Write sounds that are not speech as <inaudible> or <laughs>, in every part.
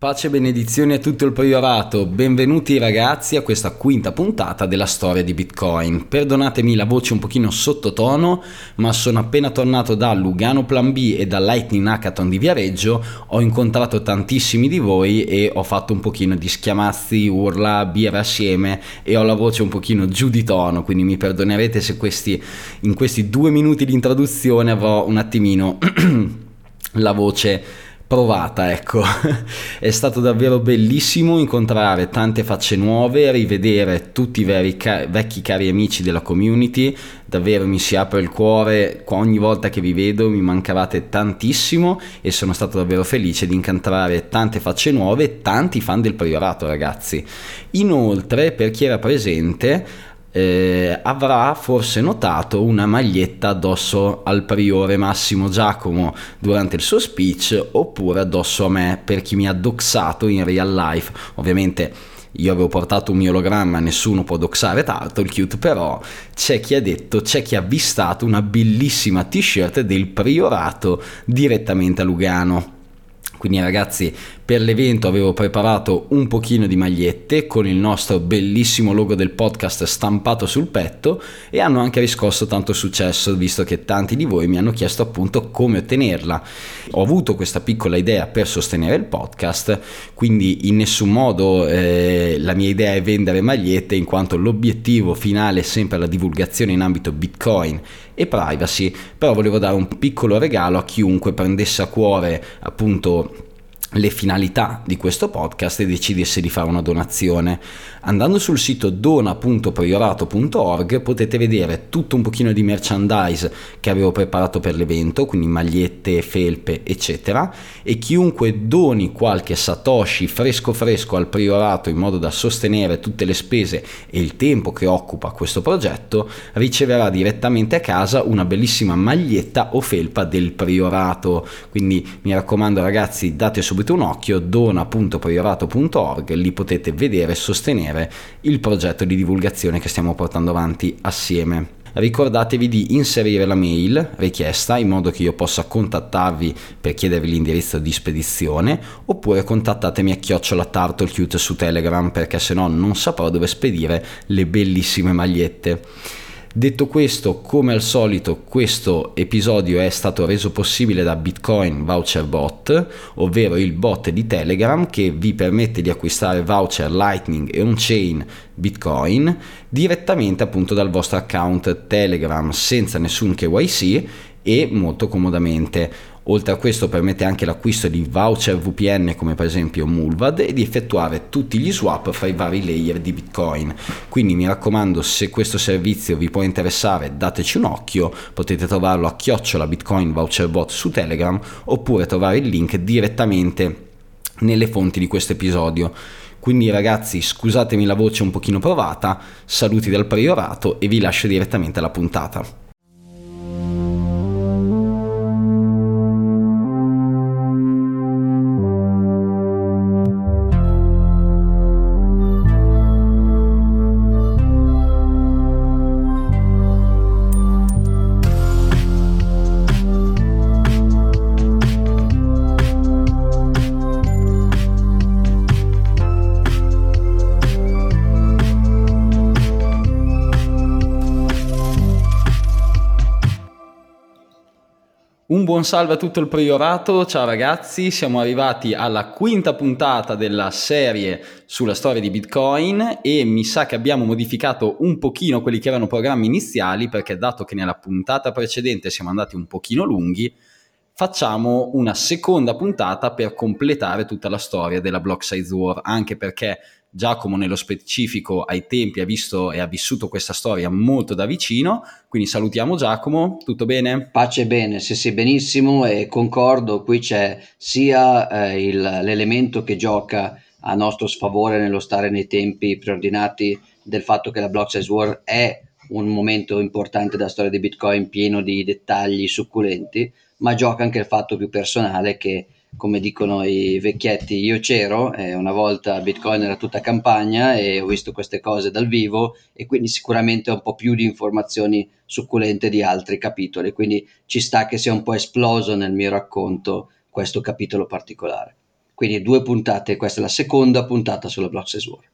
Pace e benedizioni a tutto il priorato, benvenuti ragazzi a questa quinta puntata della storia di Bitcoin. Perdonatemi la voce un pochino sottotono, ma sono appena tornato da Lugano Plan B e da Lightning Hackathon di Viareggio, ho incontrato tantissimi di voi e ho fatto un pochino di schiamazzi, urla, birra assieme e ho la voce un pochino giù di tono, quindi mi perdonerete se questi, in questi due minuti di introduzione avrò un attimino <clears throat> la voce provata, ecco. <laughs> È stato davvero bellissimo incontrare tante facce nuove, rivedere tutti i veri ca- vecchi cari amici della community. Davvero mi si apre il cuore ogni volta che vi vedo, mi mancavate tantissimo e sono stato davvero felice di incontrare tante facce nuove e tanti fan del priorato, ragazzi. Inoltre, per chi era presente, eh, avrà forse notato una maglietta addosso al priore Massimo Giacomo durante il suo speech oppure addosso a me per chi mi ha doxato in real life. Ovviamente io avevo portato un mio ologramma, nessuno può doxare Turtlecute, però c'è chi ha detto, c'è chi ha avvistato una bellissima t-shirt del priorato direttamente a Lugano. Quindi ragazzi, per l'evento avevo preparato un pochino di magliette con il nostro bellissimo logo del podcast stampato sul petto e hanno anche riscosso tanto successo visto che tanti di voi mi hanno chiesto appunto come ottenerla. Ho avuto questa piccola idea per sostenere il podcast, quindi in nessun modo eh, la mia idea è vendere magliette in quanto l'obiettivo finale è sempre la divulgazione in ambito Bitcoin e privacy, però volevo dare un piccolo regalo a chiunque prendesse a cuore appunto le finalità di questo podcast e decidesse di fare una donazione. Andando sul sito dona.priorato.org potete vedere tutto un pochino di merchandise che avevo preparato per l'evento, quindi magliette, felpe, eccetera, e chiunque doni qualche satoshi fresco fresco al priorato in modo da sostenere tutte le spese e il tempo che occupa questo progetto, riceverà direttamente a casa una bellissima maglietta o felpa del priorato. Quindi mi raccomando ragazzi, date subito un occhio dona.priorato.org, lì potete vedere e sostenere sostenere il progetto di divulgazione che stiamo portando avanti assieme. Ricordatevi di inserire la mail richiesta in modo che io possa contattarvi per chiedervi l'indirizzo di spedizione oppure contattatemi a chiocciola Turtlecute su Telegram perché se no non saprò dove spedire le bellissime magliette. Detto questo, come al solito, questo episodio è stato reso possibile da Bitcoin Voucher Bot, ovvero il bot di Telegram che vi permette di acquistare voucher Lightning e on-chain Bitcoin direttamente appunto dal vostro account Telegram senza nessun KYC e molto comodamente. Oltre a questo permette anche l'acquisto di voucher VPN come per esempio Mulvad e di effettuare tutti gli swap fra i vari layer di Bitcoin. Quindi mi raccomando se questo servizio vi può interessare dateci un occhio, potete trovarlo a chiocciola Bitcoin Voucher Bot su Telegram oppure trovare il link direttamente nelle fonti di questo episodio. Quindi ragazzi scusatemi la voce un pochino provata, saluti dal priorato e vi lascio direttamente alla puntata. Un buon salve a tutto il priorato, ciao ragazzi, siamo arrivati alla quinta puntata della serie sulla storia di Bitcoin e mi sa che abbiamo modificato un pochino quelli che erano programmi iniziali perché dato che nella puntata precedente siamo andati un pochino lunghi, facciamo una seconda puntata per completare tutta la storia della Block Size War, anche perché Giacomo nello specifico ai tempi ha visto e ha vissuto questa storia molto da vicino, quindi salutiamo Giacomo, tutto bene? Pace bene, sì sì benissimo. E concordo, qui c'è sia eh, il, l'elemento che gioca a nostro sfavore nello stare nei tempi preordinati del fatto che la Block Size War è un momento importante della storia di Bitcoin pieno di dettagli succulenti, ma gioca anche il fatto più personale che come dicono i vecchietti, io c'ero, eh, una volta Bitcoin era tutta campagna e ho visto queste cose dal vivo e quindi sicuramente ho un po' più di informazioni succulente di altri capitoli, quindi ci sta che sia un po' esploso nel mio racconto questo capitolo particolare. Quindi due puntate, questa è la seconda puntata sulla Blockchain War.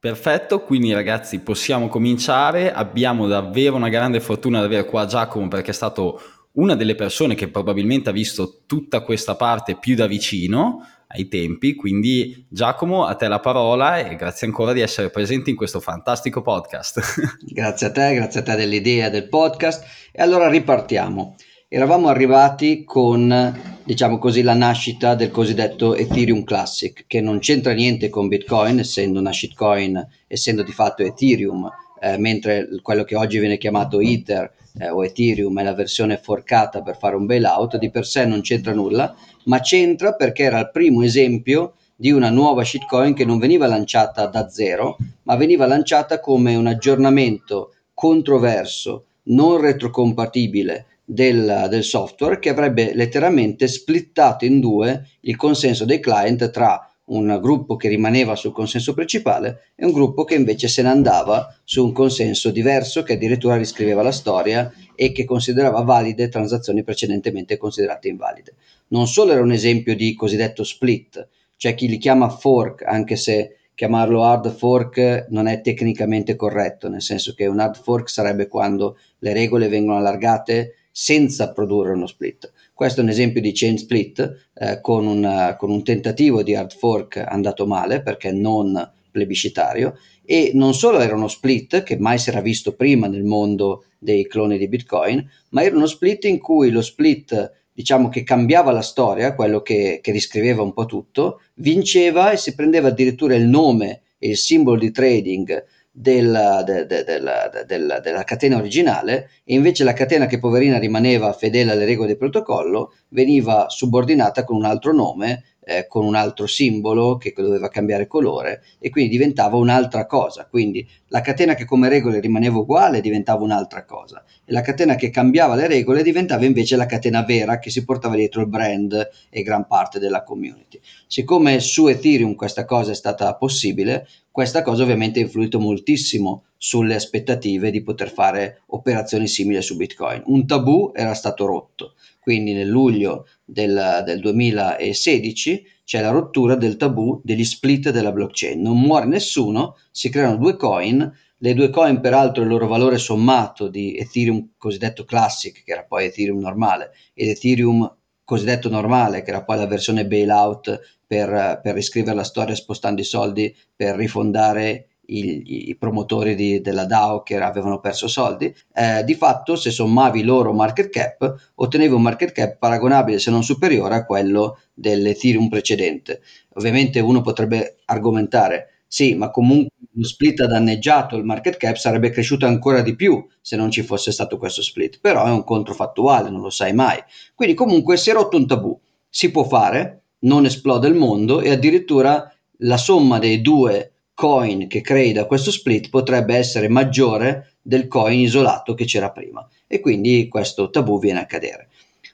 Perfetto, quindi ragazzi possiamo cominciare, abbiamo davvero una grande fortuna ad avere qua Giacomo perché è stato una delle persone che probabilmente ha visto tutta questa parte più da vicino ai tempi, quindi Giacomo a te la parola e grazie ancora di essere presente in questo fantastico podcast. <laughs> Grazie a te, grazie a te dell'idea del podcast e allora ripartiamo. Eravamo arrivati con diciamo così, la nascita del cosiddetto Ethereum Classic, che non c'entra niente con Bitcoin, essendo una shitcoin, essendo di fatto Ethereum, eh, mentre quello che oggi viene chiamato Ether eh, o Ethereum è la versione forcata per fare un bailout, di per sé non c'entra nulla, ma c'entra perché era il primo esempio di una nuova shitcoin che non veniva lanciata da zero, ma veniva lanciata come un aggiornamento controverso, non retrocompatibile del, del, software che avrebbe letteralmente splittato in due il consenso dei client tra un gruppo che rimaneva sul consenso principale e un gruppo che invece se ne andava su un consenso diverso che addirittura riscriveva la storia e che considerava valide transazioni precedentemente considerate invalide. Non solo era un esempio di cosiddetto split, c'è chi li chiama fork anche se chiamarlo hard fork non è tecnicamente corretto, nel senso che un hard fork sarebbe quando le regole vengono allargate senza produrre uno split. Questo è un esempio di chain split eh, con, una, con, un tentativo di hard fork andato male perché non plebiscitario e non solo era uno split che mai si era visto prima nel mondo dei cloni di Bitcoin, ma era uno split in cui lo split diciamo che cambiava la storia, quello che, che riscriveva un po' tutto, vinceva e si prendeva addirittura il nome e il simbolo di trading della, de, de, de, della, della catena originale e invece la catena che poverina rimaneva fedele alle regole del protocollo veniva subordinata con un altro nome eh, con un altro simbolo che doveva cambiare colore e quindi diventava un'altra cosa. Quindi la catena che come regole rimaneva uguale diventava un'altra cosa e la catena che cambiava le regole diventava invece la catena vera che si portava dietro il brand e gran parte della community. Siccome su Ethereum questa cosa è stata possibile, questa cosa ovviamente ha influito moltissimo sulle aspettative di poter fare operazioni simili su Bitcoin. Un tabù era stato rotto quindi nel luglio del, del 2016 c'è la rottura del tabù degli split della blockchain. Non muore nessuno, si creano due coin, le due coin peraltro il loro valore sommato di Ethereum cosiddetto Classic, che era poi Ethereum normale, ed Ethereum cosiddetto normale, che era poi la versione bailout per, per riscrivere la storia spostando i soldi per rifondare i, i promotori di, della DAO che avevano perso soldi, eh, di fatto se sommavi loro market cap ottenevi un market cap paragonabile se non superiore a quello dell'Ethereum precedente. Ovviamente uno potrebbe argomentare sì, ma comunque lo split ha danneggiato il market cap, sarebbe cresciuto ancora di più se non ci fosse stato questo split, però è un controfattuale, non lo sai mai. Quindi comunque si è rotto un tabù, si può fare, non esplode il mondo e addirittura la somma dei due coin che crei da questo split potrebbe essere maggiore del coin isolato che c'era prima e quindi questo tabù viene a cadere.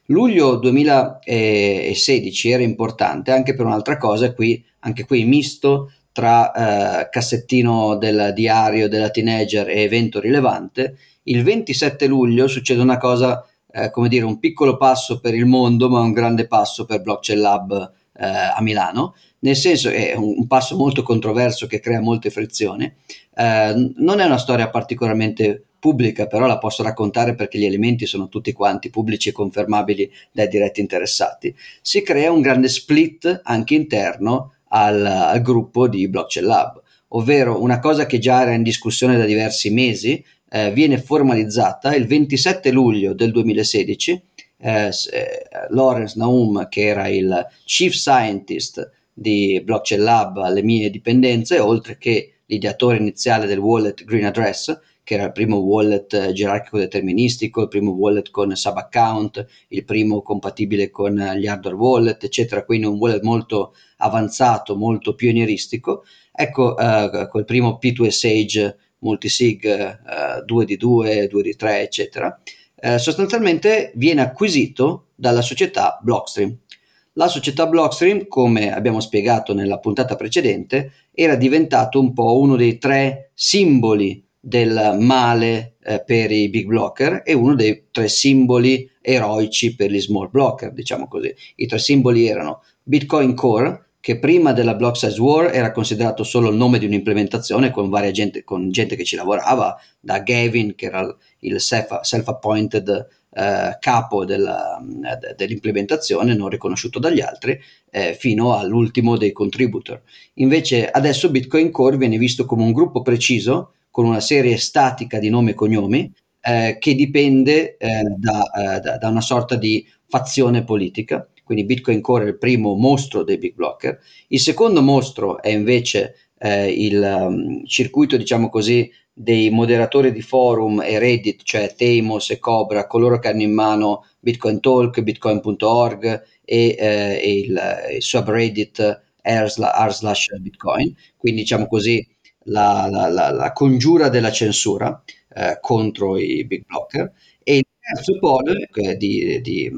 Luglio 2016 era importante anche per un'altra cosa, qui, anche qui misto tra eh, cassettino del diario della teenager e evento rilevante. Il 27 luglio succede una cosa, eh, come dire, un piccolo passo per il mondo, ma un grande passo per Blockchain Lab eh, a Milano nel senso è un, un, passo molto controverso che crea molte frizioni. Eh, non è una storia particolarmente pubblica, però la posso raccontare perché gli elementi sono tutti quanti pubblici e confermabili dai diretti interessati. Si crea un grande split anche interno al, al gruppo di Blockchain Lab, ovvero una cosa che già era in discussione da diversi mesi, eh, viene formalizzata il 27 luglio del 2016. Eh, eh, Lawrence Naum, che era il chief scientist di Blockchain Lab alle mie dipendenze, oltre che l'ideatore iniziale del wallet Green Address, che era il primo wallet eh, gerarchico deterministico, il primo wallet con sub account, il primo compatibile con gli hardware wallet, eccetera, quindi un wallet molto avanzato, molto pionieristico. Ecco, eh, col primo P2 Sage multisig eh, 2 di 2, 2 di 3, eccetera, eh, sostanzialmente viene acquisito dalla società Blockstream. La società Blockstream, come abbiamo spiegato nella puntata precedente, era diventato un po' uno dei tre simboli del male eh, per i big blocker e uno dei tre simboli eroici per gli small blocker, diciamo così. I tre simboli erano Bitcoin Core, che prima della Block Size War era considerato solo il nome di un'implementazione con gente, con gente che ci lavorava, da Gavin, che era il self-appointed eh, capo della, dell'implementazione, non riconosciuto dagli altri, eh, fino all'ultimo dei contributor. Invece adesso Bitcoin Core viene visto come un gruppo preciso, con una serie statica di nomi e cognomi, eh, che dipende eh, da, eh, da, da una sorta di fazione politica quindi Bitcoin Core è il primo mostro dei big blocker. Il secondo mostro è invece eh, il um, circuito, diciamo così, dei moderatori di forum e Reddit, cioè Teimos e Cobra, coloro che hanno in mano Bitcoin Talk, bitcoin.org e, eh, e il, il, subreddit r slash bitcoin, quindi diciamo così la, la, la, la congiura della censura eh, contro i big blocker e il terzo eh, di, di,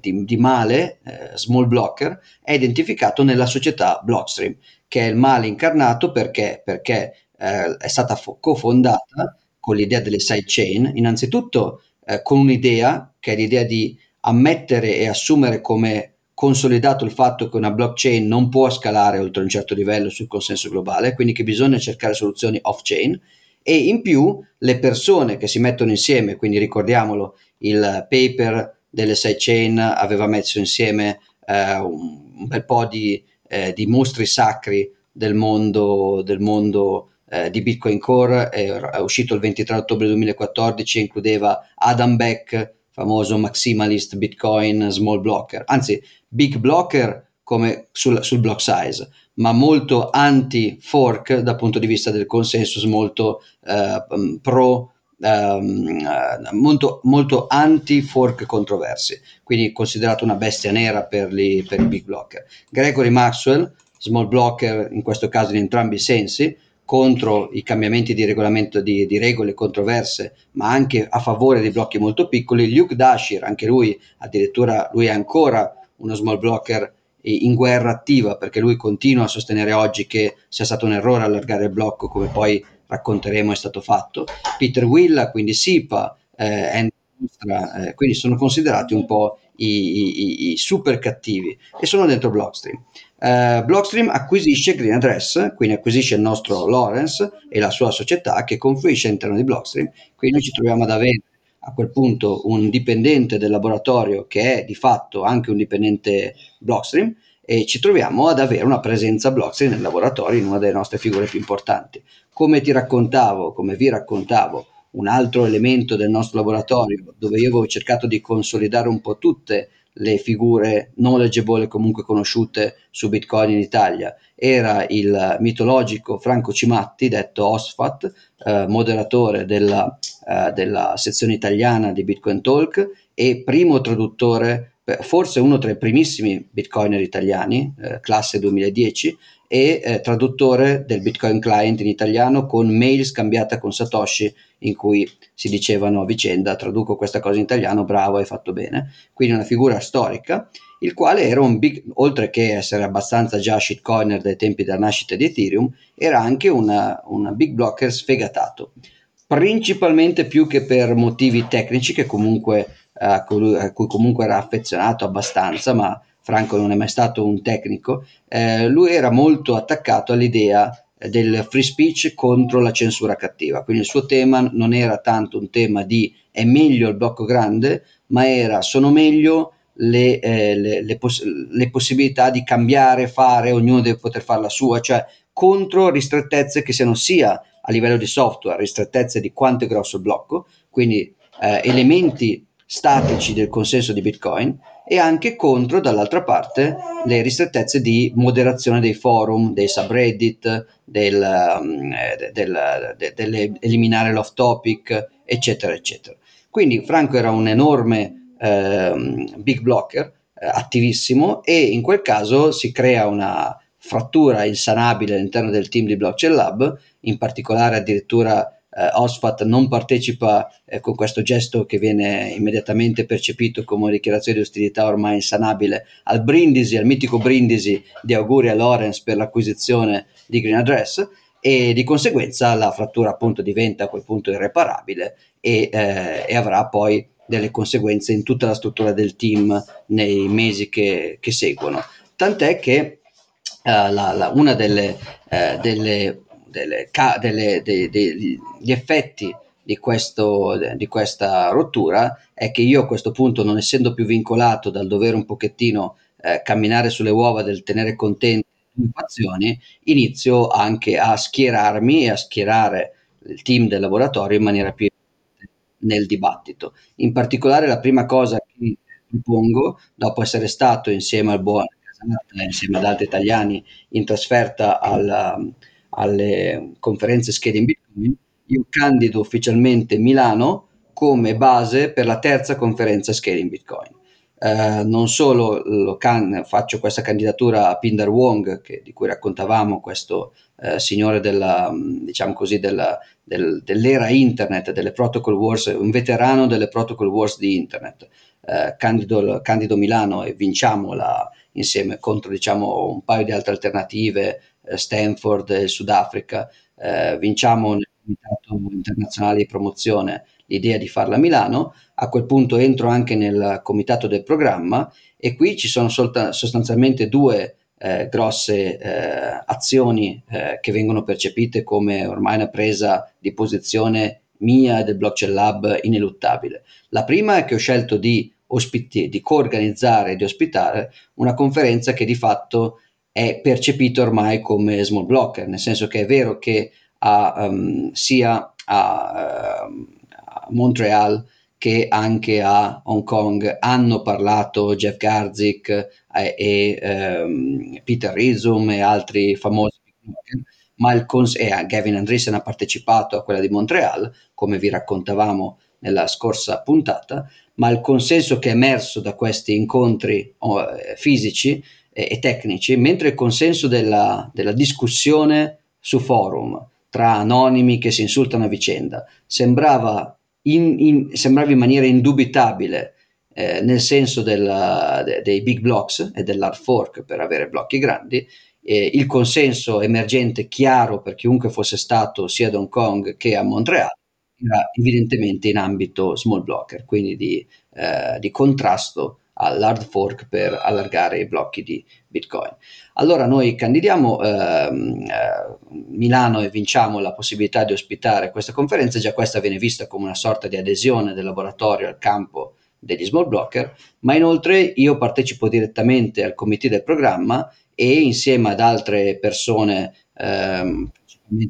di, di, male, eh, small blocker, è identificato nella società Blockstream, che è il male incarnato perché, perché eh, è stata fo- cofondata con l'idea delle sidechain, innanzitutto eh, con un'idea, che è l'idea di ammettere e assumere come consolidato il fatto che una blockchain non può scalare oltre un certo livello sul consenso globale, quindi che bisogna cercare soluzioni off-chain e in più le persone che si mettono insieme, quindi ricordiamolo, il paper delle sidechain aveva messo insieme eh, un, bel po' di, eh, di, mostri sacri del mondo, del mondo eh, di Bitcoin Core, è, uscito il 23 ottobre 2014 e includeva Adam Beck, famoso maximalist Bitcoin small blocker, anzi big blocker come sul, sul block size, ma molto anti-fork dal punto di vista del consensus, molto uh, pro, um, uh, molto, molto anti-fork controversi, quindi considerato una bestia nera per, li, per i big blocker. Gregory Maxwell, small blocker in questo caso in entrambi i sensi, contro i cambiamenti di regolamento di, di, regole controverse, ma anche a favore di blocchi molto piccoli. Luke Dashir, anche lui, addirittura lui è ancora uno small blocker in guerra attiva perché lui continua a sostenere oggi che sia stato un errore allargare il blocco come poi racconteremo è stato fatto. Peter Willa, quindi SIPA, eh, eh, quindi sono considerati un po' i, i, i, super cattivi e sono dentro Blockstream. Uh, Blockstream acquisisce Green Address, quindi acquisisce il nostro Lawrence e la sua società che confluisce all'interno di Blockstream, quindi noi ci troviamo ad avere a quel punto un dipendente del laboratorio che è di fatto anche un dipendente Blockstream e ci troviamo ad avere una presenza Blockstream nel laboratorio in una delle nostre figure più importanti. Come ti raccontavo, come vi raccontavo, un altro elemento del nostro laboratorio dove io avevo cercato di consolidare un po' tutte le figure knowledgeable e comunque conosciute su Bitcoin in Italia. Era il mitologico Franco Cimatti, detto Osfat, eh, moderatore della, eh, della, sezione italiana di Bitcoin Talk e primo traduttore, forse uno tra i primissimi bitcoiner italiani, eh, classe 2010, e eh, traduttore del Bitcoin Client in italiano con mail scambiata con Satoshi in cui si dicevano a vicenda traduco questa cosa in italiano, bravo, hai fatto bene. Quindi una figura storica, il quale era un big, oltre che essere abbastanza già shitcoiner dai tempi della nascita di Ethereum, era anche una big blocker sfegatato, principalmente più che per motivi tecnici che comunque, cui, a cui comunque era affezionato abbastanza, ma Franco non è mai stato un tecnico, eh, lui era molto attaccato all'idea del free speech contro la censura cattiva. Quindi il suo tema non era tanto un tema di è meglio il blocco grande, ma era sono meglio le, eh, le, le, poss- le possibilità di cambiare, fare, ognuno deve poter fare la sua, cioè contro ristrettezze che siano sia a livello di software, ristrettezze di quanto è grosso il blocco, quindi eh, elementi statici del consenso di Bitcoin e anche contro, dall'altra parte, le ristrettezze di moderazione dei forum, dei subreddit, del, um, del, de, dell'eliminare l'off topic, eccetera, eccetera. Quindi Franco era un enorme eh, big blocker, eh, attivissimo, e in quel caso si crea una frattura insanabile all'interno del team di Blockchain Lab, in particolare addirittura eh, Osfat non partecipa eh, con questo gesto che viene immediatamente percepito come una dichiarazione di ostilità ormai insanabile al brindisi, al mitico brindisi di auguri a Lorenz per l'acquisizione di Green Address e di conseguenza la frattura appunto diventa a quel punto irreparabile e, eh, e avrà poi delle conseguenze in tutta la struttura del team nei mesi che, che seguono. tant'è che uh, la, la, una delle, uh, delle, delle, delle de, de, degli effetti di, questo, di questa rottura è che io a questo punto, non essendo più vincolato dal dover un pochettino eh, camminare sulle uova del tenere contenti le fazioni, inizio anche a schierarmi e a schierare il team del laboratorio in maniera più nel dibattito. In particolare la prima cosa che propongo, dopo essere stato insieme al buon insieme ad altri italiani in trasferta alla, alle conferenze Scaling Bitcoin, io candido ufficialmente Milano come base per la terza conferenza Scaling Bitcoin. Eh, non solo can- faccio questa candidatura a Pinder Wong, che, di cui raccontavamo, questo eh, signore della, diciamo così, della, del, dell'era internet, delle protocol wars, un veterano delle protocol wars di internet. Eh, candido, candido, Milano e vinciamola insieme contro diciamo, un paio di altre alternative, Stanford e Sudafrica. Eh, vinciamo nel Comitato Internazionale di Promozione l'idea di farla a Milano, a quel punto entro anche nel comitato del programma e qui ci sono solta- sostanzialmente due eh, grosse eh, azioni eh, che vengono percepite come ormai una presa di posizione mia e del Blockchain Lab ineluttabile. La prima è che ho scelto di, ospiti- di co-organizzare e di ospitare una conferenza che di fatto è percepita ormai come small blocker, nel senso che è vero che a, um, sia a, uh, a Montreal che anche a Hong Kong hanno parlato Jeff Garzik eh, e ehm, Peter Rizum e altri famosi ma il cons- e Gavin Andreessen ha partecipato a quella di Montreal, come vi raccontavamo nella scorsa puntata, ma il consenso che è emerso da questi incontri oh, fisici e, tecnici, mentre il consenso della, della discussione su forum tra anonimi che si insultano a vicenda sembrava in, in, sembrava in maniera indubitabile eh, nel senso della, de, dei big blocks e dell'hard fork per avere blocchi grandi, eh, il consenso emergente chiaro per chiunque fosse stato sia ad Hong Kong che a Montreal era evidentemente in ambito small blocker, quindi di, eh, di contrasto all'hard fork per allargare i blocchi di Bitcoin. Allora noi candidiamo ehm, eh, Milano e vinciamo la possibilità di ospitare questa conferenza, già questa viene vista come una sorta di adesione del laboratorio al campo degli small blocker, ma inoltre io partecipo direttamente al comité del programma e insieme ad altre persone, ehm,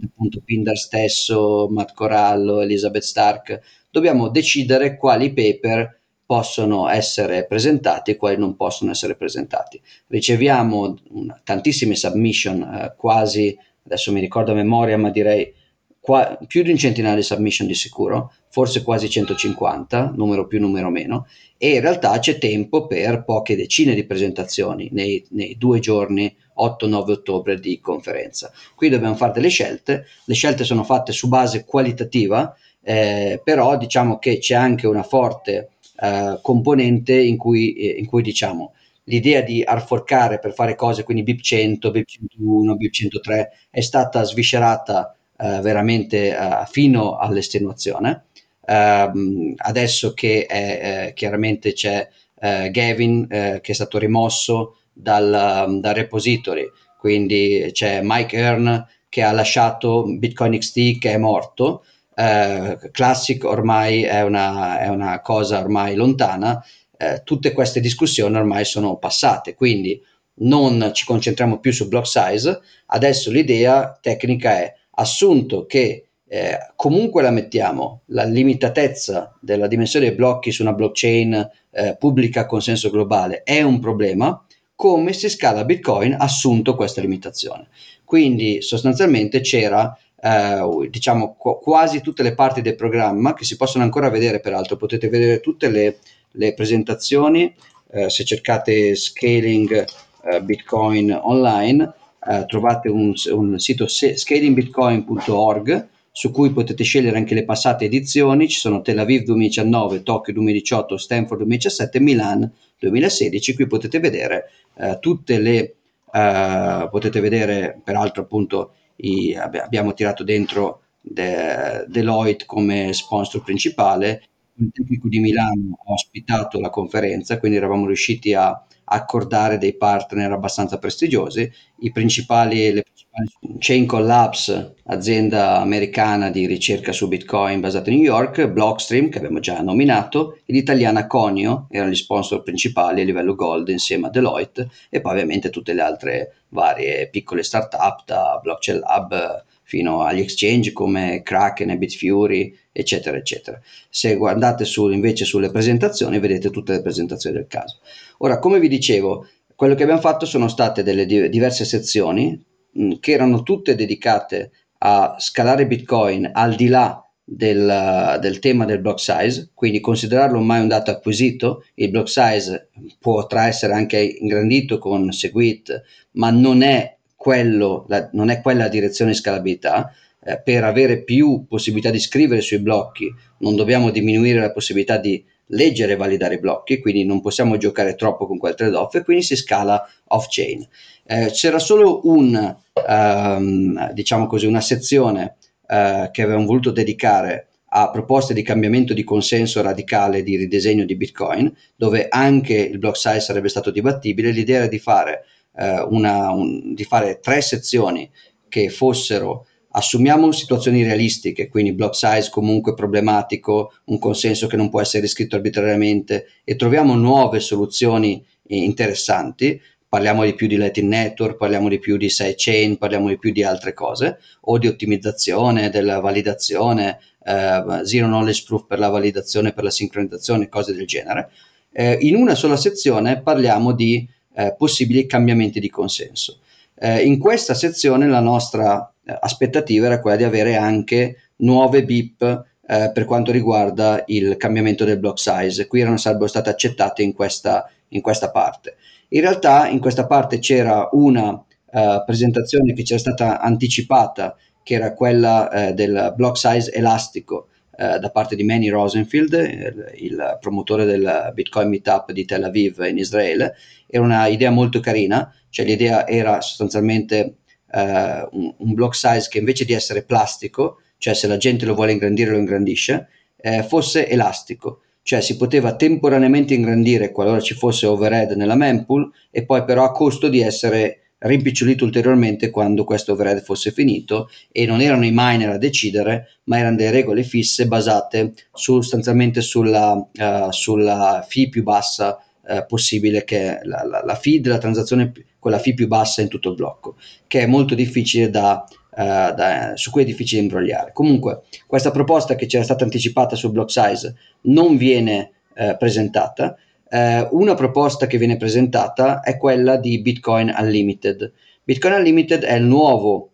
appunto Pindar stesso, Matt Corallo, Elizabeth Stark, dobbiamo decidere quali paper possono essere presentati e quali non possono essere presentati. Riceviamo una, tantissime submission, eh, quasi, adesso mi ricordo a memoria, ma direi qua, più di un centinaio di submission di sicuro, forse quasi 150, numero più, numero meno, e in realtà c'è tempo per poche decine di presentazioni nei, nei due giorni 8-9 ottobre di conferenza. Qui dobbiamo fare delle scelte, le scelte sono fatte su base qualitativa, eh, però diciamo che c'è anche una forte eh, componente in cui, eh, in cui diciamo l'idea di arforcare per fare cose, quindi BIP 100, BIP 101, BIP 103, è stata sviscerata eh, veramente eh, fino all'estenuazione. Uh, adesso che è, eh, chiaramente c'è eh, Gavin che è stato rimosso dal, dal, repository, quindi c'è Mike Earn che ha lasciato Bitcoin XT che è morto, eh, Classic ormai è una, è una, cosa ormai lontana, eh, tutte queste discussioni ormai sono passate, quindi non ci concentriamo più su block size, adesso l'idea tecnica è assunto che eh, comunque la mettiamo, la limitatezza della dimensione dei blocchi su una blockchain eh, pubblica a consenso globale è un problema, come si scala Bitcoin assunto questa limitazione. Quindi sostanzialmente c'era eh, diciamo qu- quasi tutte le parti del programma che si possono ancora vedere peraltro. Potete vedere tutte le, le presentazioni eh, se cercate scaling eh, bitcoin online eh, trovate un, un sito scalingbitcoin.org su cui potete scegliere anche le passate edizioni, ci sono Tel Aviv 2019, Tokyo 2018, Stanford 2017, Milan 2016, qui potete vedere eh, tutte le, eh, potete vedere peraltro appunto i, abbiamo tirato dentro De, Deloitte come sponsor principale. Politecnico di Milano ha ospitato la conferenza, quindi eravamo riusciti a accordare dei partner abbastanza prestigiosi. I principali, le principali Chain Collabs, azienda americana di ricerca su Bitcoin basata a New York, Blockstream, che abbiamo già nominato, e l'italiana Conio, erano gli sponsor principali a livello gold insieme a Deloitte, e poi ovviamente tutte le altre varie piccole startup da Blockchain Lab fino agli exchange come Kraken e Bitfury, eccetera, eccetera. Se guardate su, invece sulle presentazioni, vedete tutte le presentazioni del caso. Ora, come vi dicevo, quello che abbiamo fatto sono state delle diverse sezioni mh, che erano tutte dedicate a scalare Bitcoin al di là del, del, tema del block size, quindi considerarlo ormai un dato acquisito, il block size potrà essere anche ingrandito con Segwit, ma non è quello, la, non è quella la direzione di scalabilità, eh, per avere più possibilità di scrivere sui blocchi non dobbiamo diminuire la possibilità di leggere e validare i blocchi, quindi non possiamo giocare troppo con quel trade-off e quindi si scala off-chain. Eh, c'era solo un, um, diciamo così, una sezione uh, che avevamo voluto dedicare a proposte di cambiamento di consenso radicale di ridisegno di Bitcoin, dove anche il block size sarebbe stato dibattibile. L'idea era di fare una, un, di fare tre sezioni che fossero assumiamo situazioni realistiche, quindi block size comunque problematico, un consenso che non può essere riscritto arbitrariamente e troviamo nuove soluzioni interessanti, parliamo di più di Latin Network, parliamo di più di sidechain, parliamo di più di altre cose, o di ottimizzazione, della validazione, eh, zero knowledge proof per la validazione, per la sincronizzazione, cose del genere. Eh, in una sola sezione parliamo di eh, possibili cambiamenti di consenso. Eh, in questa sezione la nostra eh, aspettativa era quella di avere anche nuove BIP eh, per quanto riguarda il cambiamento del block size. Qui erano sarebbero state accettate in questa, in questa parte. In realtà in questa parte c'era una uh, presentazione che c'era stata anticipata, che era quella uh, del block size elastico uh, da parte di Manny Rosenfield, il, il, promotore del Bitcoin Meetup di Tel Aviv in Israele, era una idea molto carina, cioè l'idea era sostanzialmente uh, un, un, block size che invece di essere plastico, cioè se la gente lo vuole ingrandire lo ingrandisce, eh, fosse elastico, cioè si poteva temporaneamente ingrandire qualora ci fosse overhead nella mempool e poi però a costo di essere rimpicciolito ulteriormente quando questo overhead fosse finito e non erano i miner a decidere ma erano delle regole fisse basate sostanzialmente sulla, uh, sulla fee più bassa eh, possibile che la, la, la fee della transazione con la fee più bassa in tutto il blocco, che è molto difficile da, uh, da, su cui è difficile imbrogliare. Comunque, questa proposta che c'era stata anticipata sul block size non viene uh, presentata. Uh, una proposta che viene presentata è quella di Bitcoin Unlimited. Bitcoin Unlimited è il nuovo,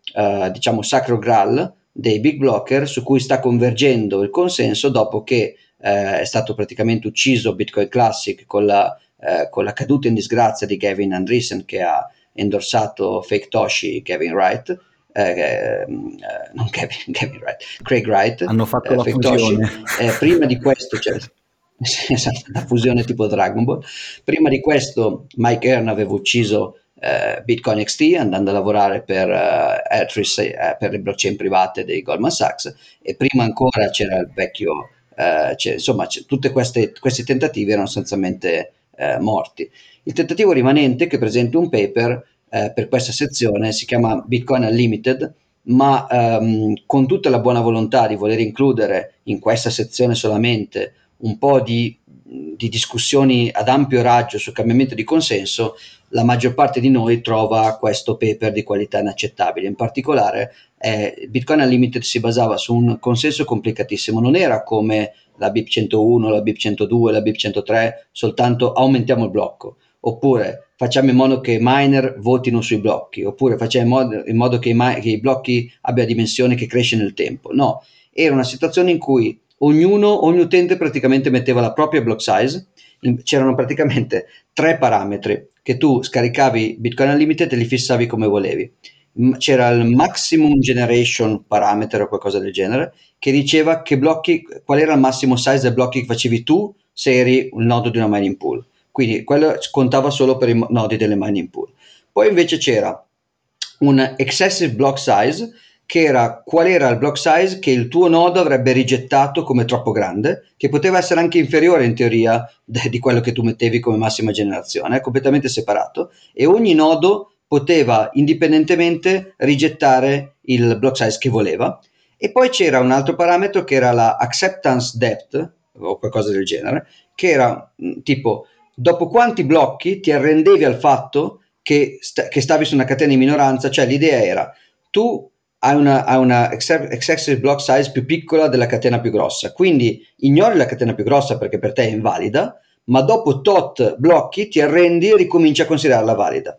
diciamo, sacro graal dei big blocker su cui sta convergendo il consenso dopo che eh, è stato praticamente ucciso Bitcoin Classic con la, eh, con la caduta in disgrazia di Gavin Andreessen che ha endorsato Fake Toshi Kevin Wright. Eh, eh non Kevin, <laughs> Kevin Wright, Craig Wright. Hanno fatto la fusione. Eh, prima di questo c'è <laughs> esatto, la fusione tipo Dragon Ball. Prima di questo Mike Earn aveva ucciso Bitcoin XT andando a lavorare per, uh, uh, per le blockchain private dei Goldman Sachs e prima ancora c'era il vecchio eh, cioè, insomma, tutti questi tentativi erano sostanzialmente eh, morti. Il tentativo rimanente che presenta un paper eh, per questa sezione si chiama Bitcoin Unlimited, ma ehm, con tutta la buona volontà di voler includere in questa sezione solamente un po' di, di discussioni ad ampio raggio sul cambiamento di consenso, la maggior parte di noi trova questo paper di qualità inaccettabile. In particolare eh, Bitcoin Unlimited si basava su un consenso complicatissimo, non era come la BIP 101, la BIP 102, la BIP 103, soltanto aumentiamo il blocco, oppure facciamo in modo che i miner votino sui blocchi, oppure facciamo in modo, in modo che, i mi- che i blocchi abbiano dimensione che cresce nel tempo. No, era una situazione in cui ognuno, ogni utente praticamente metteva la propria block size, c'erano praticamente tre parametri che tu scaricavi Bitcoin Unlimited e li fissavi come volevi c'era il maximum generation parameter o qualcosa del genere che diceva che blocchi, qual era il massimo size del blocchi che facevi tu se eri un nodo di una mining pool. Quindi quello contava solo per i nodi delle mining pool. Poi invece c'era un excessive block size che era qual era il block size che il tuo nodo avrebbe rigettato come troppo grande, che poteva essere anche inferiore in teoria <laughs> di quello che tu mettevi come massima generazione, completamente separato, e ogni nodo poteva indipendentemente rigettare il block size che voleva. E poi c'era un altro parametro che era la acceptance depth, o qualcosa del genere, che era tipo dopo quanti blocchi ti arrendevi al fatto che, sta- che stavi su una catena di minoranza, cioè l'idea era tu hai una, hai una excessive block size più piccola della catena più grossa, quindi ignori la catena più grossa perché per te è invalida, ma dopo tot blocchi ti arrendi e ricominci a considerarla valida.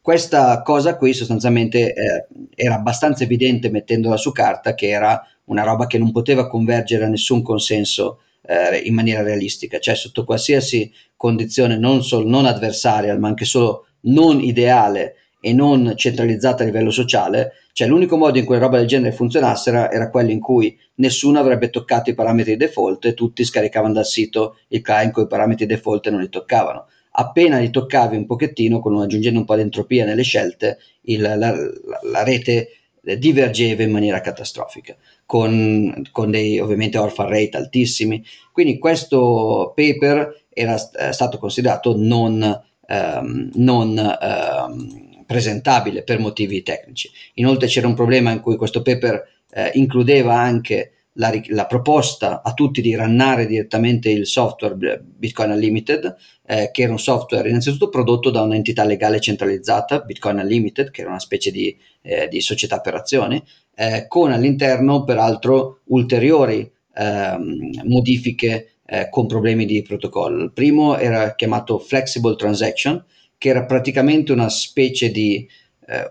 Questa cosa qui sostanzialmente eh, era abbastanza evidente mettendola su carta che era una roba che non poteva convergere a nessun consenso eh, in maniera realistica, cioè sotto qualsiasi condizione non solo non avversaria, ma anche solo non ideale e non centralizzata a livello sociale, cioè l'unico modo in cui roba del genere funzionasse era, quello in cui nessuno avrebbe toccato i parametri default e tutti scaricavano dal sito il client con i parametri default e non li toccavano. Appena li toccavi un pochettino, con, aggiungendo un po' di entropia nelle scelte, il, la, la, la, rete divergeva in maniera catastrofica, con, con dei ovviamente orphan rate altissimi. Quindi questo paper era st- stato considerato non ehm, non ehm, presentabile per motivi tecnici. Inoltre c'era un problema in cui questo paper eh, includeva anche la, la, proposta a tutti di rannare direttamente il software Bitcoin Unlimited, eh, che era un software innanzitutto prodotto da un'entità legale centralizzata, Bitcoin Unlimited, che era una specie di, eh, di società per azioni, eh, con all'interno peraltro ulteriori ehm, modifiche eh, con problemi di protocollo. Il primo era chiamato Flexible Transaction, che era praticamente una specie di eh,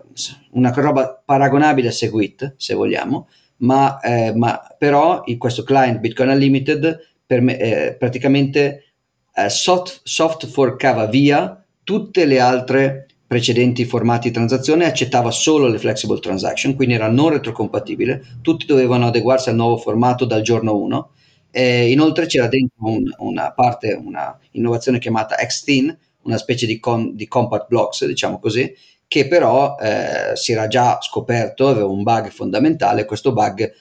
una roba paragonabile a Segwit, se vogliamo, ma, eh, ma però in questo client Bitcoin Unlimited per me, eh, praticamente eh, soft, soft forcava via tutte le altre precedenti formati di transazione accettava solo le flexible transaction, quindi era non retrocompatibile, tutti dovevano adeguarsi al nuovo formato dal giorno 1 e inoltre c'era dentro un, una parte, una innovazione chiamata Xthin, una specie di, com, di compact blocks, diciamo così, che però eh, si era già scoperto, aveva un bug fondamentale, questo bug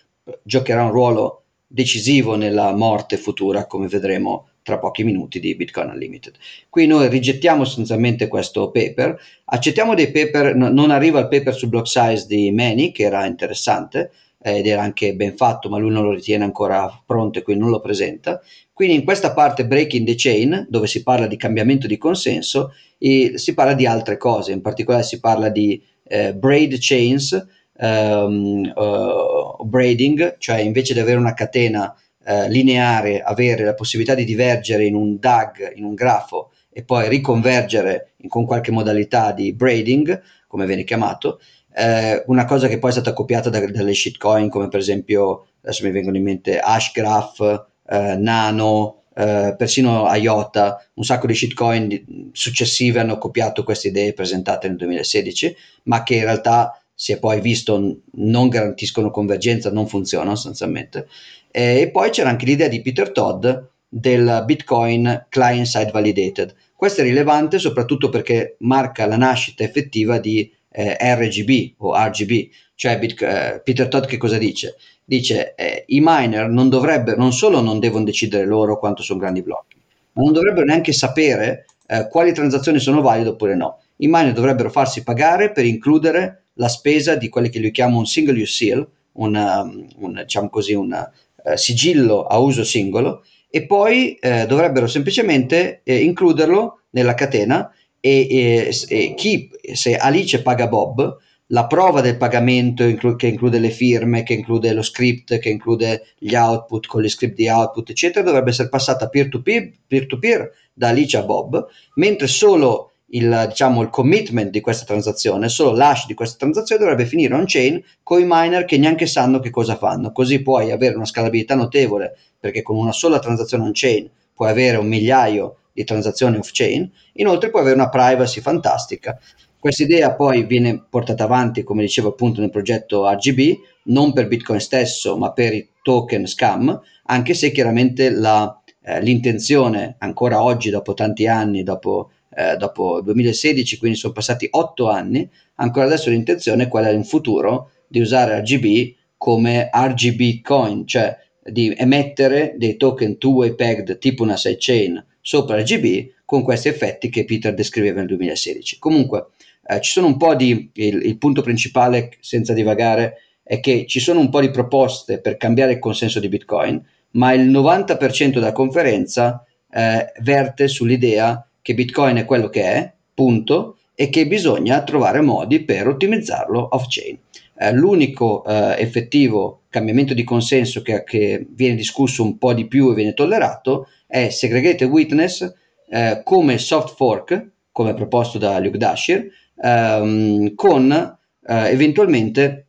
giocherà un ruolo decisivo nella morte futura, come vedremo tra pochi minuti di Bitcoin Unlimited. Qui noi rigettiamo sostanzialmente questo paper, accettiamo dei paper, no, non arriva il paper sul block size di Manny, che era interessante, ed era anche ben fatto, ma lui non lo ritiene ancora pronto e quindi non lo presenta. Quindi in questa parte Breaking the Chain, dove si parla di cambiamento di consenso, si parla di altre cose, in particolare si parla di eh, braid chains, um, uh, braiding, cioè invece di avere una catena uh, lineare, avere la possibilità di divergere in un DAG, in un grafo, e poi riconvergere in, con qualche modalità di braiding, come viene chiamato, eh, una cosa che poi è stata copiata da, dalle shitcoin come per esempio, adesso mi vengono in mente Hashgraph, eh, Nano, eh, persino IOTA, un sacco di shitcoin successive hanno copiato queste idee presentate nel 2016, ma che in realtà si è poi visto non garantiscono convergenza, non funzionano sostanzialmente. E poi c'era anche l'idea di Peter Todd del Bitcoin Client Side Validated. Questo è rilevante soprattutto perché marca la nascita effettiva di eh, RGB o RGB, cioè Bit, eh, Peter Todd che cosa dice? Dice eh, i miner non dovrebbero, non solo non devono decidere loro quanto sono grandi blocchi, ma non dovrebbero neanche sapere eh, quali transazioni sono valide oppure no. I miner dovrebbero farsi pagare per includere la spesa di quelli che lui chiama un single use seal, una, un, diciamo così, un uh, sigillo a uso singolo, e poi eh, dovrebbero semplicemente eh, includerlo nella catena e, e, e, chi, se Alice paga Bob, la prova del pagamento inclu- che include le firme, che include lo script, che include gli output con gli script di output, eccetera, dovrebbe essere passata peer-to-peer, peer-to-peer da Alice a Bob, mentre solo il, diciamo, il commitment di questa transazione, solo l'hash di questa transazione dovrebbe finire on-chain con i miner che neanche sanno che cosa fanno. Così puoi avere una scalabilità notevole, perché con una sola transazione on-chain puoi avere un migliaio di transazioni off-chain, inoltre puoi avere una privacy fantastica. Questa idea poi viene portata avanti, come dicevo appunto nel progetto RGB, non per Bitcoin stesso, ma per i token scam, anche se chiaramente la, eh, l'intenzione ancora oggi, dopo tanti anni, dopo, eh, dopo 2016, quindi sono passati otto anni, ancora adesso l'intenzione è quella in futuro di usare RGB come RGB coin, cioè di emettere dei token two-way pegged tipo una sidechain sopra RGB con questi effetti che Peter descriveva nel 2016. Comunque, eh, ci sono un po' di, il, il punto principale, senza divagare, è che ci sono un po' di proposte per cambiare il consenso di Bitcoin, ma il 90% della conferenza eh, verte sull'idea che Bitcoin è quello che è, punto, e che bisogna trovare modi per ottimizzarlo off-chain. Eh, l'unico eh, effettivo cambiamento di consenso che, che, viene discusso un po' di più e viene tollerato è segregated witness eh, come soft fork, come proposto da Luke Dashir, ehm, con eh, eventualmente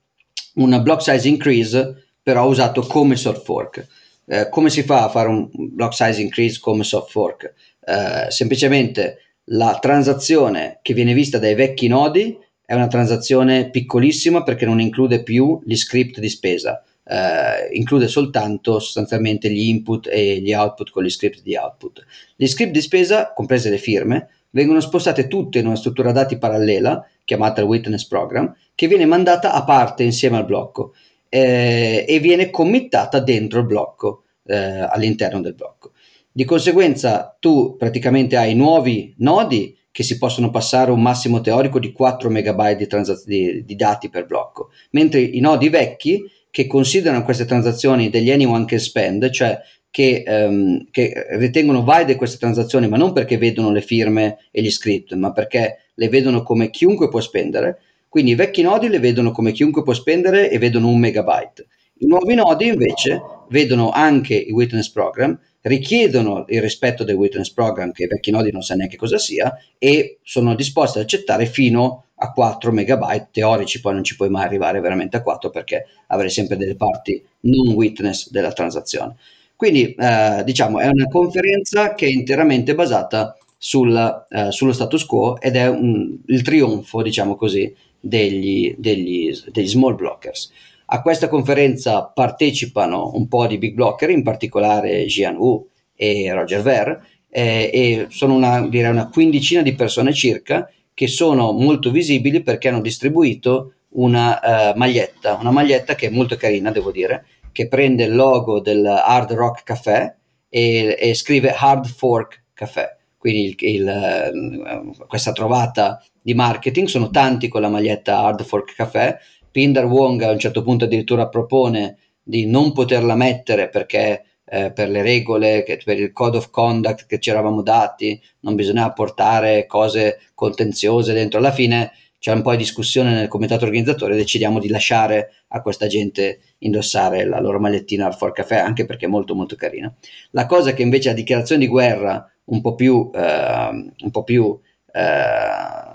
una block size increase però usato come soft fork. Eh, come si fa a fare un block size increase come soft fork? Eh, semplicemente la transazione che viene vista dai vecchi nodi è una transazione piccolissima perché non include più gli script di spesa, eh, include soltanto sostanzialmente gli input e gli output con gli script di output. Gli script di spesa, comprese le firme, vengono spostate tutte in una struttura dati parallela chiamata witness program che viene mandata a parte insieme al blocco eh, e viene committata dentro il blocco eh, all'interno del blocco. Di conseguenza tu praticamente hai nuovi nodi che si possono passare un massimo teorico di 4 MB di, transaz- di, di dati per blocco, mentre i nodi vecchi che considerano queste transazioni degli anyone can spend, cioè che, um, che, ritengono valide queste transazioni, ma non perché vedono le firme e gli script, ma perché le vedono come chiunque può spendere. Quindi i vecchi nodi le vedono come chiunque può spendere e vedono un megabyte. I nuovi nodi invece vedono anche i witness program richiedono il rispetto del witness program, che i vecchi nodi non sa neanche cosa sia, e sono disposti ad accettare fino a 4 megabyte teorici, poi non ci puoi mai arrivare veramente a 4 perché avrai sempre delle parti non witness della transazione. Quindi eh, diciamo è una conferenza che è interamente basata sul, eh, sullo status quo ed è un, il trionfo, diciamo così, degli, degli, degli small blockers. A questa conferenza partecipano un po' di big blocker, in particolare Jian Wu e Roger Ver, eh, e sono una, direi una quindicina di persone circa che sono molto visibili perché hanno distribuito una uh, maglietta, una maglietta che è molto carina, devo dire, che prende il logo del Hard Rock Café e, e scrive Hard Fork Café. Quindi il, il, uh, questa trovata di marketing sono tanti con la maglietta Hard Fork Café Pindar Wong a un certo punto addirittura propone di non poterla mettere perché eh, per le regole, che, per il code of conduct che ci eravamo dati, non bisognava portare cose contenziose dentro. Alla fine c'è un po' di discussione nel comitato organizzatore, decidiamo di lasciare a questa gente indossare la loro magliettina al For Café, anche perché è molto molto carina. La cosa che invece la dichiarazione di guerra un po' più, eh, un po' più eh,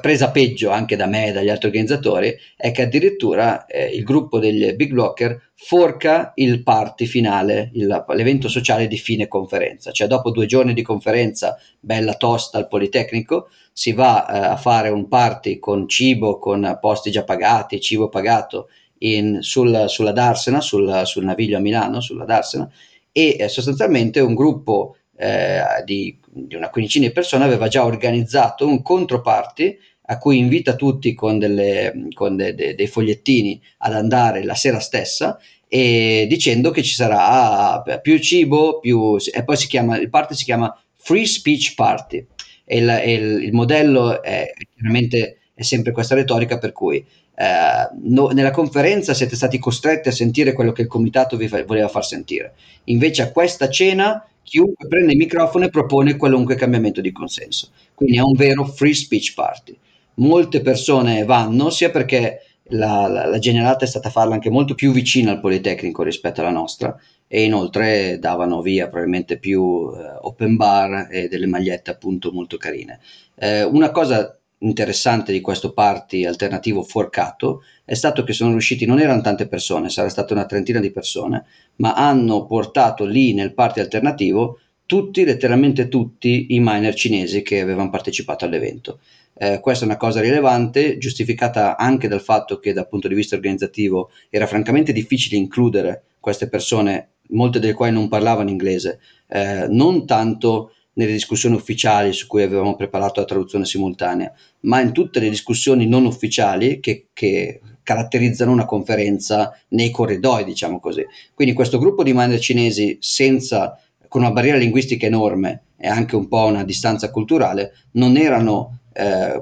presa peggio anche da me e dagli altri organizzatori è che addirittura eh, il gruppo degli big blocker forca il party finale, il, l'evento sociale di fine conferenza, cioè dopo due giorni di conferenza bella tosta al Politecnico si va eh, a fare un party con cibo, con posti già pagati, cibo pagato in, sul, sulla Darsena, sul, sul Naviglio a Milano, sulla Darsena e eh, sostanzialmente un gruppo eh, di, di, una quindicina di persone aveva già organizzato un controparty a cui invita tutti con, delle, con de, de, dei fogliettini ad andare la sera stessa e dicendo che ci sarà più cibo, più, e poi si chiama, il party si chiama Free Speech Party e il, il, il modello è chiaramente è sempre questa retorica per cui eh, no, nella conferenza siete stati costretti a sentire quello che il comitato vi fa, voleva far sentire. Invece a questa cena chiunque prende il microfono e propone qualunque cambiamento di consenso. Quindi è un vero free speech party. Molte persone vanno sia perché la, la, la generata è stata farla anche molto più vicina al Politecnico rispetto alla nostra e inoltre davano via probabilmente più eh, open bar e delle magliette appunto molto carine. Eh, una cosa interessante di questo party alternativo forcato è stato che sono riusciti, non erano tante persone, sarà stata una trentina di persone, ma hanno portato lì nel party alternativo tutti, letteralmente tutti, i miner cinesi che avevano partecipato all'evento. Eh, questa è una cosa rilevante, giustificata anche dal fatto che dal punto di vista organizzativo era francamente difficile includere queste persone, molte delle quali non parlavano inglese, eh, non tanto nelle discussioni ufficiali su cui avevamo preparato la traduzione simultanea, ma in tutte le discussioni non ufficiali che, che caratterizzano una conferenza nei corridoi, diciamo così. Quindi questo gruppo di miner cinesi senza con una barriera linguistica enorme e anche un po' una distanza culturale, non erano eh,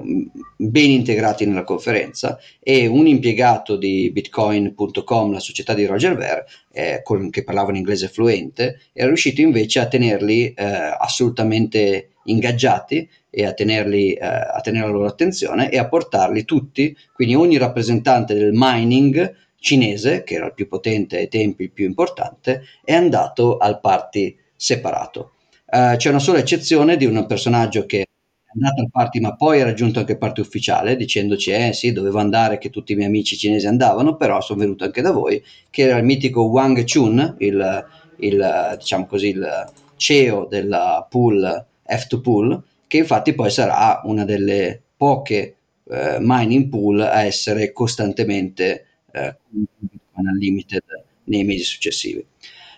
ben integrati nella conferenza e un impiegato di bitcoin.com, la società di Roger Ver, eh, con, che parlava in inglese fluente, era riuscito invece a tenerli eh, assolutamente ingaggiati e a, tenerli, eh, a tenere la loro attenzione e a portarli tutti, quindi ogni rappresentante del mining cinese, che era il più potente ai tempi, il più importante, è andato al party separato. Uh, c'è una sola eccezione di un personaggio che andato al party ma poi ha raggiunto anche il party ufficiale dicendoci eh sì dovevo andare che tutti i miei amici cinesi andavano però sono venuto anche da voi che era il mitico Wang Chun il, il diciamo così il CEO della pool F2 Pool che infatti poi sarà una delle poche eh, mining pool a essere costantemente eh, unlimited nei mesi successivi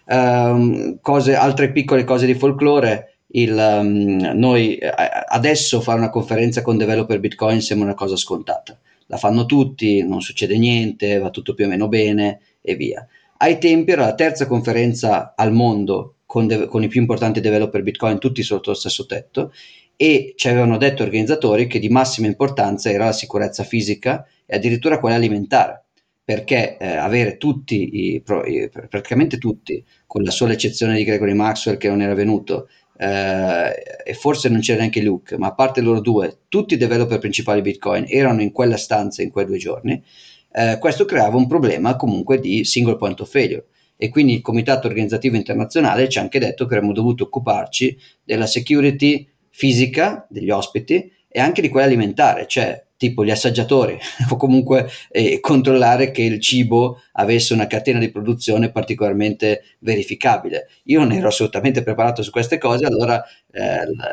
um, cose, altre piccole cose di folklore. Il, um, noi eh, adesso fare una conferenza con developer Bitcoin sembra una cosa scontata. La fanno tutti, non succede niente, va tutto più o meno bene e via. Ai tempi era la terza conferenza al mondo con, de- con i più importanti developer Bitcoin, tutti sotto lo stesso tetto, e ci avevano detto organizzatori che di massima importanza era la sicurezza fisica e addirittura quella alimentare perché eh, avere tutti, i, praticamente tutti, con la sola eccezione di Gregory Maxwell che non era venuto, e forse non c'era neanche Luke, ma a parte loro due, tutti i developer principali Bitcoin erano in quella stanza in quei due giorni, eh, questo creava un problema comunque di single point of failure. E quindi il comitato organizzativo internazionale ci ha anche detto che avremmo dovuto occuparci della security fisica degli ospiti e anche di quella alimentare, cioè tipo gli assaggiatori <laughs> o comunque eh, controllare che il cibo avesse una catena di produzione particolarmente verificabile. Io non ero assolutamente preparato su queste cose, allora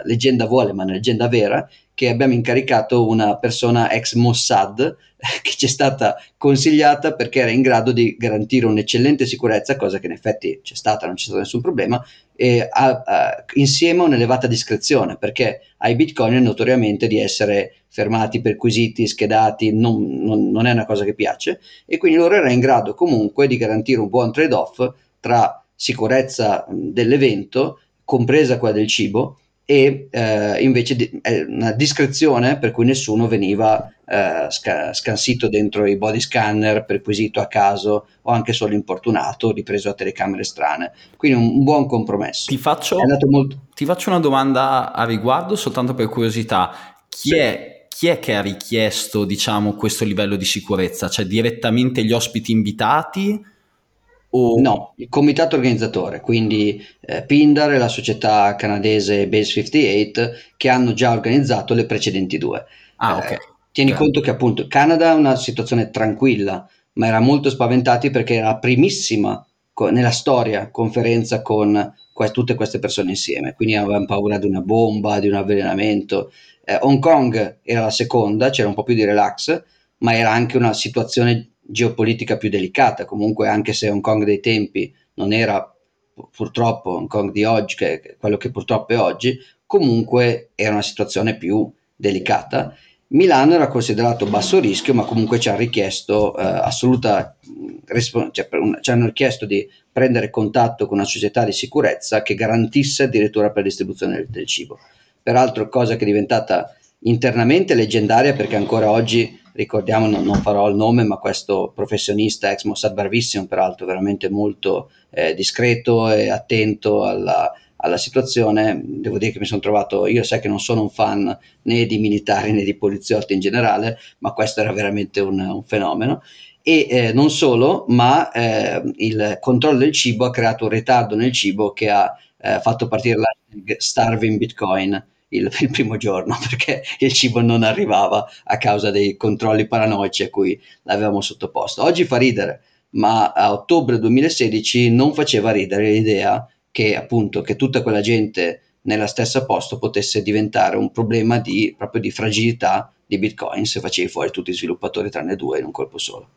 leggenda vuole, ma è una leggenda vera, che abbiamo incaricato una persona ex Mossad <laughs> che ci è stata consigliata perché era in grado di garantire un'eccellente sicurezza, cosa che in effetti c'è stata, non c'è stato nessun problema, e a, a, insieme a un'elevata discrezione, perché ai bitcoin notoriamente di essere fermati, perquisiti, schedati, non, non, non è una cosa che piace, e quindi loro era in grado comunque di garantire un buon trade-off tra sicurezza dell'evento, compresa quella del cibo, e eh, invece di, una discrezione per cui nessuno veniva eh, sca- scansito dentro i body scanner, perquisito a caso o anche solo importunato, ripreso a telecamere strane. Quindi un, un buon compromesso. Ti faccio, molto... ti faccio, una domanda a riguardo, soltanto per curiosità. Chi sì. è chi è che ha richiesto diciamo, questo livello di sicurezza? Cioè direttamente gli ospiti invitati? O... No, il comitato organizzatore, quindi eh, Pindar e la società canadese Base 58 che hanno già organizzato le precedenti due. Ah, ok. Eh, tieni okay. conto che appunto Canada è una situazione tranquilla, ma era molto spaventati perché era la primissima co- nella storia conferenza con que- tutte queste persone insieme, quindi avevano paura di una bomba, di un avvelenamento. Eh, Hong Kong era la seconda, c'era un po' più di relax, ma era anche una situazione geopolitica più delicata, comunque anche se Hong Kong dei tempi non era purtroppo Hong Kong di oggi, che è quello che purtroppo è oggi, comunque era una situazione più delicata. Milano era considerato basso rischio, ma comunque ci, ha richiesto, eh, assoluta, cioè, un, ci hanno richiesto di prendere contatto con una società di sicurezza che garantisse addirittura per la distribuzione del, del cibo. Peraltro, cosa che è diventata internamente leggendaria perché ancora oggi ricordiamo, non, non, farò il nome, ma questo professionista ex Mossad bravissimo, peraltro veramente molto eh, discreto e attento alla, alla, situazione, devo dire che mi sono trovato, io sai che non sono un fan né di militari né di poliziotti in generale, ma questo era veramente un, un fenomeno. E eh, non solo, ma eh, il controllo del cibo ha creato un ritardo nel cibo che ha eh, fatto partire la starving Bitcoin il, il, primo giorno <laughs> perché il cibo non arrivava a causa dei controlli paranoici a cui l'avevamo sottoposto. Oggi fa ridere, ma a ottobre 2016 non faceva ridere l'idea che appunto che tutta quella gente nella stessa posto potesse diventare un problema di, proprio di fragilità di Bitcoin se facevi fuori tutti i sviluppatori tranne due in un colpo solo.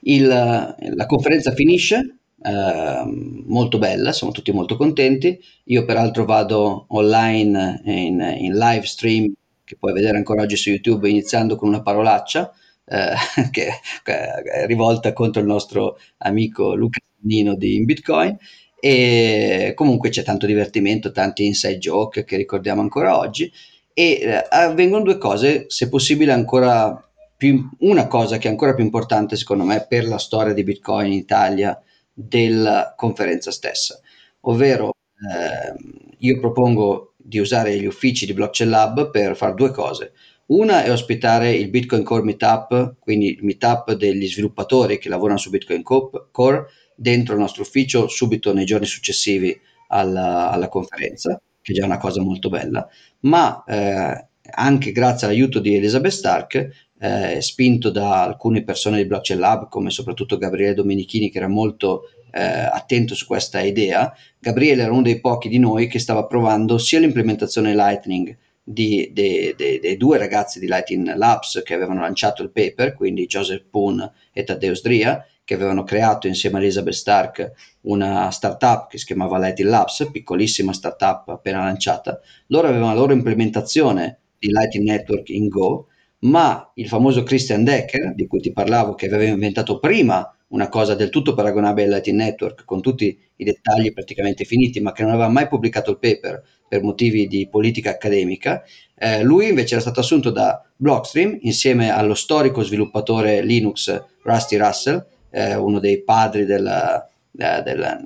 Il, la conferenza finisce, Ehm, molto bella, siamo tutti molto contenti. Io peraltro vado online in, in, live stream che puoi vedere ancora oggi su YouTube iniziando con una parolaccia eh, <laughs> che, è rivolta contro il nostro amico Luca Nino di Bitcoin e comunque c'è tanto divertimento, tanti inside joke che ricordiamo ancora oggi e eh, avvengono due cose, se possibile ancora più, una cosa che è ancora più importante secondo me per la storia di Bitcoin in Italia della conferenza stessa, ovvero eh, io propongo di usare gli uffici di Blockchain Lab per fare due cose. Una è ospitare il Bitcoin Core Meetup, quindi il meetup degli sviluppatori che lavorano su Bitcoin Core dentro il nostro ufficio subito nei giorni successivi alla, alla conferenza, che è già una cosa molto bella, ma eh, anche grazie all'aiuto di Elizabeth Stark, eh, spinto da alcune persone di Blockchain Lab, come soprattutto Gabriele Domenichini, che era molto eh, attento su questa idea, Gabriele era uno dei pochi di noi che stava provando sia l'implementazione Lightning dei de, de due ragazzi di Lightning Labs che avevano lanciato il paper, quindi Joseph Poon e Taddeus Dria, che avevano creato insieme a Elizabeth Stark una startup che si chiamava Lightning Labs, piccolissima startup appena lanciata. Loro avevano la loro implementazione di Lightning Network in Go, ma il famoso Christian Decker, di cui ti parlavo, che aveva inventato prima una cosa del tutto paragonabile al Lightning Network, con tutti i dettagli praticamente finiti, ma che non aveva mai pubblicato il paper per motivi di politica accademica, eh, lui invece era stato assunto da Blockstream insieme allo storico sviluppatore Linux Rusty Russell, eh, uno dei padri della, della, della,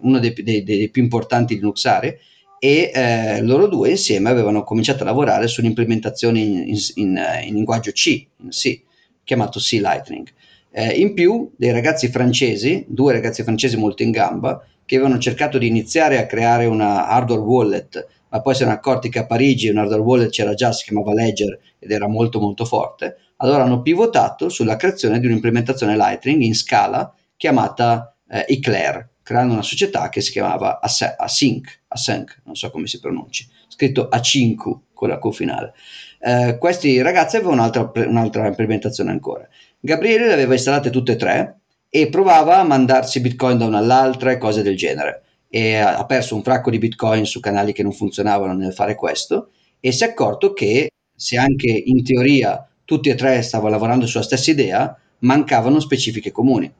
uno dei, dei, dei, più importanti Linuxari, e eh, loro due insieme avevano cominciato a lavorare sull'implementazione in, in, in, in linguaggio C, C, chiamato C Lightning. Eh, in più, dei ragazzi francesi, due ragazzi francesi molto in gamba, che avevano cercato di iniziare a creare una hardware wallet, ma poi si erano accorti che a Parigi un hardware wallet c'era già, si chiamava Ledger ed era molto molto forte, allora hanno pivotato sulla creazione di un'implementazione Lightning in scala chiamata eh, Eclair, creando una società che si chiamava Async, Async, non so come si pronunci, scritto A5 con la Q finale. Eh, questi ragazzi avevano un'altra, un'altra implementazione ancora. Gabriele le aveva installate tutte e tre e provava a mandarsi bitcoin da una all'altra e cose del genere. E ha perso un fracco di bitcoin su canali che non funzionavano nel fare questo e si è accorto che se anche in teoria tutti e tre stavano lavorando sulla stessa idea, mancavano specifiche comuni.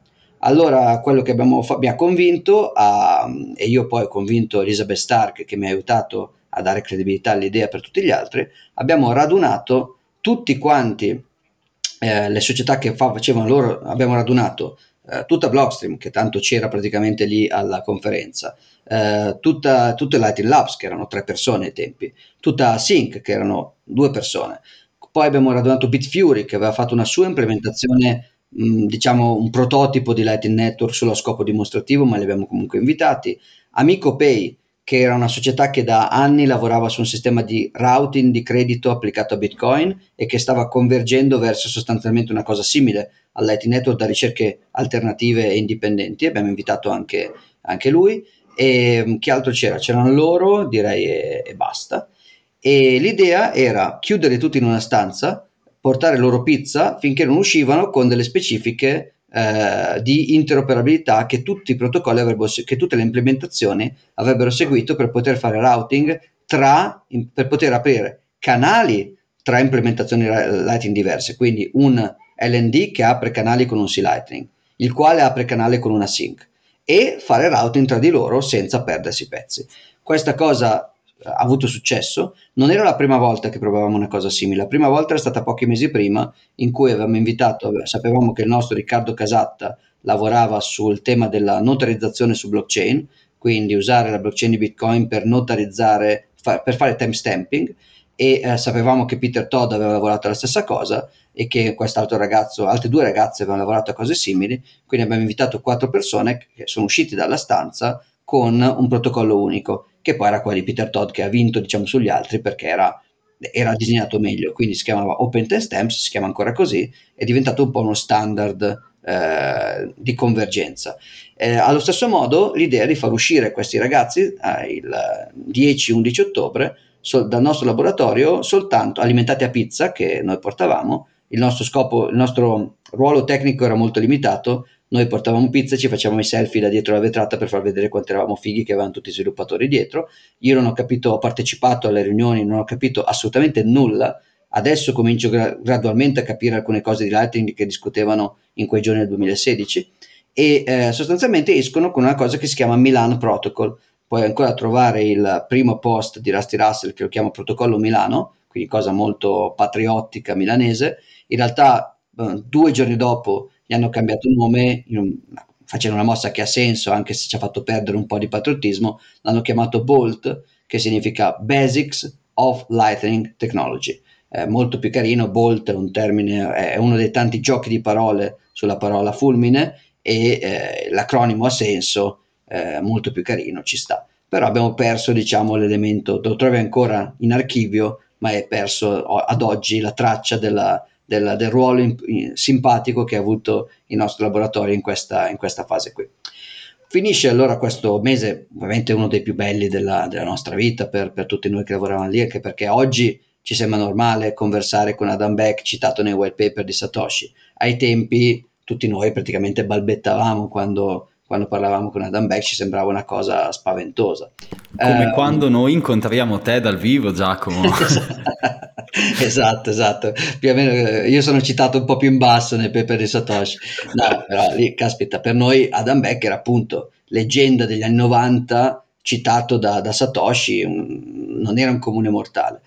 Allora quello che abbiamo, mi ha convinto, a, e io poi ho convinto Elizabeth Stark che mi ha aiutato a dare credibilità all'idea per tutti gli altri, abbiamo radunato tutti quanti eh, le società che fa, facevano loro, abbiamo radunato eh, tutta Blockstream, che tanto c'era praticamente lì alla conferenza, eh, tutta, tutte Lightning Labs, che erano tre persone ai tempi, tutta Sync, che erano due persone, poi abbiamo radunato Bitfury che aveva fatto una sua implementazione, mh, diciamo un prototipo di Lightning Network solo a scopo dimostrativo, ma li abbiamo comunque invitati. Amico Pay, che era una società che da anni lavorava su un sistema di routing di credito applicato a Bitcoin e che stava convergendo verso sostanzialmente una cosa simile al Lightning Network da ricerche alternative e indipendenti. Abbiamo invitato anche, anche lui. E che altro c'era? C'erano loro, direi, e, e basta e l'idea era chiudere tutti in una stanza, portare loro pizza finché non uscivano con delle specifiche eh, di interoperabilità che tutti i protocolli avrebbero, che tutte le implementazioni avrebbero seguito per poter fare routing tra, in, per poter aprire canali tra implementazioni Lightning diverse, quindi un LND che apre canali con un C-Lightning, il quale apre canale con una sync e fare routing tra di loro senza perdersi pezzi. Questa cosa avuto successo, non era la prima volta che provavamo una cosa simile, la prima volta era stata pochi mesi prima in cui avevamo invitato, sapevamo che il nostro Riccardo Casatta lavorava sul tema della notarizzazione su blockchain, quindi usare la blockchain di Bitcoin per notarizzare, fa, per fare timestamping e eh, sapevamo che Peter Todd aveva lavorato alla stessa cosa e che quest'altro ragazzo, altre due ragazze avevano lavorato a cose simili, quindi abbiamo invitato quattro persone che sono usciti dalla stanza con un protocollo unico che poi era quello di Peter Todd che ha vinto diciamo sugli altri perché era, era disegnato meglio, quindi si chiamava Open Stamps, si chiama ancora così, è diventato un po' uno standard eh, di convergenza. Eh, allo stesso modo l'idea di far uscire questi ragazzi eh, il 10-11 ottobre so, dal nostro laboratorio soltanto alimentati a pizza che noi portavamo, il nostro scopo, il nostro ruolo tecnico era molto limitato, noi portavamo pizza e ci facevamo i selfie da dietro la vetrata per far vedere quanto eravamo fighi che avevano tutti i sviluppatori dietro. Io non ho capito, ho partecipato alle riunioni, non ho capito assolutamente nulla adesso comincio gra- gradualmente a capire alcune cose di Lightning che discutevano in quei giorni del 2016 e eh, sostanzialmente escono con una cosa che si chiama Milan Protocol. Puoi ancora trovare il primo post di Rusty Russell che lo chiama Protocollo Milano, quindi cosa molto patriottica milanese. In realtà eh, due giorni dopo gli hanno cambiato nome, un, facendo una mossa che ha senso anche se ci ha fatto perdere un po' di patriottismo, l'hanno chiamato BOLT, che significa Basics of Lightning Technology. È molto più carino, Bolt è un termine, è uno dei tanti giochi di parole sulla parola fulmine e eh, l'acronimo ha senso, eh, molto più carino, ci sta. Però abbiamo perso, diciamo, l'elemento, lo trovi ancora in archivio, ma è perso ad oggi la traccia della, della, del ruolo in, in, simpatico che ha avuto il nostro laboratorio in questa, in questa fase qui. Finisce allora questo mese, ovviamente uno dei più belli della, della nostra vita per, per, tutti noi che lavoravamo lì, anche perché oggi ci sembra normale conversare con Adam Beck citato nei white paper di Satoshi. Ai tempi tutti noi praticamente balbettavamo quando, quando parlavamo con Adam Beck, ci sembrava una cosa spaventosa. Come eh, quando noi incontriamo te dal vivo, Giacomo. <laughs> <laughs> esatto, esatto. Più o meno eh, io sono citato un po' più in basso nei paper di Satoshi. No, però lì, caspita, per noi Adam Beck era appunto leggenda degli anni 90, citato da, da Satoshi, un, non era un comune mortale.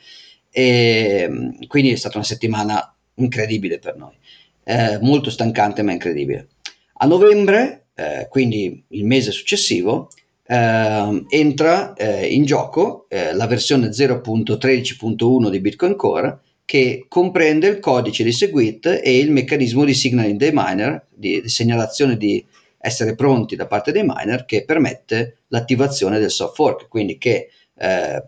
E quindi è stata una settimana incredibile per noi eh, molto stancante ma incredibile. A novembre, eh, quindi il mese successivo, eh, entra in gioco eh, la versione 0.13.1 di Bitcoin Core che comprende il codice di Segwit e il meccanismo di signaling dei miner, di, di segnalazione di essere pronti da parte dei miner che permette l'attivazione del soft fork, quindi che eh,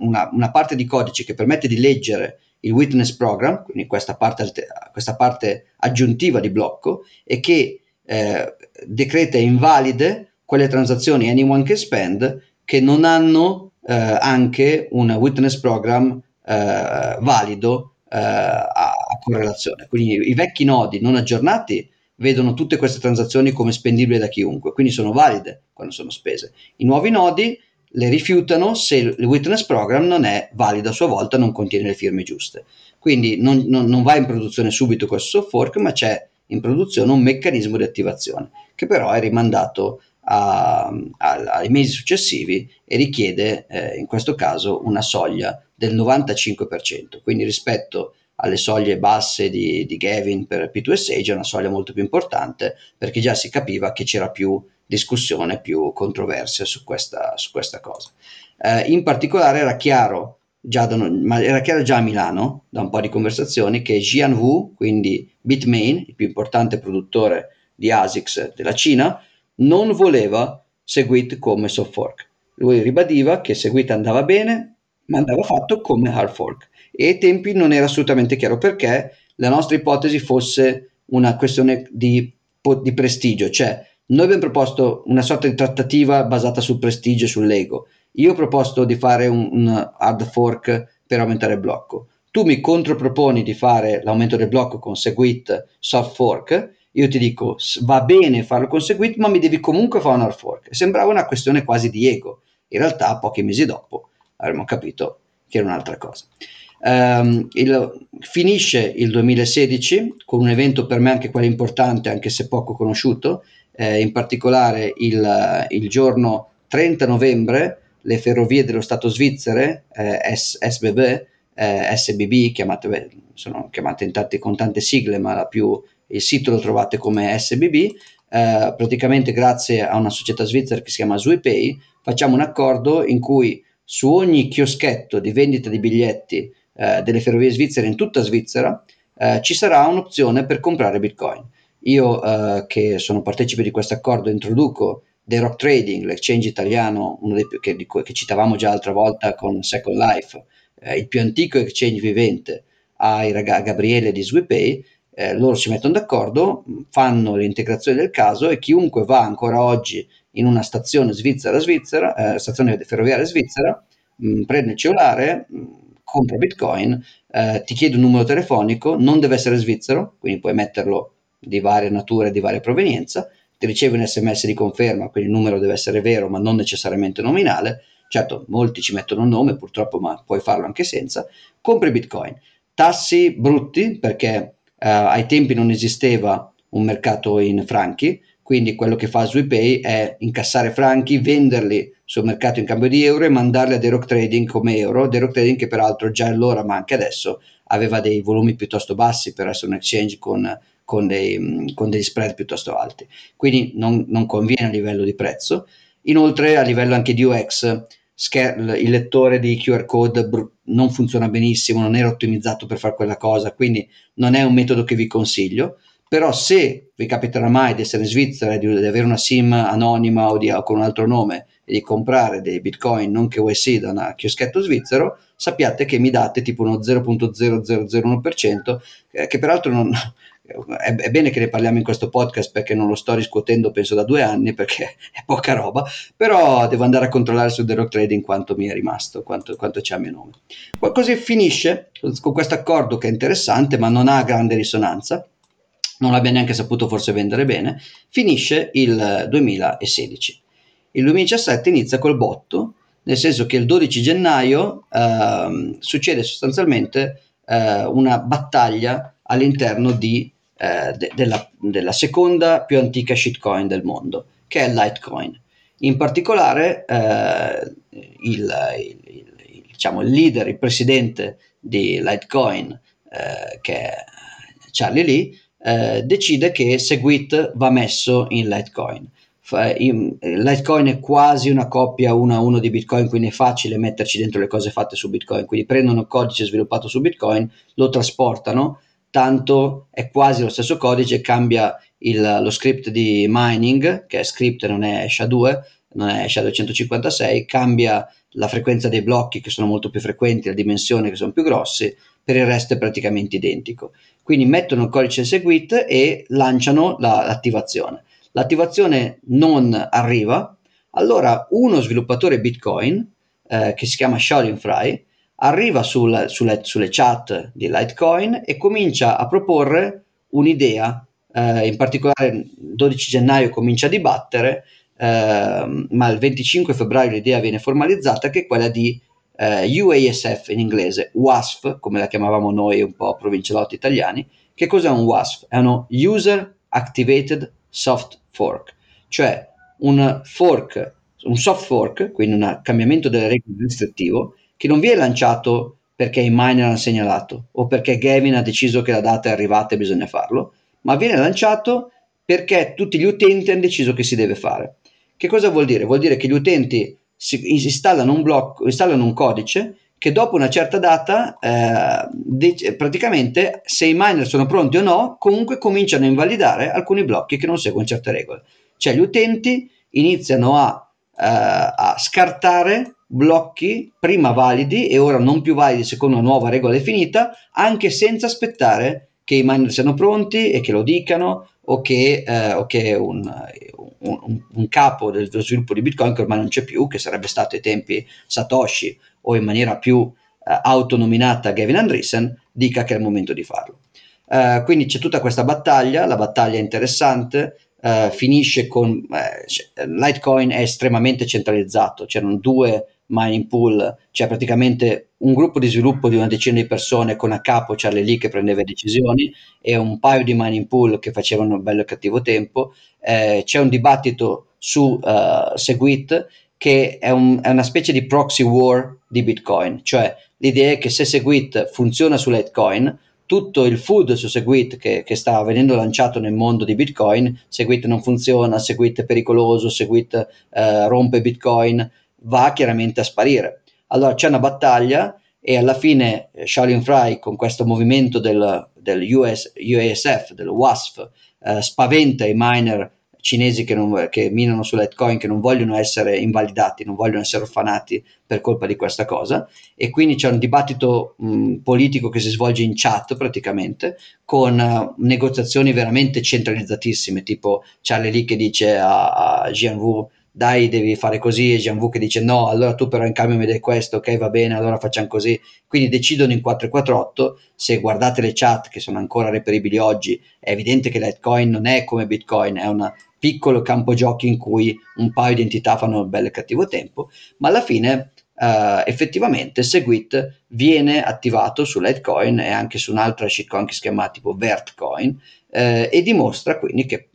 una, una, parte di codice che permette di leggere il witness program, quindi questa parte, questa parte aggiuntiva di blocco, e che eh, decreta invalide quelle transazioni anyone can spend che non hanno eh, anche un witness program eh, valido eh, a, a, correlazione. Quindi i vecchi nodi non aggiornati vedono tutte queste transazioni come spendibili da chiunque, quindi sono valide quando sono spese. I nuovi nodi le rifiutano se il witness program non è valido a sua volta, non contiene le firme giuste. Quindi non, non, non va in produzione subito questo fork, ma c'è in produzione un meccanismo di attivazione che però è rimandato a, a, ai mesi successivi e richiede eh, in questo caso una soglia del 95%. Quindi rispetto alle soglie basse di, di Gavin per P2SH è una soglia molto più importante perché già si capiva che c'era più discussione, più controversia su questa, su questa cosa. Eh, in particolare era chiaro, già da, ma era chiaro già a Milano, da un po' di conversazioni, che Jianwu, quindi Bitmain, il più importante produttore di ASICS della Cina, non voleva Segwit come soft fork. Lui ribadiva che Segwit andava bene, ma andava fatto come hard fork. E ai tempi non era assolutamente chiaro perché la nostra ipotesi fosse una questione di, di prestigio, cioè noi abbiamo proposto una sorta di trattativa basata sul prestigio e sull'ego. Io ho proposto di fare un, un hard fork per aumentare il blocco. Tu mi controproponi di fare l'aumento del blocco con Segwit soft fork. Io ti dico va bene farlo con Segwit, ma mi devi comunque fare un hard fork. Sembrava una questione quasi di ego. In realtà, pochi mesi dopo, avremmo capito che era un'altra cosa. Um, il, finisce il 2016 con un evento per me anche quello importante, anche se poco conosciuto, eh, in particolare il, il, giorno 30 novembre le ferrovie dello Stato svizzere, eh, SBB, eh, SBB, chiamate, beh, sono chiamate tanti, con tante sigle, ma più, il sito lo trovate come SBB, eh, praticamente grazie a una società svizzera che si chiama Zwipay, facciamo un accordo in cui su ogni chioschetto di vendita di biglietti eh, delle ferrovie svizzere in tutta Svizzera eh, ci sarà un'opzione per comprare bitcoin. Io eh, che sono partecipe di questo accordo introduco The Rock Trading, l'exchange italiano, uno dei più, che, che citavamo già l'altra volta con Second Life, eh, il più antico exchange vivente ai ragazzi Gabriele di Swipay, eh, loro si mettono d'accordo, fanno l'integrazione del caso e chiunque va ancora oggi in una stazione svizzera, svizzera eh, stazione ferroviaria svizzera, mh, prende il cellulare, mh, compra bitcoin, eh, ti chiede un numero telefonico, non deve essere svizzero, quindi puoi metterlo di varie nature di varia provenienza, ti ricevi un sms di conferma, quindi il numero deve essere vero ma non necessariamente nominale, certo molti ci mettono un nome purtroppo ma puoi farlo anche senza, compri bitcoin. tassi brutti perché uh, ai tempi non esisteva un mercato in franchi, quindi quello che fa SwePay è incassare franchi, venderli sul mercato in cambio di euro e mandarli a Derock Trading come euro, Derock Trading che peraltro già allora ma anche adesso aveva dei volumi piuttosto bassi per essere un exchange con, con, dei, con degli spread piuttosto alti, quindi non, non conviene a livello di prezzo. Inoltre a livello anche di UX il lettore di QR code non funziona benissimo, non era ottimizzato per fare quella cosa, quindi non è un metodo che vi consiglio. Però se vi capiterà mai di essere in Svizzera, di, di avere una SIM anonima o, di, o con un altro nome e di comprare dei bitcoin non che KYC da un chioschetto svizzero, sappiate che mi date tipo uno 0.0001%, eh, che peraltro non, è, è, bene che ne parliamo in questo podcast perché non lo sto riscuotendo penso da due anni perché <laughs> è poca roba, però devo andare a controllare su The Rock Trading quanto mi è rimasto, quanto, quanto c'è a mio nome. Così finisce con questo accordo che è interessante ma non ha grande risonanza, non l'abbia neanche saputo forse vendere bene, finisce il 2016. Il 2017 inizia col botto, nel senso che il 12 gennaio eh, succede sostanzialmente eh, una battaglia all'interno di eh, de- della, della, seconda più antica shitcoin del mondo, che è Litecoin. In particolare eh, il, il, il, diciamo, il, leader, il presidente di Litecoin, eh, che è Charlie Lee, eh, decide che Segwit va messo in Litecoin. Litecoin è quasi una coppia uno a uno di Bitcoin, quindi è facile metterci dentro le cose fatte su Bitcoin. Quindi prendono il codice sviluppato su Bitcoin, lo trasportano tanto è quasi lo stesso codice, cambia il, lo script di mining, che è script non è SHA-2, non è SHA-256, cambia la frequenza dei blocchi che sono molto più frequenti, la dimensione che sono più grossi, per il resto è praticamente identico. Quindi mettono il codice seguit e lanciano la, l'attivazione. L'attivazione non arriva, allora uno sviluppatore Bitcoin, eh, che si chiama Shaolin Fry, arriva sul, sulle, sulle, chat di Litecoin e comincia a proporre un'idea, eh, in particolare il 12 gennaio comincia a dibattere, eh, ma il 25 febbraio l'idea viene formalizzata che è quella di eh, UASF in inglese, WASF, come la chiamavamo noi un po' provincielotti italiani. Che cos'è un WASF? È uno User Activated Soft Fork, cioè un fork, un soft fork, quindi un cambiamento delle regole restrittivo, che non viene lanciato perché i miner hanno segnalato o perché Gavin ha deciso che la data è arrivata e bisogna farlo, ma viene lanciato perché tutti gli utenti hanno deciso che si deve fare. Che cosa vuol dire? Vuol dire che gli utenti installano un blocco, installano un codice che dopo una certa data, eh, de- praticamente se i miner sono pronti o no, comunque cominciano a invalidare alcuni blocchi che non seguono certe regole. Cioè gli utenti iniziano a, eh, a scartare blocchi prima validi e ora non più validi secondo una nuova regola definita, anche senza aspettare che i miner siano pronti e che lo dicano o che, eh, o che un, un, un, capo dello sviluppo di Bitcoin che ormai non c'è più, che sarebbe stato ai tempi Satoshi o in maniera più eh, autonominata Gavin Andreessen, dica che è il momento di farlo. Uh, quindi c'è tutta questa battaglia, la battaglia è interessante, uh, finisce con... Uh, Litecoin è estremamente centralizzato, c'erano due mining pool, cioè praticamente un gruppo di sviluppo di una decina di persone con a capo Charlie Lee che prendeva decisioni e un paio di mining pool che facevano bello e cattivo tempo. Eh, c'è un dibattito su uh, Segwit che è, un, è, una specie di proxy war di Bitcoin, cioè l'idea è che se Segwit funziona su Litecoin, tutto il food su Segwit che, che, sta venendo lanciato nel mondo di Bitcoin, Segwit non funziona, Segwit è pericoloso, Segwit eh, rompe Bitcoin, va chiaramente a sparire. Allora c'è una battaglia e alla fine eh, Shaolin Fry con questo movimento del, del US, UASF, del WASF, eh, spaventa i miner cinesi che, non, che minano su Litecoin che non vogliono essere invalidati, non vogliono essere orfanati per colpa di questa cosa e quindi c'è un dibattito mh, politico che si svolge in chat praticamente con uh, negoziazioni veramente centralizzatissime tipo Charlie Lee che dice a, a Jian dai devi fare così e Gianvu che dice no allora tu però in cambio mi dai questo ok va bene allora facciamo così quindi decidono in 448 se guardate le chat che sono ancora reperibili oggi è evidente che Litecoin non è come Bitcoin è un piccolo campo giochi in cui un paio di entità fanno bello e cattivo tempo ma alla fine uh, effettivamente Segwit viene attivato su Litecoin e anche su un'altra shitcoin che si chiama tipo Vertcoin eh, e dimostra quindi che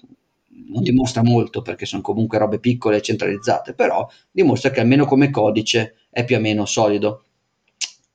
non dimostra molto perché sono comunque robe piccole e centralizzate, però dimostra che almeno come codice è più o meno solido.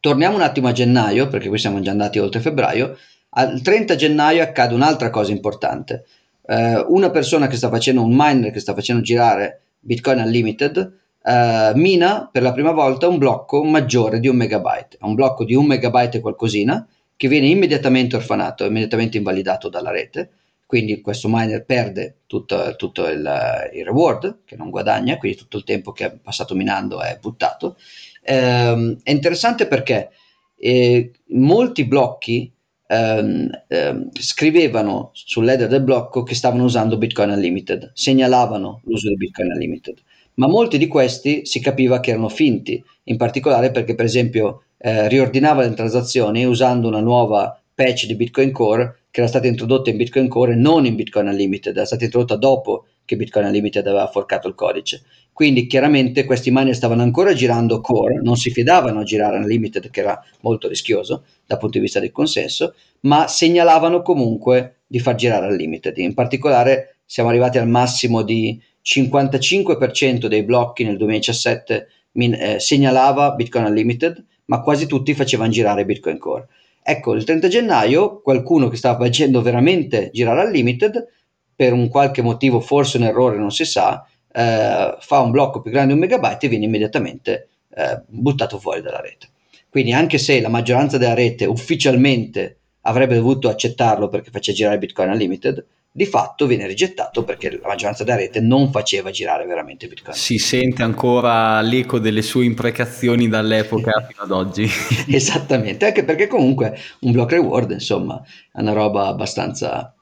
Torniamo un attimo a gennaio, perché qui siamo già andati oltre febbraio. Al 30 gennaio accade un'altra cosa importante. Eh, una persona che sta facendo un miner che sta facendo girare Bitcoin Unlimited eh, mina per la prima volta un blocco maggiore di un megabyte. È un blocco di un megabyte e qualcosina che viene immediatamente orfanato, immediatamente invalidato dalla rete quindi questo miner perde tutto, tutto il, il, reward che non guadagna, quindi tutto il tempo che ha passato minando è buttato. Eh, è interessante perché eh, molti blocchi ehm, ehm, scrivevano sull'header del blocco che stavano usando Bitcoin Unlimited, segnalavano l'uso di Bitcoin Unlimited, ma molti di questi si capiva che erano finti, in particolare perché per esempio eh, riordinava le transazioni usando una nuova patch di Bitcoin Core che era stata introdotta in Bitcoin Core e non in Bitcoin Unlimited, era stata introdotta dopo che Bitcoin Unlimited aveva forcato il codice. Quindi chiaramente questi miner stavano ancora girando core, non si fidavano a girare Unlimited che era molto rischioso dal punto di vista del consenso, ma segnalavano comunque di far girare Unlimited. In particolare siamo arrivati al massimo di 55% dei blocchi nel 2017 min- eh, segnalava Bitcoin Unlimited, ma quasi tutti facevano girare Bitcoin Core. Ecco, il 30 gennaio qualcuno che stava facendo veramente girare al limited, per un qualche motivo, forse un errore, non si sa, eh, fa un blocco più grande di un megabyte e viene immediatamente eh, buttato fuori dalla rete. Quindi anche se la maggioranza della rete ufficialmente avrebbe dovuto accettarlo perché faceva girare Bitcoin Unlimited, di fatto viene rigettato perché la maggioranza della rete non faceva girare veramente Bitcoin. Si sente ancora l'eco delle sue imprecazioni dall'epoca fino ad oggi. <laughs> Esattamente, anche perché comunque un block reward, insomma, è una roba abbastanza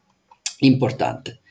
importante.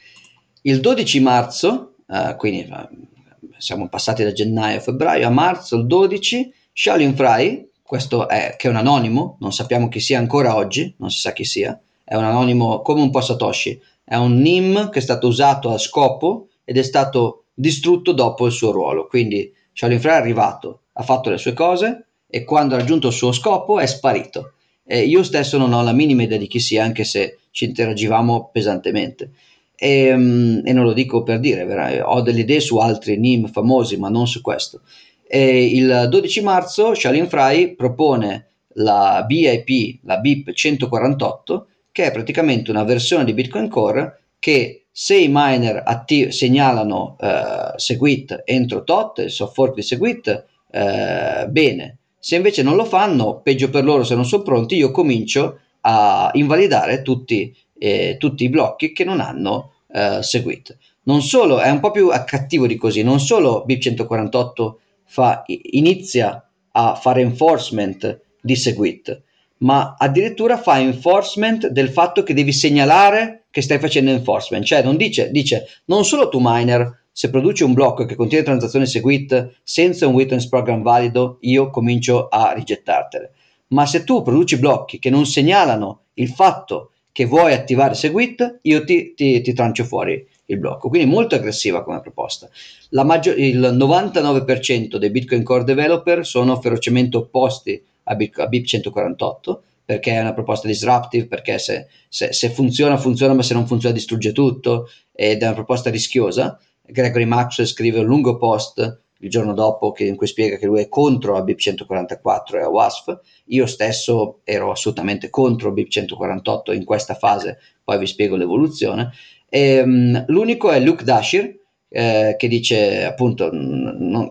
Il 12 marzo, uh, quindi uh, siamo passati da gennaio a febbraio, a marzo, il 12, Shaolin Fry, questo è, che è un anonimo, non sappiamo chi sia ancora oggi, non si sa chi sia, è un anonimo come un po' Satoshi, è un NIM che è stato usato a scopo ed è stato distrutto dopo il suo ruolo. Quindi Shaolin Fry è arrivato, ha fatto le sue cose e quando ha raggiunto il suo scopo è sparito. E io stesso non ho la minima idea di chi sia, anche se ci interagivamo pesantemente. E, um, e non lo dico per dire, vera, ho delle idee su altri NIM famosi, ma non su questo. E il 12 marzo Shaolin Fry propone la BIP, la BIP 148, che è praticamente una versione di Bitcoin Core che se i miner atti- segnalano eh, Segwit entro tot, il soft fork di Segwit, eh, bene. Se invece non lo fanno, peggio per loro se non sono pronti, io comincio a invalidare tutti, eh, tutti i blocchi che non hanno eh, Segwit. Non solo, è un po' più cattivo di così, non solo BIP 148 fa, inizia a fare enforcement di Segwit, ma addirittura fa enforcement del fatto che devi segnalare che stai facendo enforcement, cioè non dice, dice non solo tu miner, se produci un blocco che contiene transazioni seguite senza un witness program valido, io comincio a rigettartele. Ma se tu produci blocchi che non segnalano il fatto che vuoi attivare Segwit, io ti, ti, ti trancio fuori il blocco. Quindi molto aggressiva come proposta. Maggior, il 99% dei Bitcoin Core developer sono ferocemente opposti a BIP, a BIP 148 perché è una proposta disruptive, perché se, se, se, funziona funziona, ma se non funziona distrugge tutto ed è una proposta rischiosa. Gregory Maxwell scrive un lungo post il giorno dopo che, in cui spiega che lui è contro a BIP 144 e a WASP. Io stesso ero assolutamente contro BIP 148 in questa fase, poi vi spiego l'evoluzione. E, um, l'unico è Luke Dashir, eh, che dice appunto non,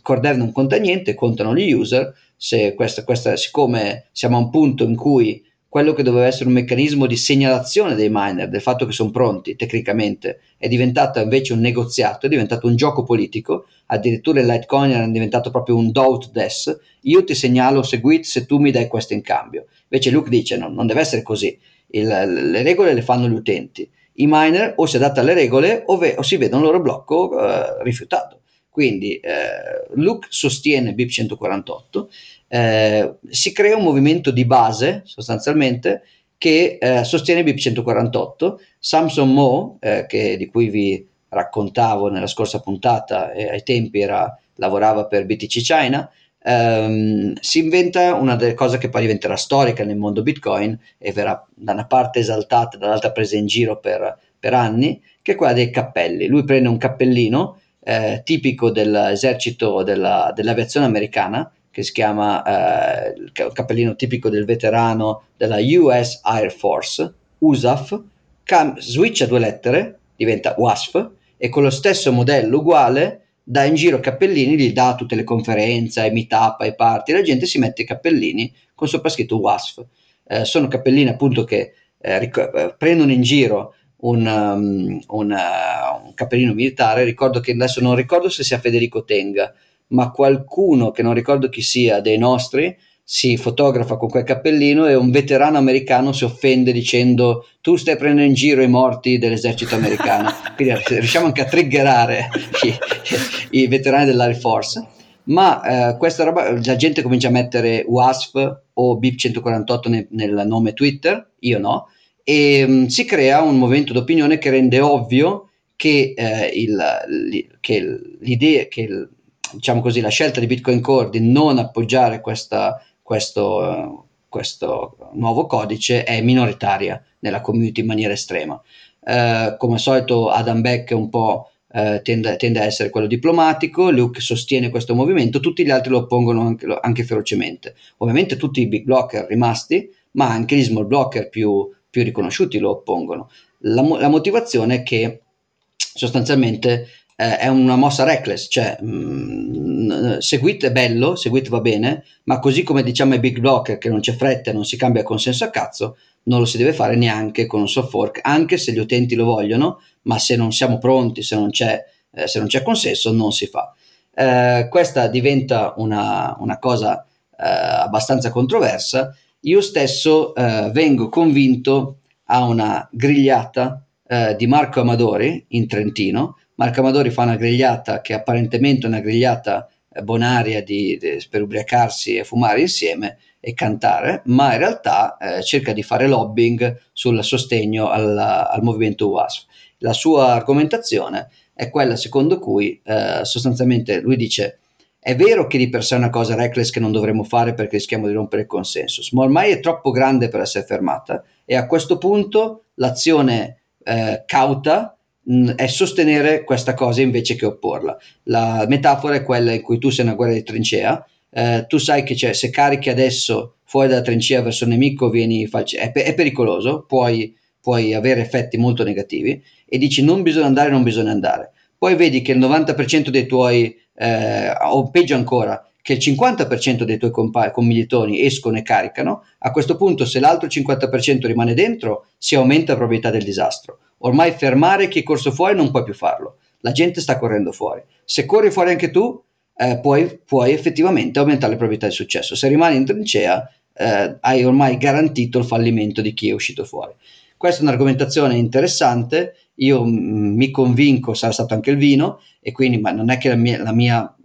Cordev non conta niente, contano gli user, se questa, questa, siccome siamo a un punto in cui quello che doveva essere un meccanismo di segnalazione dei miner del fatto che sono pronti tecnicamente è diventato invece un negoziato, è diventato un gioco politico, addirittura il Litecoin era diventato proprio un doubt des, io ti segnalo Segwit se tu mi dai questo in cambio. Invece Luke dice no, non deve essere così, il, le regole le fanno gli utenti, i miner o si adattano alle regole o, ve, o si vedono il loro blocco eh, rifiutato. Quindi eh, Luke sostiene BIP 148, eh, si crea un movimento di base sostanzialmente che eh, sostiene BIP 148. Samson Mo, eh, che, di cui vi raccontavo nella scorsa puntata, ai tempi era, lavorava per BTC China, ehm, si inventa una delle cose che poi diventerà storica nel mondo Bitcoin e verrà da una parte esaltata, dall'altra presa in giro per, per anni, che è quella dei cappelli. Lui prende un cappellino eh, tipico dell'esercito della, dell'aviazione americana, che si chiama eh, il cappellino tipico del veterano della US Air Force, USAF, cam- switcha due lettere, diventa WASF, e con lo stesso modello uguale dà in giro cappellini, li dà a tutte le conferenze, ai meetup, ai party, la gente si mette i cappellini con sopra scritto WASF. Eh, sono cappellini appunto che eh, ric- eh, prendono in giro un, um, un, uh, un, cappellino militare, ricordo che adesso non ricordo se sia Federico Tenga, ma qualcuno che non ricordo chi sia dei nostri si fotografa con quel cappellino e un veterano americano si offende dicendo tu stai prendendo in giro i morti dell'esercito americano. <laughs> Quindi riusciamo anche a triggerare i, i veterani dell'Air Force. Ma eh, questa roba, la gente comincia a mettere WASP o BIP 148 nel, nel nome Twitter, io no, e mh, mm, si crea un movimento d'opinione che rende ovvio che, eh, il, che l'idea, che il, diciamo così, la scelta di Bitcoin Core di non appoggiare questa, questo, questo, nuovo codice è minoritaria nella community in maniera estrema. Eh, come al solito Adam Beck un po' eh, tende, tende, a essere quello diplomatico, Luke sostiene questo movimento, tutti gli altri lo oppongono anche, anche ferocemente. Ovviamente tutti i big blocker rimasti, ma anche gli small blocker più, più riconosciuti lo oppongono. La, la motivazione è che sostanzialmente eh, è una mossa reckless, cioè mh, mm, Seguit è bello, Seguit va bene, ma così come diciamo ai big blocker che non c'è fretta e non si cambia consenso a cazzo, non lo si deve fare neanche con un soft fork, anche se gli utenti lo vogliono, ma se non siamo pronti, se non c'è, eh, se non c'è consenso, non si fa. Eh, questa diventa una, una cosa eh, abbastanza controversa io stesso eh, vengo convinto a una grigliata eh, di Marco Amadori in Trentino. Marco Amadori fa una grigliata che apparentemente è una grigliata eh, bonaria di, di, per ubriacarsi e fumare insieme e cantare, ma in realtà eh, cerca di fare lobbying sul sostegno al, al movimento WASF. La sua argomentazione è quella secondo cui eh, sostanzialmente lui dice è vero che di per sé è una cosa reckless che non dovremmo fare perché rischiamo di rompere il consenso, ma ormai è troppo grande per essere fermata e a questo punto l'azione eh, cauta mh, è sostenere questa cosa invece che opporla. La metafora è quella in cui tu sei una guerra di trincea, eh, tu sai che se carichi adesso fuori dalla trincea verso il nemico vieni, è, è pericoloso, puoi, puoi avere effetti molto negativi e dici non bisogna andare, non bisogna andare. Poi vedi che il 90% dei tuoi eh, o peggio ancora, che il 50% dei tuoi compa- commilitoni escono e caricano, a questo punto se l'altro 50% rimane dentro, si aumenta la probabilità del disastro. Ormai fermare chi è corso fuori non puoi più farlo. La gente sta correndo fuori. Se corri fuori anche tu, eh, puoi, puoi, effettivamente aumentare le probabilità di successo. Se rimani in trincea, eh, hai ormai garantito il fallimento di chi è uscito fuori. Questa è un'argomentazione interessante, io m- mi convinco, sarà stato anche il vino, e quindi ma non è che la mia, la mia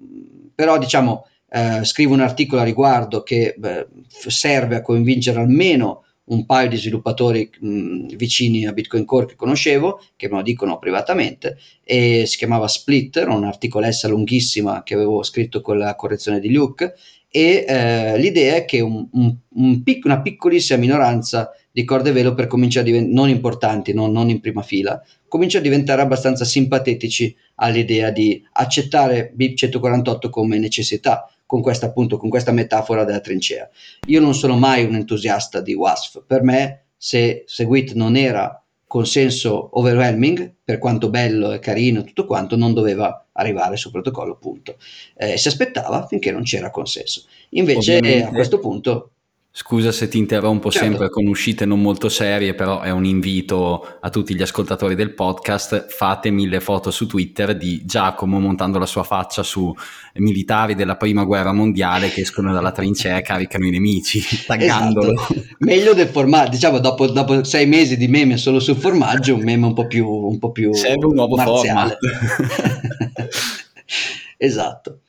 però diciamo eh, scrivo un articolo a riguardo che beh, serve a convincere almeno un paio di sviluppatori mh, vicini a Bitcoin Core che conoscevo, che me lo dicono privatamente, e si chiamava Split, era un articolessa lunghissima che avevo scritto con la correzione di Luke, e eh, l'idea è che un, un, un pic- una piccolissima minoranza di corde velo per cominciare a diventare non importanti, non, non in prima fila, comincia a diventare abbastanza simpatetici all'idea di accettare BIP 148 come necessità, con questa appunto con questa metafora della trincea. Io non sono mai un entusiasta di WASF, per me se Segwit non era consenso overwhelming, per quanto bello e carino tutto quanto, non doveva arrivare sul protocollo, punto. Eh, si aspettava finché non c'era consenso. Invece Ovviamente. a questo punto Scusa se ti interrompo certo. sempre con uscite non molto serie, però è un invito a tutti gli ascoltatori del podcast. Fate mille foto su Twitter di Giacomo montando la sua faccia su militari della prima guerra mondiale che escono dalla trincea e caricano i nemici, <laughs> taggandolo. Esatto. Meglio del formaggio, diciamo dopo, dopo, sei mesi di meme solo sul formaggio, un meme un po' più, un po più Serve un nuovo marziale. <laughs> <laughs> esatto.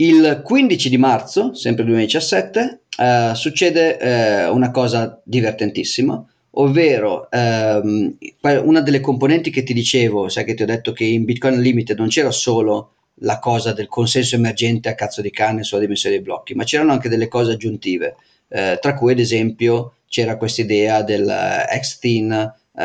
Il 15 di marzo, sempre 2017, eh, succede eh, una cosa divertentissima, ovvero ehm, una delle componenti che ti dicevo, sai che ti ho detto che in Bitcoin Unlimited non c'era solo la cosa del consenso emergente a cazzo di cane sulla dimensione dei blocchi, ma c'erano anche delle cose aggiuntive, eh, tra cui ad esempio c'era questa idea del uh, X-Thin, uh,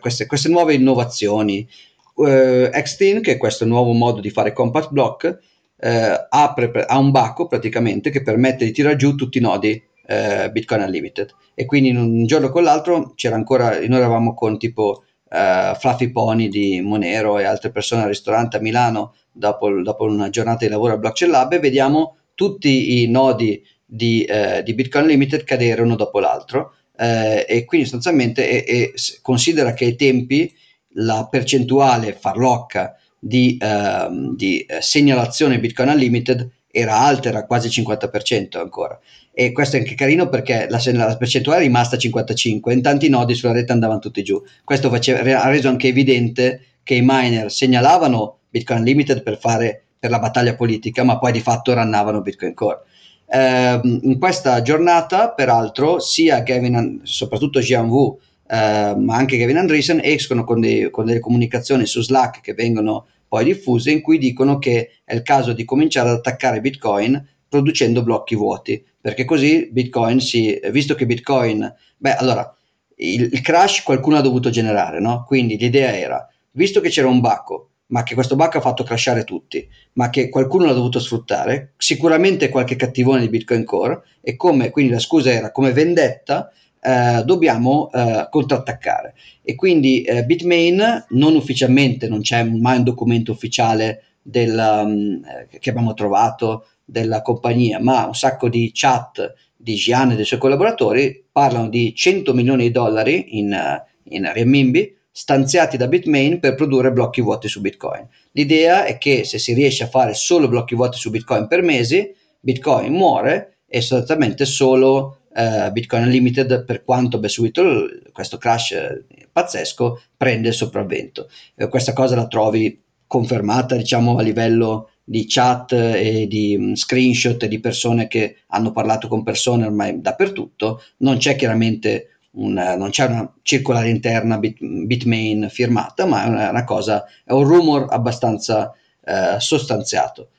queste, queste, nuove innovazioni. Uh, X-Thin, che è questo nuovo modo di fare compact block, uh, apre, ha un bacco praticamente che permette di tirare giù tutti i nodi uh, Bitcoin Unlimited. E quindi in un giorno con l'altro c'era ancora, noi eravamo con tipo uh, Fluffy Pony di Monero e altre persone al ristorante a Milano dopo, dopo una giornata di lavoro al Blockchain Lab e vediamo tutti i nodi di, uh, di Bitcoin Limited cadere uno dopo l'altro uh, e quindi sostanzialmente e, e considera che ai tempi la percentuale farlocca di, ehm, di segnalazione Bitcoin Unlimited era alta, era quasi 50% ancora. E questo è anche carino perché la, la percentuale è rimasta 55 e in tanti nodi sulla rete andavano tutti giù. Questo faceva, ha reso anche evidente che i miner segnalavano Bitcoin Unlimited per, fare, per la battaglia politica, ma poi di fatto rannavano Bitcoin Core. Eh, in questa giornata, peraltro, sia Gavin, soprattutto Jian Wu, eh, ma anche Gavin Andreessen escono con, dei, con delle comunicazioni su Slack che vengono poi diffuse in cui dicono che è il caso di cominciare ad attaccare Bitcoin producendo blocchi vuoti, perché così Bitcoin si, visto che Bitcoin, beh allora, il, il crash qualcuno ha dovuto generare, no? Quindi l'idea era, visto che c'era un bacco, ma che questo bacco ha fatto crashare tutti, ma che qualcuno l'ha dovuto sfruttare, sicuramente qualche cattivone di Bitcoin Core, e come, quindi la scusa era come vendetta, eh, dobbiamo eh, contrattaccare. E quindi eh, Bitmain non ufficialmente, non c'è mai un documento ufficiale del, um, che abbiamo trovato della compagnia, ma un sacco di chat di Gian e dei suoi collaboratori parlano di 100 milioni di dollari in, in renminbi stanziati da Bitmain per produrre blocchi vuoti su Bitcoin. L'idea è che se si riesce a fare solo blocchi vuoti su Bitcoin per mesi, Bitcoin muore e sostanzialmente solo uh, Bitcoin Unlimited, per quanto abbia subito questo crash eh, pazzesco, prende il sopravvento. Uh, questa cosa la trovi confermata, diciamo, a livello di chat e di um, screenshot di persone che hanno parlato con persone ormai dappertutto. Non c'è chiaramente una, non c'è una circolare interna bit, Bitmain firmata, ma è una, una, cosa, è un rumor abbastanza uh, sostanziato.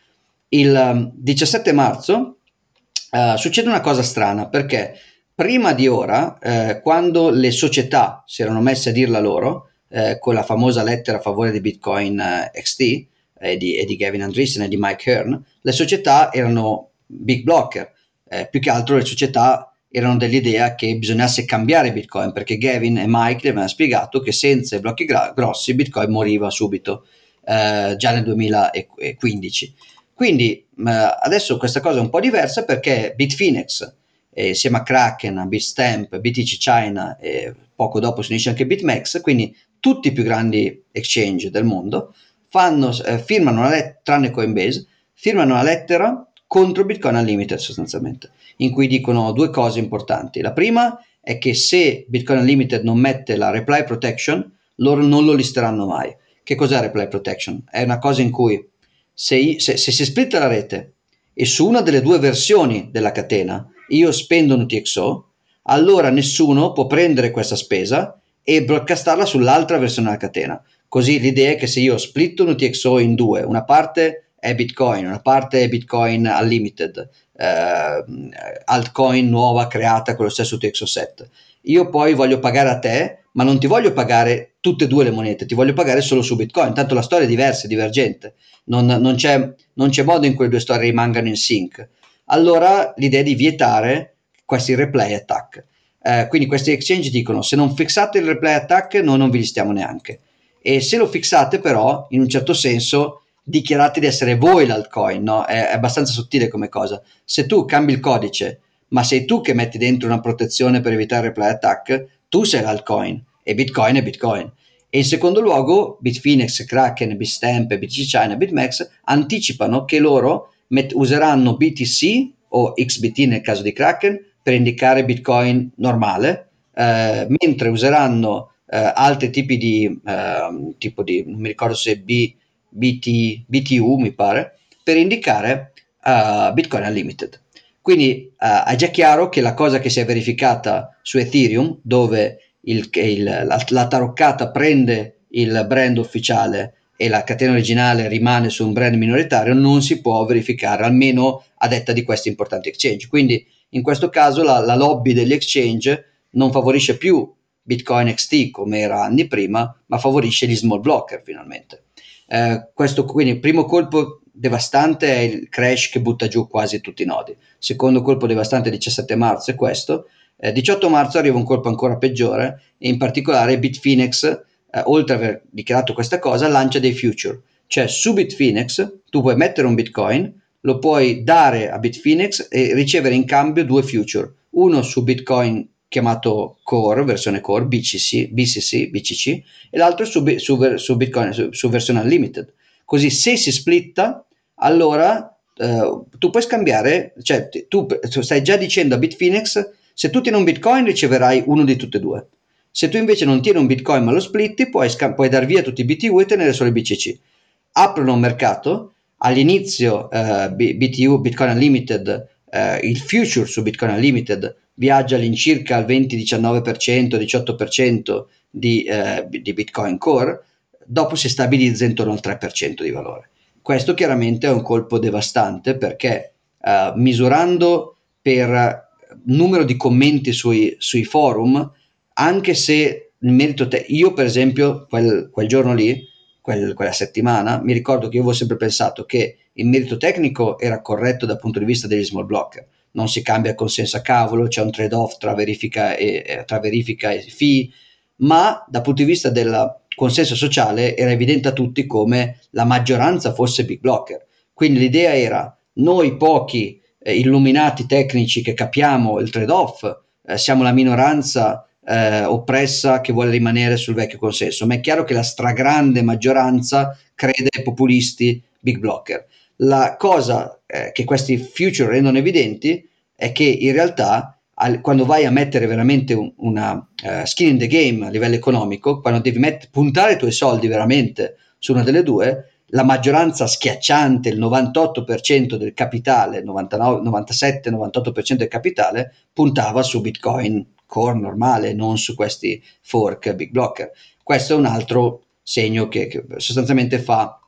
Il 17 um, marzo uh, succede una cosa strana perché prima di ora, uh, quando le società si erano messe a dirla loro, uh, con la famosa lettera a favore di Bitcoin XT e di, e di, Gavin Andreessen e di Mike Hearn, le società erano big blocker, più che altro le società erano dell'idea che bisognasse cambiare Bitcoin perché Gavin e Mike gli avevano spiegato che senza i blocchi gra- grossi Bitcoin moriva subito già nel 2015. Quindi eh, adesso questa cosa è un po' diversa perché Bitfinex, eh, insieme a Kraken, a Bitstamp, BTC China e poco dopo si unisce anche BitMEX, quindi tutti i più grandi exchange del mondo fanno, eh, firmano una lettera, tranne Coinbase, firmano una lettera contro Bitcoin Unlimited sostanzialmente, in cui dicono due cose importanti. La prima è che se Bitcoin Unlimited non mette la reply protection, loro non lo listeranno mai. Che cos'è reply protection? È una cosa in cui se, se, se, si splitta la rete e su una delle due versioni della catena io spendo un UTXO, allora nessuno può prendere questa spesa e broadcastarla sull'altra versione della catena. Così l'idea è che se io splitto un UTXO in due, una parte è Bitcoin, una parte è Bitcoin Unlimited, eh, altcoin nuova creata con lo stesso UTXO set. Io poi voglio pagare a te, ma non ti voglio pagare tutte e due le monete, ti voglio pagare solo su Bitcoin, tanto la storia è diversa, è divergente, non, non, c'è, non c'è modo in cui le due storie rimangano in sync. Allora l'idea è di vietare questi replay attack. Eh, quindi questi exchange dicono se non fissate il replay attack noi non vi listiamo neanche. E se lo fissate però, in un certo senso, dichiarate di essere voi l'altcoin, no? È, è abbastanza sottile come cosa. Se tu cambi il codice, ma sei tu che metti dentro una protezione per evitare il attack, tu sei l'altcoin e Bitcoin è Bitcoin. E in secondo luogo, Bitfinex, Kraken, Bitstamp, BTC BitMEX anticipano che loro met- useranno BTC o XBT nel caso di Kraken per indicare Bitcoin normale, eh, mentre useranno eh, altri tipi di, eh, tipo di, non mi ricordo se B, BT, BTU mi pare, per indicare uh, Bitcoin Unlimited. Quindi uh, è già chiaro che la cosa che si è verificata su Ethereum, dove il, il, la, la, taroccata prende il brand ufficiale e la catena originale rimane su un brand minoritario, non si può verificare, almeno a detta di questi importanti exchange. Quindi in questo caso la, la lobby degli exchange non favorisce più Bitcoin XT come era anni prima, ma favorisce gli small blocker finalmente. Eh, questo quindi primo colpo devastante è il crash che butta giù quasi tutti i nodi. Secondo colpo devastante 17 marzo è questo. Eh, 18 marzo arriva un colpo ancora peggiore e in particolare Bitfinex, eh, oltre ad aver dichiarato questa cosa, lancia dei future. Cioè su Bitfinex tu puoi mettere un Bitcoin, lo puoi dare a Bitfinex e ricevere in cambio due future, uno su Bitcoin chiamato Core, versione Core, BCC, BCC, BCC e l'altro su, su, su Bitcoin, su, su versione Unlimited. Così se si splitta, allora eh, tu puoi scambiare, cioè tu, stai già dicendo a Bitfinex, se tu tieni un Bitcoin riceverai uno di tutte e due. Se tu invece non tieni un Bitcoin ma lo splitti, puoi, scam- puoi dar via tutti i BTU e tenere solo i BCC. Aprono un mercato, all'inizio eh, BTU, Bitcoin Unlimited, eh, il future su Bitcoin Unlimited viaggia all'incirca al 20-19%, 18% di, eh, di Bitcoin Core, dopo si stabilizza intorno al 3% di valore. Questo chiaramente è un colpo devastante perché eh, misurando per numero di commenti sui, sui forum, anche se il merito te- io per esempio quel, quel giorno lì, quel, quella settimana, mi ricordo che io avevo sempre pensato che il merito tecnico era corretto dal punto di vista degli small blocker, non si cambia consenso a cavolo, c'è un trade-off tra verifica e, tra verifica e fee, ma dal punto di vista del consenso sociale era evidente a tutti come la maggioranza fosse big blocker. Quindi l'idea era noi pochi eh, illuminati tecnici che capiamo il trade-off, eh, siamo la minoranza eh, oppressa che vuole rimanere sul vecchio consenso, ma è chiaro che la stragrande maggioranza crede ai populisti big blocker. La cosa eh, che questi future rendono evidenti è che in realtà al, quando vai a mettere veramente un, una uh, skin in the game a livello economico, quando devi met- puntare i tuoi soldi veramente su una delle due, la maggioranza schiacciante, il 98% del capitale, 97-98% del capitale, puntava su Bitcoin core normale, non su questi fork big blocker. Questo è un altro segno che, che sostanzialmente fa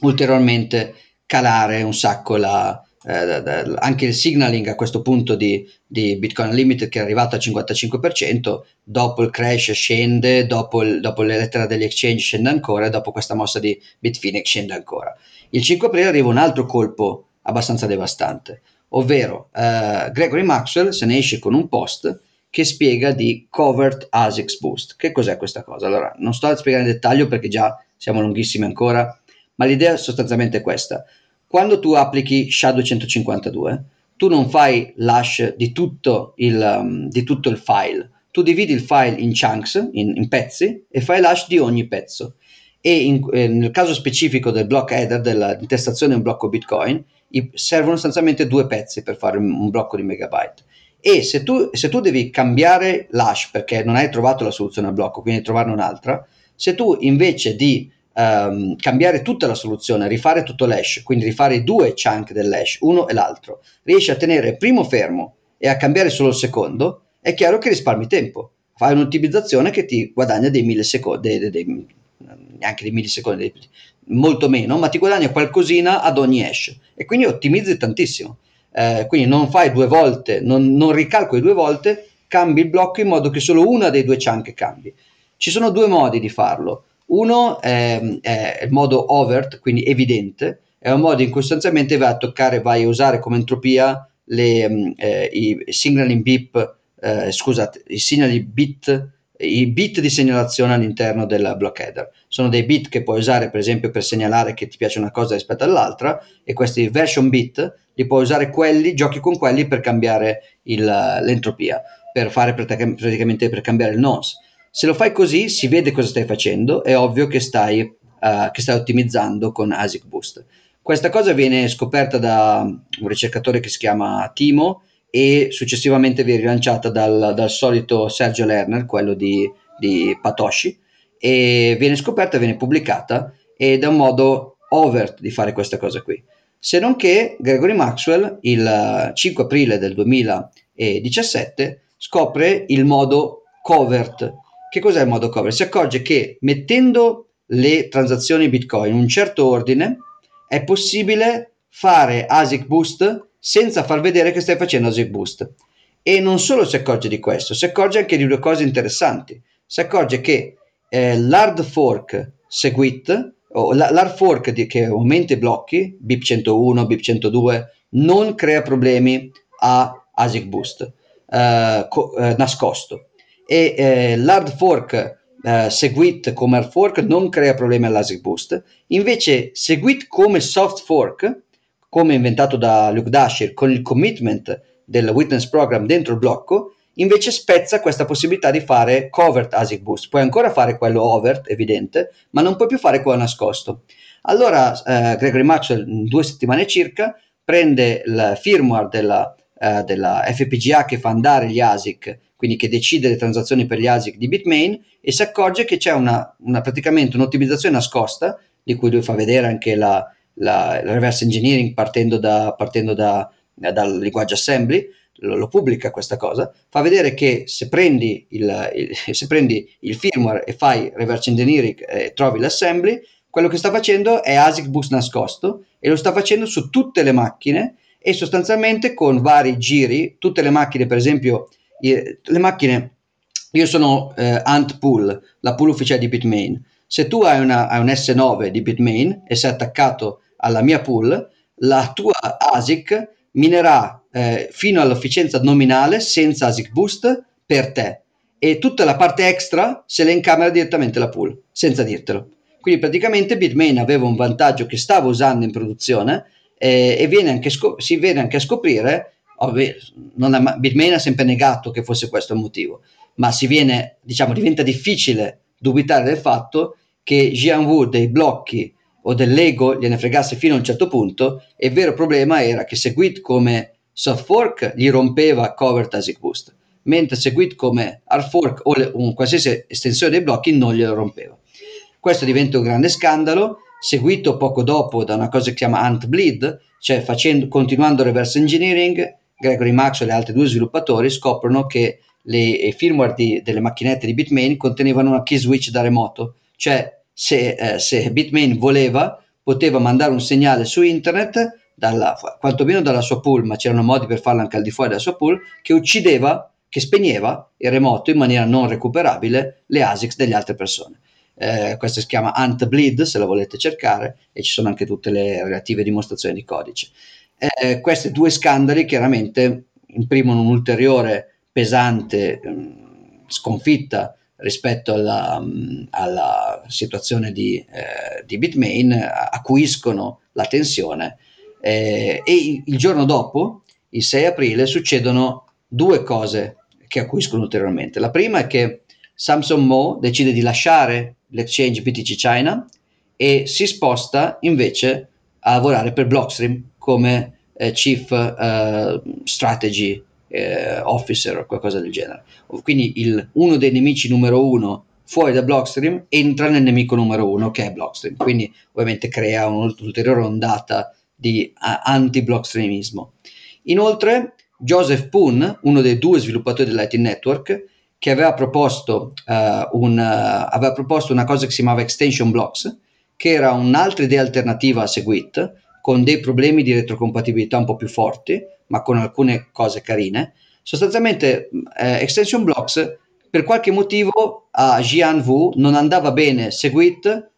ulteriormente calare un sacco la, eh, anche il signaling a questo punto di, di, Bitcoin Unlimited che è arrivato al 55%, dopo il crash scende, dopo, il, dopo le lettere degli exchange scende ancora e dopo questa mossa di Bitfinex scende ancora. Il 5 aprile arriva un altro colpo abbastanza devastante, ovvero eh, Gregory Maxwell se ne esce con un post che spiega di Covert ASICS Boost. Che cos'è questa cosa? Allora, non sto a spiegare in dettaglio perché già siamo lunghissimi ancora, ma l'idea è sostanzialmente questa. Quando tu applichi SHA-252, tu non fai l'hash di tutto il, um, di tutto il file, tu dividi il file in chunks, in, in pezzi, e fai l'hash di ogni pezzo. E in, eh, nel caso specifico del block header, dell'intestazione di un blocco Bitcoin, i, servono sostanzialmente due pezzi per fare un, un blocco di megabyte. E se tu, se tu devi cambiare l'hash perché non hai trovato la soluzione al blocco, quindi trovarne un'altra, se tu invece di um, cambiare tutta la soluzione, rifare tutto l'hash, quindi rifare i due chunk dell'hash, uno e l'altro, riesci a tenere il primo fermo e a cambiare solo il secondo, è chiaro che risparmi tempo. Fai un'ottimizzazione che ti guadagna dei millisecondi, dei, dei, neanche dei millisecondi, molto meno, ma ti guadagna qualcosina ad ogni hash e quindi ottimizzi tantissimo. Eh, quindi non fai due volte, non, non ricalcoli due volte, cambi il blocco in modo che solo una dei due chunk cambi. Ci sono due modi di farlo. Uno è, è il modo overt, quindi evidente, è un modo in cui sostanzialmente vai a toccare, vai a usare come entropia le, mm, eh, i signaling bip, eh, scusate, i segnali bit, i bit di segnalazione all'interno del block header. Sono dei bit che puoi usare per esempio per segnalare che ti piace una cosa rispetto all'altra e questi version bit li puoi usare quelli, giochi con quelli per cambiare il, l'entropia, per fare praticamente per cambiare il nonce. Se lo fai così, si vede cosa stai facendo, è ovvio che stai, uh, che stai ottimizzando con ASIC Boost. Questa cosa viene scoperta da un ricercatore che si chiama Timo e successivamente viene rilanciata dal, dal solito Sergio Lerner, quello di, di Patoshi, e viene scoperta, viene pubblicata ed è un modo overt di fare questa cosa qui. Se non che Gregory Maxwell il 5 aprile del 2017 scopre il modo covert che cos'è il modo cover? Si accorge che mettendo le transazioni Bitcoin in un certo ordine, è possibile fare ASIC Boost senza far vedere che stai facendo ASIC Boost. E non solo si accorge di questo, si accorge anche di due cose interessanti. Si accorge che eh, l'hard fork Segwit, o l'hard fork di, che aumenta i blocchi, BIP 101, BIP 102, non crea problemi a ASIC Boost eh, co- eh, nascosto. E eh, l'hard fork Uh, Segwit come hard fork non crea problemi all'ASIC Boost, invece Segwit come soft fork, come inventato da Luke Dasher con il commitment del witness program dentro il blocco, invece spezza questa possibilità di fare covert ASIC boost. Puoi ancora fare quello overt, evidente, ma non puoi più fare quello nascosto. Allora eh, Gregory Maxwell, in due settimane circa, prende il firmware della, eh, della FPGA che fa andare gli ASIC, quindi che decide le transazioni per gli ASIC di Bitmain, e si accorge che c'è una, una praticamente un'ottimizzazione nascosta, di cui lui fa vedere anche la, la, il reverse engineering partendo, da, partendo da, dal linguaggio assembly, lo, lo, pubblica questa cosa, fa vedere che se prendi il, il, <laughs> se prendi il firmware e fai reverse engineering e trovi l'assembly, quello che sta facendo è ASIC boost nascosto e lo sta facendo su tutte le macchine e sostanzialmente con vari giri, tutte le macchine, per esempio, le macchine, io sono eh, Ant Pool, la pool ufficiale di Bitmain. Se tu hai, una, hai un S9 di Bitmain e sei attaccato alla mia pool, la tua ASIC minerà eh, fino all'efficienza nominale senza ASIC boost per te e tutta la parte extra se la incamera direttamente la pool, senza dirtelo. Quindi praticamente Bitmain aveva un vantaggio che stava usando in produzione eh, e viene anche scop- si viene anche a scoprire, ha, Bitmain ha sempre negato che fosse questo il motivo, ma viene, diciamo, diventa difficile dubitare del fatto che Jian Wu dei blocchi o dell'ego gliene fregasse fino a un certo punto e il vero problema era che Segwit come soft fork gli rompeva cover ASIC boost mentre Segwit come hard fork o le, un qualsiasi estensione dei blocchi non glielo rompeva. Questo diventa un grande scandalo seguito poco dopo da una cosa che si chiama Ant Bleed cioè facendo, continuando reverse engineering Gregory Maxwell e altri due sviluppatori scoprono che le firmware di, delle macchinette di Bitmain contenevano una key switch da remoto cioè se, eh, se Bitmain voleva, poteva mandare un segnale su internet, dalla, quantomeno dalla sua pool, ma c'erano modi per farlo anche al di fuori della sua pool, che uccideva, che spegneva il remoto in maniera non recuperabile le ASICs delle altre persone. Eh, questo si chiama Ant Bleed, se lo volete cercare, e ci sono anche tutte le relative dimostrazioni di codice. Eh, questi due scandali chiaramente imprimono un'ulteriore pesante mh, mm, sconfitta rispetto alla, alla situazione di, eh, di, Bitmain acuiscono la tensione eh, e il giorno dopo, il 6 aprile, succedono due cose che acuiscono ulteriormente. La prima è che Samsung Mo decide di lasciare l'exchange BTC China e si sposta invece a lavorare per Blockstream come eh, Chief eh, Strategy eh, officer o qualcosa del genere. Quindi il, uno dei nemici numero uno fuori da Blockstream entra nel nemico numero uno che è Blockstream, quindi ovviamente crea un'ulteriore ondata di uh, anti-blockstreamismo. Inoltre Joseph Poon, uno dei due sviluppatori dell'IT Network, che aveva proposto, uh, un, uh, aveva proposto una cosa che si chiamava Extension Blocks, che era un'altra idea alternativa a Segwit, con dei problemi di retrocompatibilità un po' più forti, ma con alcune cose carine. Sostanzialmente eh, Extension Blocks per qualche motivo a Jian Wu non andava bene Segwit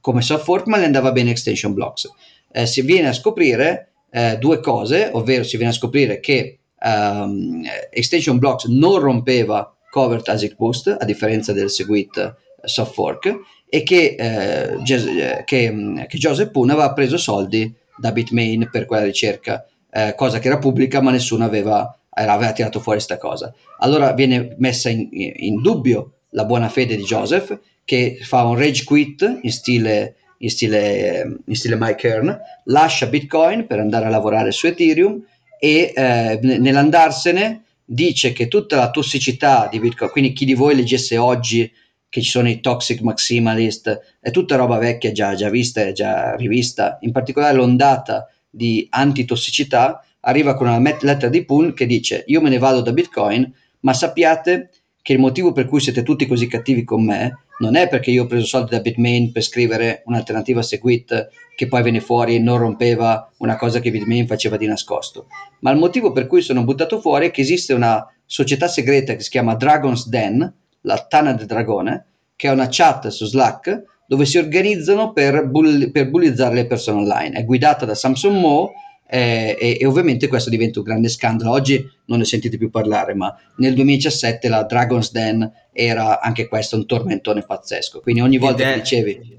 come soft fork, ma le andava bene Extension Blocks. Eh, si viene a scoprire eh, due cose, ovvero si viene a scoprire che um, Extension Blocks non rompeva covert ASIC boost, a differenza del Segwit soft fork, e che, eh, che, che Joseph Poon aveva preso soldi da Bitmain per quella ricerca eh, cosa che era pubblica ma nessuno aveva, aveva tirato fuori questa cosa. Allora viene messa in, in, dubbio la buona fede di Joseph che fa un rage quit in stile, in stile, in stile Mike Kern, lascia Bitcoin per andare a lavorare su Ethereum e eh, nell'andarsene dice che tutta la tossicità di Bitcoin, quindi chi di voi leggesse oggi che ci sono i toxic maximalist, è tutta roba vecchia già, già vista e già rivista, in particolare l'ondata di antitossicità arriva con una lettera di Poon che dice io me ne vado da Bitcoin, ma sappiate che il motivo per cui siete tutti così cattivi con me non è perché io ho preso soldi da Bitmain per scrivere un'alternativa Segwit che poi venne fuori e non rompeva una cosa che Bitmain faceva di nascosto, ma il motivo per cui sono buttato fuori è che esiste una società segreta che si chiama Dragon's Den, la Tana del Dragone, che è una chat su Slack dove si organizzano per, bull- per bullizzare le persone online. È guidata da Samson Mo eh, e, e, ovviamente questo diventa un grande scandalo. Oggi non ne sentite più parlare, ma nel 2017 la Dragon's Den era anche questo un tormentone pazzesco. Quindi ogni volta è, che dicevi...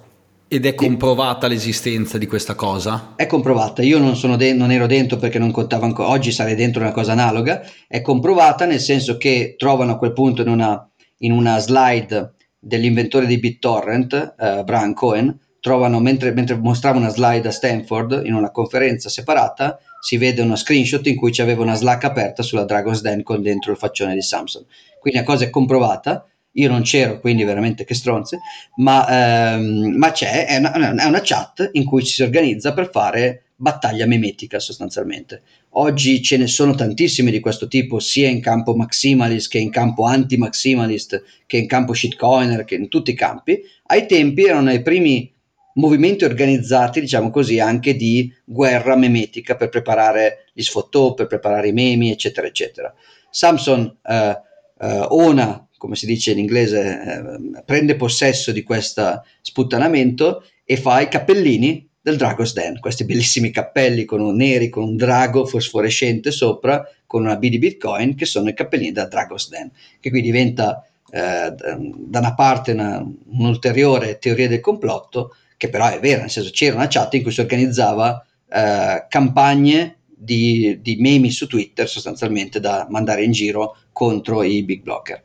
Ed è comprovata l'esistenza di questa cosa? È comprovata, io non, de- non ero dentro perché non contavo ancora, oggi sarei dentro una cosa analoga, è comprovata nel senso che trovano a quel punto in una, in una slide dell'inventore di BitTorrent, uh, Brian Cohen, trovano, mentre, mentre mostrava una slide a Stanford in una conferenza separata, si vede uno screenshot in cui c'aveva una Slack aperta sulla Dragon's Den con dentro il faccione di Samsung. Quindi la cosa è comprovata, io non c'ero, quindi veramente che stronze, ma, ehm, ma c'è, è una, è una, chat in cui ci si organizza per fare battaglia memetica sostanzialmente. Oggi ce ne sono tantissime di questo tipo, sia in campo maximalist che in campo anti-maximalist, che in campo shitcoiner, che in tutti i campi. Ai tempi erano i primi movimenti organizzati, diciamo così, anche di guerra memetica per preparare gli sfottò, per preparare i memi, eccetera, eccetera. Samson eh, eh, ona, come si dice in inglese, eh, prende possesso di questo sputtanamento e fa i cappellini del Drago's Den, questi bellissimi cappelli con neri, con un drago fosforescente sopra, con una B di Bitcoin, che sono i cappellini da Drago's Den, che qui diventa eh, da una parte una, un'ulteriore teoria del complotto, che però è vera, nel senso c'era una chat in cui si organizzava eh, campagne di, di, memi su Twitter sostanzialmente da mandare in giro contro i big blocker.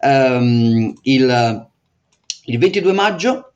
Um, il, il, 22 maggio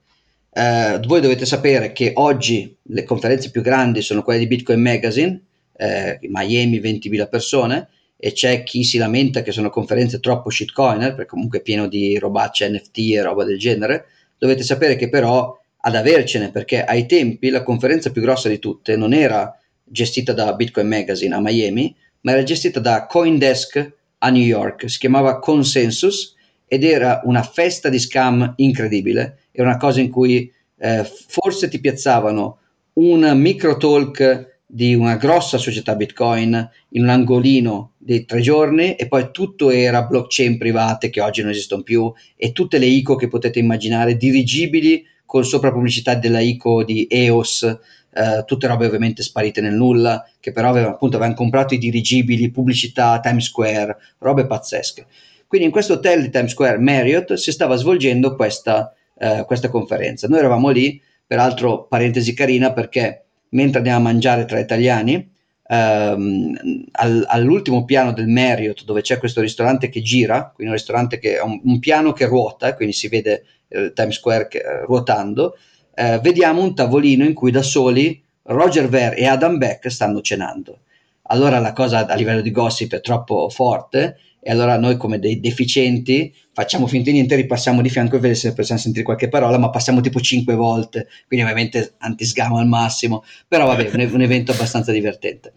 eh, voi dovete sapere che oggi le conferenze più grandi sono quelle di Bitcoin Magazine, eh, Miami 20.000 persone, e c'è chi si lamenta che sono conferenze troppo shitcoiner, perché comunque è pieno di robacce NFT e roba del genere. Dovete sapere che però ad avercene perché ai tempi la conferenza più grossa di tutte non era gestita da Bitcoin Magazine a Miami, ma era gestita da Coindesk a New York, si chiamava Consensus ed era una festa di scam incredibile, era una cosa in cui eh, forse ti piazzavano un micro talk di una grossa società Bitcoin in un angolino di tre giorni e poi tutto era blockchain private che oggi non esistono più e tutte le ICO che potete immaginare dirigibili con sopra pubblicità della ICO di EOS, eh, tutte robe ovviamente sparite nel nulla, che però avevano, appunto, avevano comprato i dirigibili, pubblicità, Times Square, robe pazzesche. Quindi in questo hotel di Times Square, Marriott, si stava svolgendo questa, eh, questa conferenza. Noi eravamo lì, peraltro parentesi carina, perché mentre andiamo a mangiare tra italiani, ehm, al, all'ultimo piano del Marriott dove c'è questo ristorante che gira, quindi un ristorante che ha un, un piano che ruota, quindi si vede eh, Times Square che, eh, ruotando, eh, vediamo un tavolino in cui da soli Roger Ver e Adam Beck stanno cenando. Allora la cosa a livello di gossip è troppo forte e allora noi come dei deficienti facciamo finta di niente, ripassiamo di fianco e vedere se possiamo sentire qualche parola, ma passiamo tipo cinque volte, quindi ovviamente antisgamo al massimo, però vabbè, un, un evento abbastanza divertente.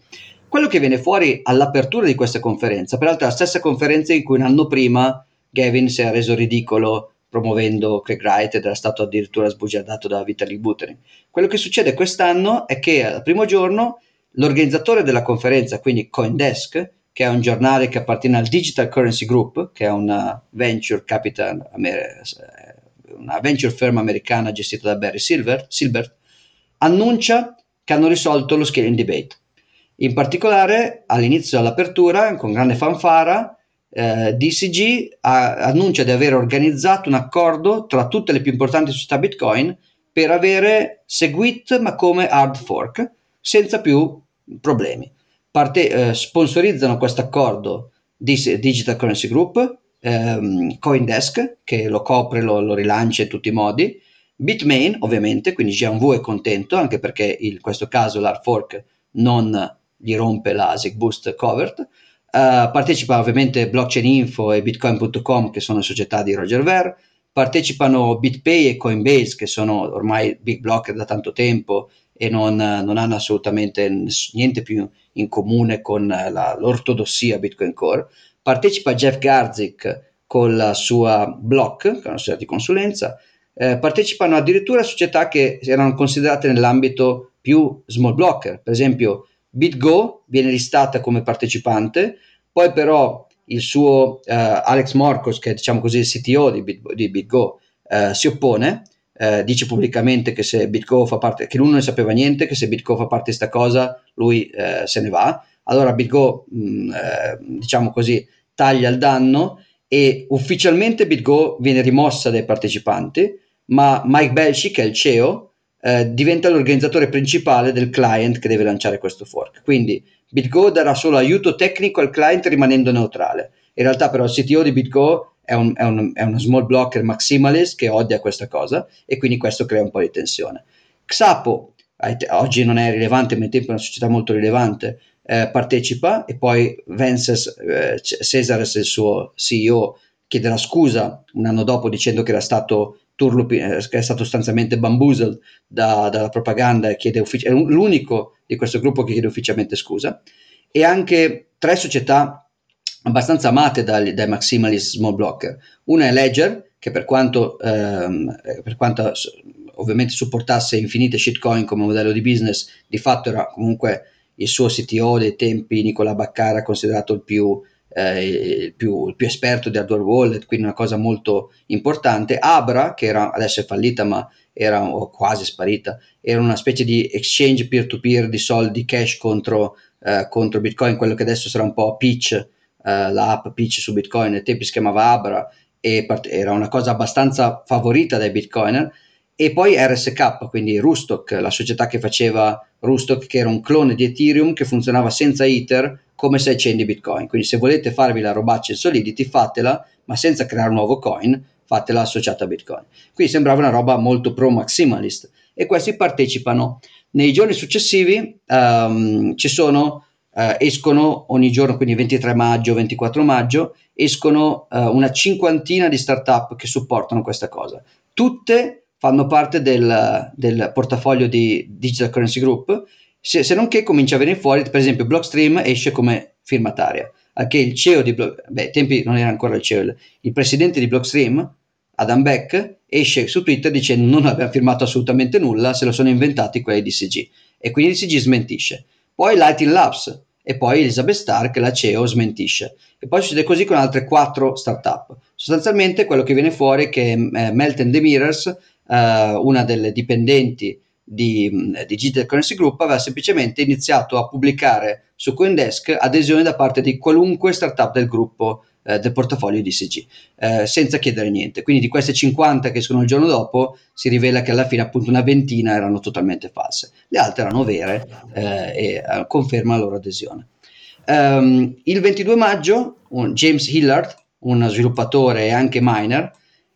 Quello che viene fuori all'apertura di questa conferenza, peraltro è la stessa conferenza in cui un anno prima Gavin si è reso ridicolo promuovendo Craig Wright ed era stato addirittura sbugiardato da Vitalik Buterin. Quello che succede quest'anno è che al primo giorno l'organizzatore della conferenza, quindi Coindesk, che è un giornale che appartiene al Digital Currency Group, che è una venture capital, una venture firm americana gestita da Barry Silver, Silbert, annuncia che hanno risolto lo scaling debate. In particolare, all'inizio dell'apertura, con grande fanfara, eh, DCG ha, annuncia di aver organizzato un accordo tra tutte le più importanti società Bitcoin per avere Segwit ma come hard fork senza più problemi parte, eh, sponsorizzano questo accordo di Digital Currency Group, ehm, Coindesk che lo copre, lo, lo, rilancia in tutti i modi, Bitmain ovviamente, quindi GMV è contento anche perché in questo caso l'hard fork non gli rompe la ASIC Boost Covert, uh, partecipa ovviamente Blockchain Info e Bitcoin.com che sono società di Roger Ver, partecipano BitPay e Coinbase che sono ormai big blocker da tanto tempo e non, non hanno assolutamente niente più in comune con la, l'ortodossia Bitcoin Core. Partecipa Jeff Garzik, con la sua Block, che è una società di consulenza, eh, partecipano addirittura società che erano considerate nell'ambito più small blocker, per esempio BitGo viene listata come partecipante, poi però il suo eh, Alex Morcos, che è diciamo così il CTO di, Bit, di BitGo, eh, si oppone, eh, dice pubblicamente che se BitGo fa parte, che lui non ne sapeva niente, che se BitGo fa parte di questa cosa lui eh, se ne va. Allora BitGo, mh, mm, eh, diciamo così, taglia il danno e ufficialmente BitGo viene rimossa dai partecipanti, ma Mike Belci, che è il CEO, eh, diventa l'organizzatore principale del client che deve lanciare questo fork. Quindi BitGo darà solo aiuto tecnico al client rimanendo neutrale. In realtà però il CTO di BitGo è, un, è, un, è uno small blocker maximalist che odia questa cosa e quindi questo crea un po' di tensione. Xapo oggi non è rilevante, ma in tempo è una società molto rilevante, eh, partecipa e poi Vences eh, Cesares, il suo CEO, chiederà scusa un anno dopo dicendo che era stato turlupi, eh, che è stato sostanzialmente bamboozled da, dalla propaganda e chiede uffici- è l'unico di questo gruppo che chiede ufficialmente scusa e anche tre società abbastanza amate dai, dai maximalist small blocker una è Ledger che per quanto, ehm, per quanto ovviamente supportasse infinite shitcoin come modello di business di fatto era comunque il suo CTO dei tempi Nicola Baccara considerato il più eh, il, più, il, più, esperto di hardware wallet, quindi una cosa molto importante. Abra, che era, adesso è fallita, ma era o quasi sparita, era una specie di exchange peer-to-peer di soldi cash contro, eh, contro Bitcoin, quello che adesso sarà un po' Pitch, eh, l'app Pitch su Bitcoin, ai tempi si chiamava Abra e part- era una cosa abbastanza favorita dai Bitcoiner. E poi RSK, quindi Rustock, la società che faceva Rustock, che era un clone di Ethereum che funzionava senza Ether come se accendi Bitcoin. Quindi se volete farvi la robaccia in Solidity, fatela, ma senza creare un nuovo coin, fatela associata a Bitcoin. Qui sembrava una roba molto pro maximalist e questi partecipano. Nei giorni successivi um, ci sono, uh, escono ogni giorno, quindi 23 maggio, 24 maggio, escono uh, una cinquantina di startup che supportano questa cosa. Tutte fanno parte del, del portafoglio di Digital Currency Group se, se, non che comincia a venire fuori, per esempio Blockstream esce come firmataria, anche il CEO di Blockstream, beh, tempi non era ancora il CEO, il, presidente di Blockstream, Adam Beck, esce su Twitter dicendo non abbiamo firmato assolutamente nulla, se lo sono inventati quelli di CG, e quindi CG smentisce. Poi Lighting Labs, e poi Elizabeth Stark, la CEO, smentisce. E poi succede così con altre quattro startup. Sostanzialmente quello che viene fuori è che eh, Melton The Mirrors, eh, una delle dipendenti di Digital Currency Group aveva semplicemente iniziato a pubblicare su Coindesk adesioni da parte di qualunque startup del gruppo eh, del portafoglio di CG eh, senza chiedere niente. Quindi di queste 50 che sono il giorno dopo si rivela che alla fine appunto una ventina erano totalmente false, le altre erano vere eh, e eh, conferma la loro adesione. Um, il 22 maggio un James Hillard, un sviluppatore e anche miner,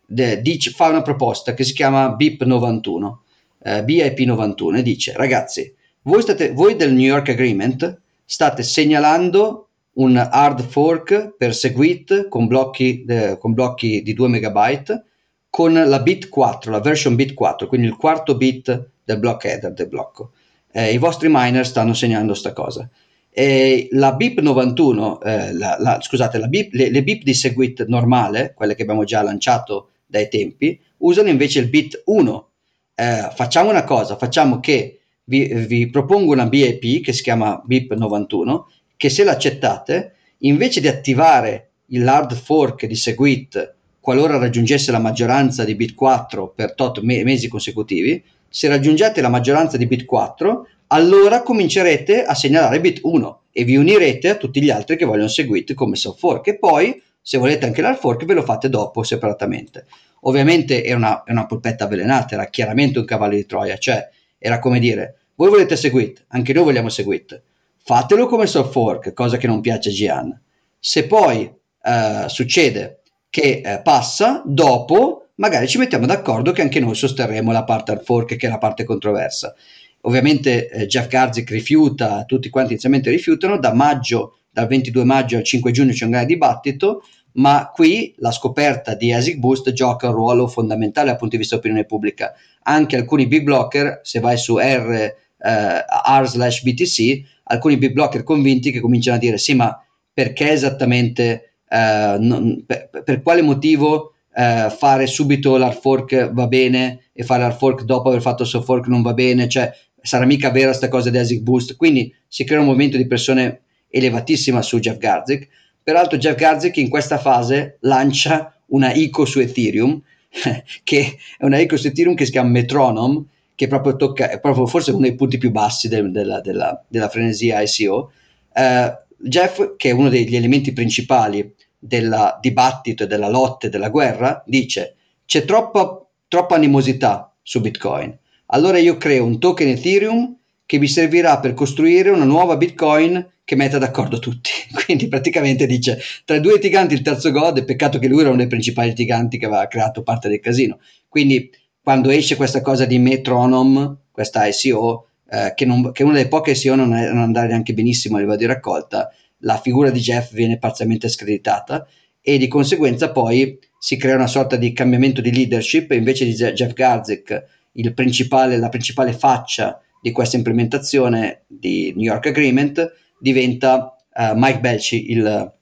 de, dice, fa una proposta che si chiama BIP 91 eh, BIP91 e dice ragazzi, voi, state, voi del New York Agreement state segnalando un hard fork per Segwit con blocchi, eh, con blocchi di 2 megabyte con la bit 4, la version bit 4, quindi il quarto bit del block header del blocco. Eh, I vostri miner stanno segnando sta cosa. E la BIP 91, eh, la, la, scusate, la BIP, le, le, BIP di Segwit normale, quelle che abbiamo già lanciato dai tempi, usano invece il bit 1 eh, facciamo una cosa, facciamo che vi, vi, propongo una BIP che si chiama BIP 91, che se l'accettate, invece di attivare il hard fork di Segwit qualora raggiungesse la maggioranza di bit 4 per tot me- mesi consecutivi, se raggiungete la maggioranza di bit 4, allora comincerete a segnalare bit 1 e vi unirete a tutti gli altri che vogliono Segwit come soft fork e poi se volete anche l'hard fork ve lo fate dopo separatamente. Ovviamente era una, una polpetta avvelenata, era chiaramente un cavallo di Troia, cioè era come dire, voi volete Segwit, anche noi vogliamo Segwit, fatelo come soft fork, cosa che non piace a Gian. Se poi eh, succede che eh, passa, dopo magari ci mettiamo d'accordo che anche noi sosterremo la parte hard fork, che è la parte controversa. Ovviamente eh, Jeff Garzik rifiuta, tutti quanti inizialmente rifiutano, da maggio, dal 22 maggio al 5 giugno c'è un grande dibattito, ma qui la scoperta di ASIC Boost gioca un ruolo fondamentale dal punto di vista dell'opinione pubblica. Anche alcuni big blocker, se vai su R, eh, R slash BTC, alcuni big blocker convinti che cominciano a dire sì, ma perché esattamente eh, non, per, per, quale motivo eh, fare subito l'hard fork va bene e fare l'hard fork dopo aver fatto il soft fork non va bene, cioè sarà mica vera questa cosa di ASIC Boost, quindi si crea un movimento di pressione elevatissima su Jeff Garzik. Peraltro Jeff Garzik in questa fase lancia una ICO su Ethereum, <laughs> che è una ICO su Ethereum che si chiama Metronome, che proprio tocca, è proprio forse uno dei punti più bassi del, della, della, della, frenesia ICO. Uh, Jeff, che è uno degli elementi principali del dibattito e della lotta e della guerra, dice c'è troppa, troppa animosità su Bitcoin. Allora io creo un token Ethereum che vi servirà per costruire una nuova Bitcoin che metta d'accordo tutti. <laughs> Quindi praticamente dice tra i due litiganti il terzo God, è peccato che lui era uno dei principali litiganti che aveva creato parte del casino. Quindi quando esce questa cosa di Metronome, questa ICO, eh, che, non, che, una delle poche ICO non, è, non andare neanche benissimo a livello di raccolta, la figura di Jeff viene parzialmente screditata e di conseguenza poi si crea una sorta di cambiamento di leadership invece di Jeff Garzik la principale faccia di questa implementazione di New York Agreement diventa uh, Mike Belci il,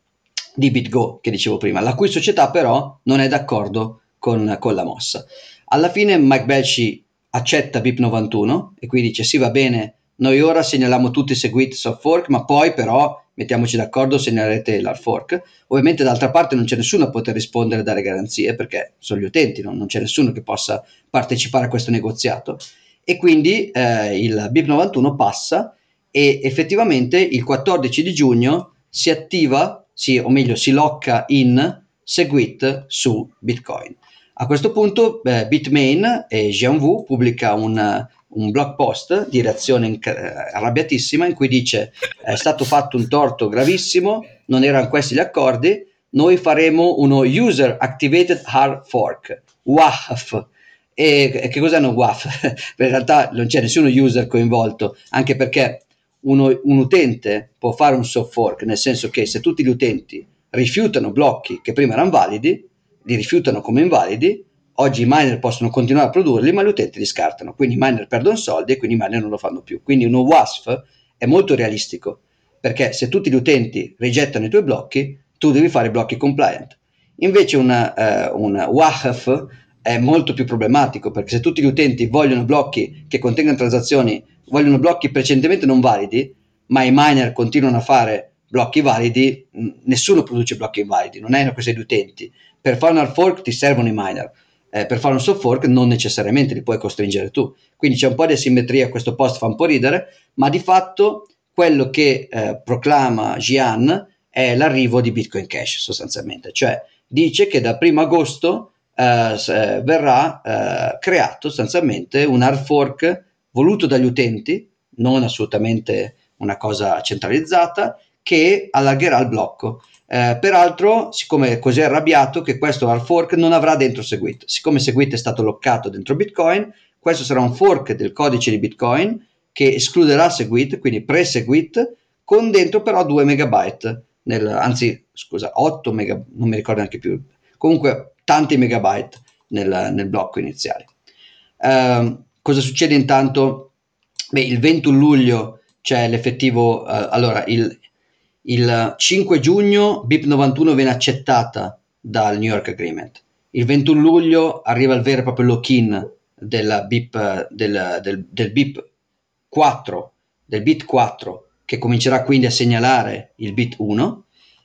di BitGo che dicevo prima la cui società però non è d'accordo con, con la mossa alla fine Mike Belci accetta BIP91 e qui dice sì va bene noi ora segnaliamo tutti i seguiti soft fork ma poi però mettiamoci d'accordo, segnalerete l'hard fork. Ovviamente dall'altra parte non c'è nessuno a poter rispondere e dare garanzie perché sono gli utenti, no? non c'è nessuno che possa partecipare a questo negoziato. E quindi eh, il BIP 91 passa e effettivamente il 14 di giugno si attiva, si, o meglio si locca in Segwit su Bitcoin. A questo punto eh, Bitmain e Jianwu pubblica un, un blog post di reazione inc- eh, arrabbiatissima in cui dice è stato fatto un torto gravissimo, non erano questi gli accordi, noi faremo uno user activated hard fork, WAF. E che cos'è un WAF? <laughs> in realtà non c'è nessuno user coinvolto, anche perché uno, un utente può fare un soft fork, nel senso che se tutti gli utenti rifiutano blocchi che prima erano validi, li rifiutano come invalidi, Oggi i miner possono continuare a produrli, ma gli utenti li scartano, quindi i miner perdono soldi e quindi i miner non lo fanno più. Quindi uno WASF è molto realistico, perché se tutti gli utenti rigettano i tuoi blocchi, tu devi fare blocchi compliant. Invece una, uh, un WAF è molto più problematico, perché se tutti gli utenti vogliono blocchi che contengano transazioni, vogliono blocchi precedentemente non validi, ma i miner continuano a fare blocchi validi, nessuno produce blocchi invalidi, non è una questione di utenti. Per fare un hard fork ti servono i miner eh, per fare un soft fork non necessariamente li puoi costringere tu. Quindi c'è un po' di asimmetria, questo post fa un po' ridere, ma di fatto quello che eh, proclama Gian è l'arrivo di Bitcoin Cash sostanzialmente, cioè dice che dal 1 agosto eh, eh, verrà eh, creato sostanzialmente un hard fork voluto dagli utenti, non assolutamente una cosa centralizzata, che allargherà il blocco. Eh, peraltro, siccome è così arrabbiato che questo hard fork non avrà dentro Segwit, siccome Segwit è stato loccato dentro Bitcoin, questo sarà un fork del codice di Bitcoin che escluderà Segwit, quindi pre-Segwit, con dentro però 2 megabyte, nel, anzi scusa, 8 megabyte, non mi ricordo neanche più, comunque tanti megabyte nel, nel blocco iniziale. Eh, cosa succede intanto? Beh, il 21 luglio c'è l'effettivo, eh, allora il, il 5 giugno BIP 91 viene accettata dal New York Agreement. Il 21 luglio arriva il vero e proprio lock-in del BIP, del, del, del BIP 4, del bit 4, che comincerà quindi a segnalare il bit 1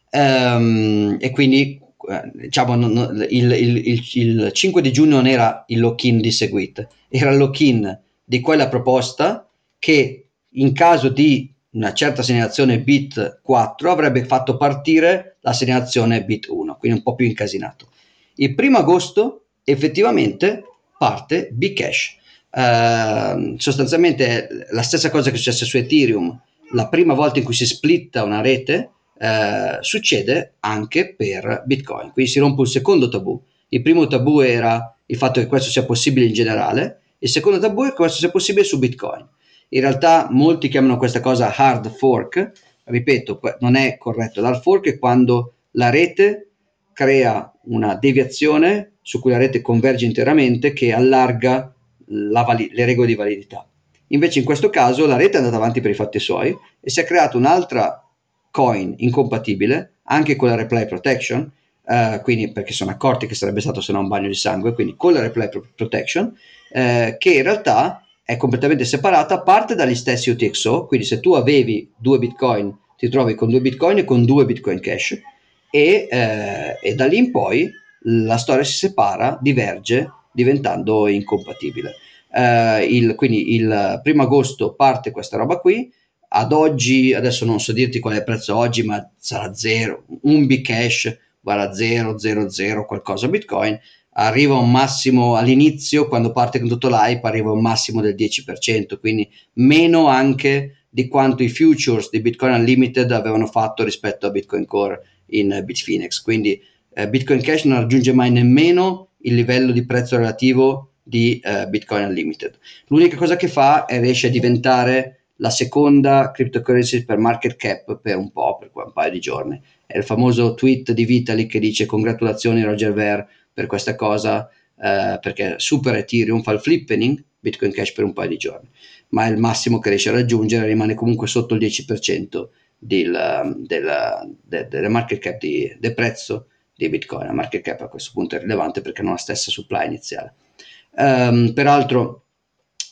ehm, e quindi eh, diciamo il, il, il, il, 5 di giugno non era il lock-in di Segwit, era il lock-in di quella proposta che in caso di una certa segnalazione bit 4 avrebbe fatto partire la segnalazione bit 1, quindi un po' più incasinato. Il primo agosto effettivamente parte Bcash. Uh, sostanzialmente la stessa cosa che è successa su Ethereum, la prima volta in cui si splitta una rete uh, succede anche per Bitcoin, quindi si rompe un secondo tabù. Il primo tabù era il fatto che questo sia possibile in generale, il secondo tabù è che questo sia possibile su Bitcoin. In realtà molti chiamano questa cosa hard fork, ripeto, non è corretto. L'hard fork è quando la rete crea una deviazione su cui la rete converge interamente che allarga vali- le regole di validità. Invece in questo caso la rete è andata avanti per i fatti suoi e si è creata un'altra coin incompatibile anche con la replay protection, uh, quindi perché sono accorti che sarebbe stato se no un bagno di sangue, quindi con la replay protection, uh, che in realtà è completamente separata, parte dagli stessi UTXO, quindi se tu avevi due bitcoin ti trovi con due bitcoin e con due bitcoin cash e, eh, e da lì in poi la storia si separa, diverge diventando incompatibile. Uh, il, quindi il primo agosto parte questa roba qui. Ad oggi, adesso non so dirti qual è il prezzo oggi, ma sarà zero, un Bcash vale a 0, 0, 0, qualcosa Bitcoin. Arriva a un massimo all'inizio, quando parte con tutto l'hype, arriva a un massimo del 10%, quindi meno anche di quanto i futures di Bitcoin Unlimited avevano fatto rispetto a Bitcoin Core in Bitfinex. Quindi eh, Bitcoin Cash non raggiunge mai nemmeno il livello di prezzo relativo di uh, Bitcoin Unlimited. L'unica cosa che fa è riesce a diventare la seconda cryptocurrency per market cap per un po', per un paio di giorni. È il famoso tweet di Vitalik che dice congratulazioni Roger Ver per questa cosa uh, perché supera Ethereum, fa il flippening, Bitcoin Cash per un paio di giorni, ma è il massimo che riesce a raggiungere, rimane comunque sotto il 10% del, del, del, del market cap di, del prezzo di Bitcoin. La market cap a questo punto è rilevante perché non ha la stessa supply iniziale. Um, peraltro,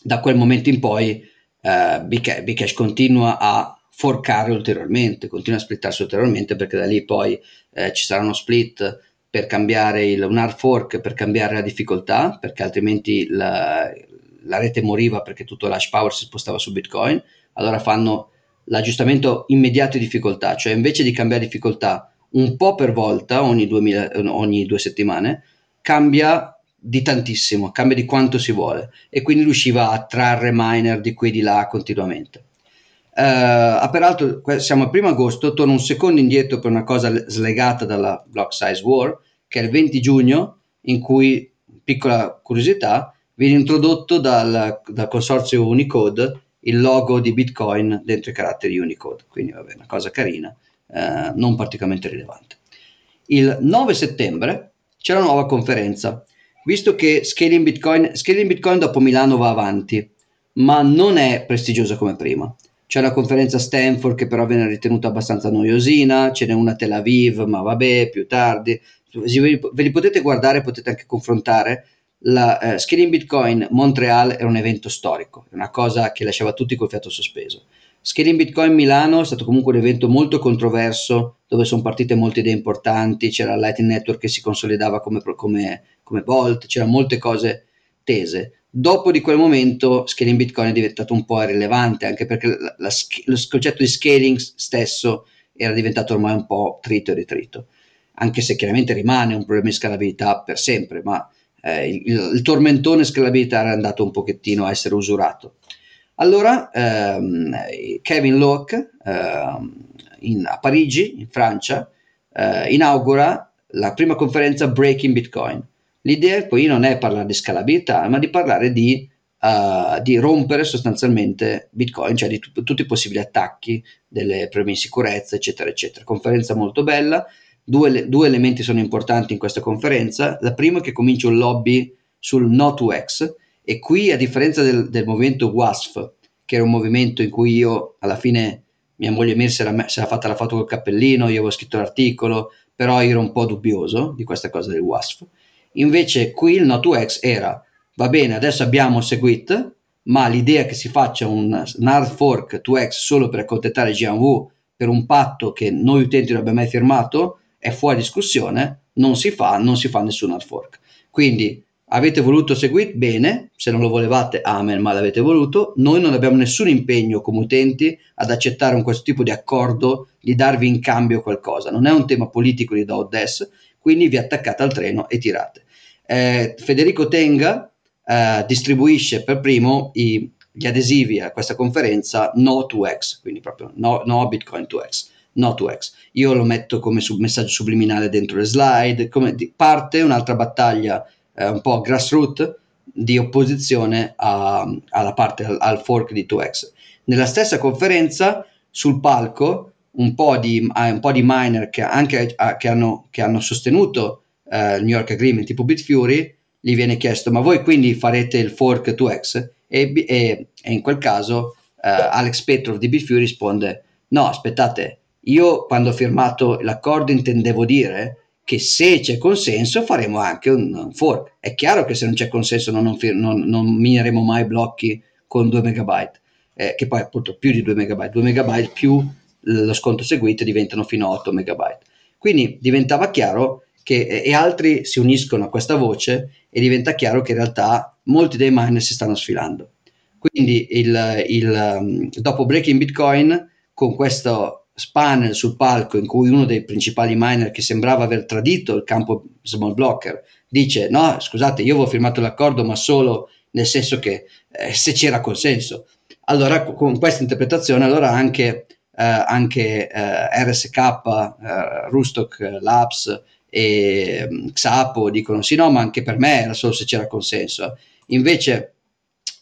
da quel momento in poi, uh, Bcash continua a forcare ulteriormente, continua a splittarsi ulteriormente perché da lì poi eh, ci sarà uno split per cambiare il, un hard fork per cambiare la difficoltà perché altrimenti la, la rete moriva perché tutto l'hash power si spostava su Bitcoin. Allora fanno l'aggiustamento immediato di difficoltà cioè invece di cambiare difficoltà un po' per volta ogni, 2000, ogni due settimane cambia di tantissimo, cambia di quanto si vuole e quindi riusciva a trarre miner di qui e di là continuamente. Uh, peraltro siamo al primo agosto, torno un secondo indietro per una cosa slegata dalla block size war, che è il 20 giugno, in cui, piccola curiosità, viene introdotto dal, dal consorzio Unicode il logo di Bitcoin dentro i caratteri Unicode, quindi vabbè, una cosa carina, uh, non particolarmente rilevante. Il 9 settembre c'è la nuova conferenza visto che Scaling Bitcoin, Scaling Bitcoin dopo Milano va avanti, ma non è prestigiosa come prima. C'è una conferenza Stanford che però viene ritenuta abbastanza noiosina, ce n'è una a Tel Aviv, ma vabbè, più tardi. Ve li potete guardare, potete anche confrontare. La uh, Scaling Bitcoin Montreal era un evento storico, una cosa che lasciava tutti col fiato sospeso. Scaling Bitcoin Milano è stato comunque un evento molto controverso dove sono partite molte idee importanti, c'era Lightning Network che si consolidava come, come, come Bolt, c'erano molte cose tese. Dopo di quel momento scaling Bitcoin è diventato un po' irrilevante anche perché la, la, lo concetto di scaling stesso era diventato ormai un po' trito e ritrito, anche se chiaramente rimane un problema di scalabilità per sempre, ma eh, il, il tormentone scalabilità era andato un pochettino a essere usurato. Allora ehm, Kevin Locke ehm, in, a Parigi, in Francia, eh, inaugura la prima conferenza Breaking Bitcoin. L'idea poi non è parlare di scalabilità, ma di parlare di, uh, di rompere sostanzialmente Bitcoin, cioè di t- tutti i possibili attacchi, delle problemi di sicurezza, eccetera, eccetera. Conferenza molto bella. Due, due elementi sono importanti in questa conferenza. La prima è che comincia un lobby sul No2X, e qui, a differenza del, del movimento WASF, che era un movimento in cui io alla fine mia moglie Mir si era, fatta la foto col cappellino, io avevo scritto l'articolo, però ero un po' dubbioso di questa cosa del WASF. Invece qui il No2X era, va bene, adesso abbiamo Segwit, ma l'idea che si faccia un, un hard fork 2X solo per accontentare GMV per un patto che noi utenti non abbiamo mai firmato è fuori discussione, non si fa, non si fa nessun hard fork. Quindi Avete voluto seguire bene, se non lo volevate, amen, ma l'avete voluto. Noi non abbiamo nessun impegno come utenti ad accettare un questo tipo di accordo, di darvi in cambio qualcosa. Non è un tema politico di do des, quindi vi attaccate al treno e tirate. Eh, Federico Tenga eh, distribuisce per primo i, gli adesivi a questa conferenza no 2x, quindi proprio no, no Bitcoin 2x. No 2x. Io lo metto come sub- messaggio subliminale dentro le slide, come di- parte un'altra battaglia eh, un po' grassroots di opposizione a, alla parte al, al, fork di 2X. Nella stessa conferenza sul palco un po' di, un po di miner che, anche, che, hanno, che hanno sostenuto eh, il New York Agreement tipo Bitfury gli viene chiesto ma voi quindi farete il fork 2X e, e, e in quel caso eh, Alex Petrov di Bitfury risponde no aspettate io quando ho firmato l'accordo intendevo dire che se c'è consenso faremo anche un fork. È chiaro che se non c'è consenso non, non, non mineremo mai blocchi con 2 megabyte, eh, che poi appunto più di 2 megabyte, 2 megabyte più lo sconto seguito diventano fino a 8 megabyte. Quindi diventava chiaro che e altri si uniscono a questa voce e diventa chiaro che in realtà molti dei miner si stanno sfilando. Quindi il, il, dopo Breaking Bitcoin, con questo panel sul palco in cui uno dei principali miner che sembrava aver tradito il campo small blocker dice no scusate io avevo firmato l'accordo ma solo nel senso che eh, se c'era consenso. Allora con questa interpretazione allora anche, eh, anche eh, RSK, eh, Rustock Labs e mm, Xapo dicono sì no ma anche per me era solo se c'era consenso. Invece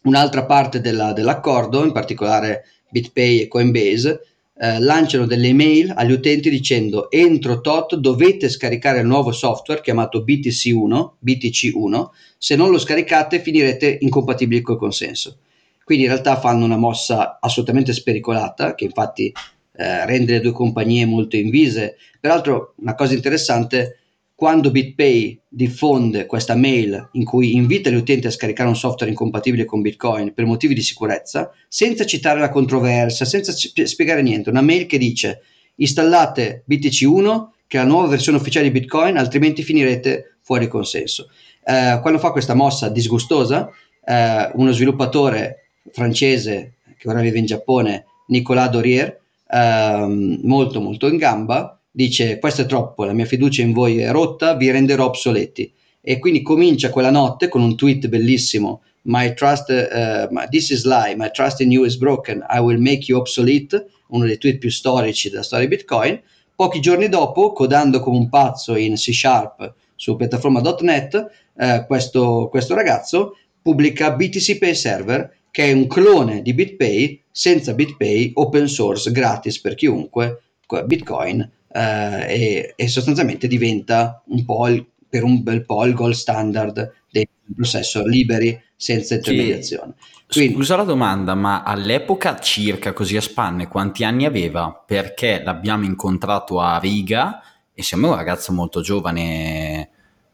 un'altra parte della, dell'accordo in particolare BitPay e Coinbase eh, lanciano delle email agli utenti dicendo entro tot dovete scaricare il nuovo software chiamato BTC1 BTC1 se non lo scaricate finirete incompatibili col consenso. Quindi in realtà fanno una mossa assolutamente spericolata che infatti eh, rende le due compagnie molto invise. Peraltro una cosa interessante quando BitPay diffonde questa mail in cui invita gli utenti a scaricare un software incompatibile con Bitcoin per motivi di sicurezza, senza citare la controversia, senza spiegare niente, una mail che dice installate BTC1 che è la nuova versione ufficiale di Bitcoin, altrimenti finirete fuori consenso. Eh, quando fa questa mossa disgustosa, eh, uno sviluppatore francese che ora vive in Giappone, Nicolas Dorier, eh, molto molto in gamba, dice questo è troppo, la mia fiducia in voi è rotta, vi renderò obsoleti. E quindi comincia quella notte con un tweet bellissimo, my trust, uh, my, this is lie, my trust in you is broken, I will make you obsolete, uno dei tweet più storici della storia di Bitcoin. Pochi giorni dopo, codando come un pazzo in C Sharp su piattaforma.net, eh, questo, questo ragazzo pubblica BTC Pay Server, che è un clone di BitPay senza BitPay, open source, gratis per chiunque, Bitcoin, eh, e, e, sostanzialmente diventa un po' il, per un bel po' il gold standard dei processor liberi senza intermediazione. Sì. Scusa la domanda, ma all'epoca circa così a spanne quanti anni aveva? Perché l'abbiamo incontrato a Riga e sembra un ragazzo molto giovane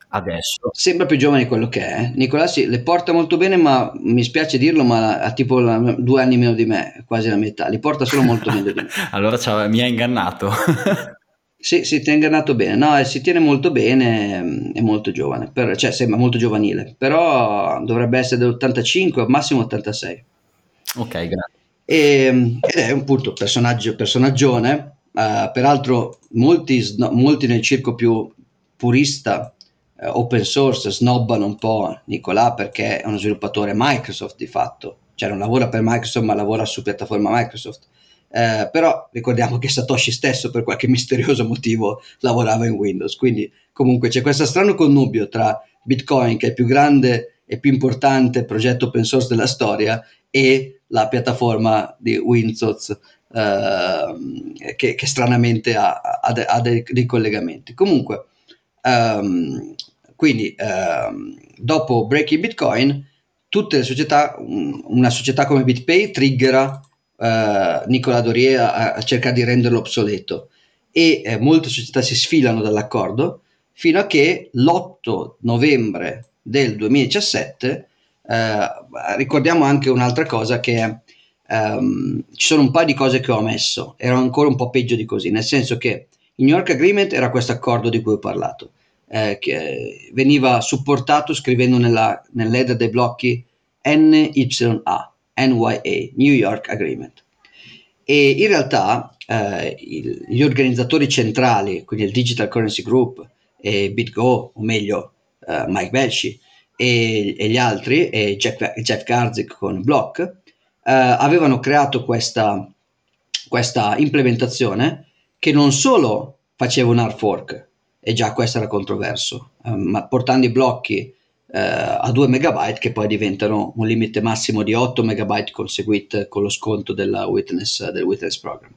adesso. Sembra più giovane di quello che è. Nicolà sì, le porta molto bene, ma mi spiace dirlo, ma ha tipo la, due anni meno di me, quasi la metà. Li porta solo molto meglio di me. <laughs> allora mi ha ingannato. <laughs> Sì, si tiene nato bene, no, si tiene molto bene, è molto giovane, per, cioè sembra molto giovanile, però dovrebbe essere dell'85, massimo 86. Ok, grazie. E, ed è un personaggio, personaggione, uh, peraltro molti, molti, nel circo più purista uh, open source snobbano un po' Nicolà perché è uno sviluppatore Microsoft di fatto, cioè non lavora per Microsoft ma lavora su piattaforma Microsoft eh, però ricordiamo che Satoshi stesso per qualche misterioso motivo lavorava in Windows, quindi comunque c'è questo strano connubio tra Bitcoin che è il più grande e più importante progetto open source della storia e la piattaforma di Windows eh, che, che, stranamente ha, ha, ha dei, dei, collegamenti. Comunque, um, quindi um, dopo Breaking Bitcoin, tutte le società, una società come BitPay triggera uh, Nicola Dorie a, a, cercare di renderlo obsoleto. E eh, molte società si sfilano dall'accordo fino a che l'8 novembre del 2017 eh, ricordiamo anche un'altra cosa che um, ci sono un paio di cose che ho omesso. Erano ancora un po' peggio di così nel senso che il New York Agreement era questo accordo di cui ho parlato eh, che veniva supportato scrivendo nella, nell'header dei blocchi NYA NYA, New York Agreement. E in realtà eh, il, gli organizzatori centrali, quindi il Digital Currency Group e BitGo, o meglio eh, Mike Belci e, e, gli altri, e Jeff, Jeff Garzik con Block, eh, avevano creato questa, questa implementazione che non solo faceva un hard fork, e già questo era controverso, eh, ma portando i blocchi eh, a 2 MB che poi diventano un limite massimo di 8 MB conseguit con lo sconto witness, del Witness Program.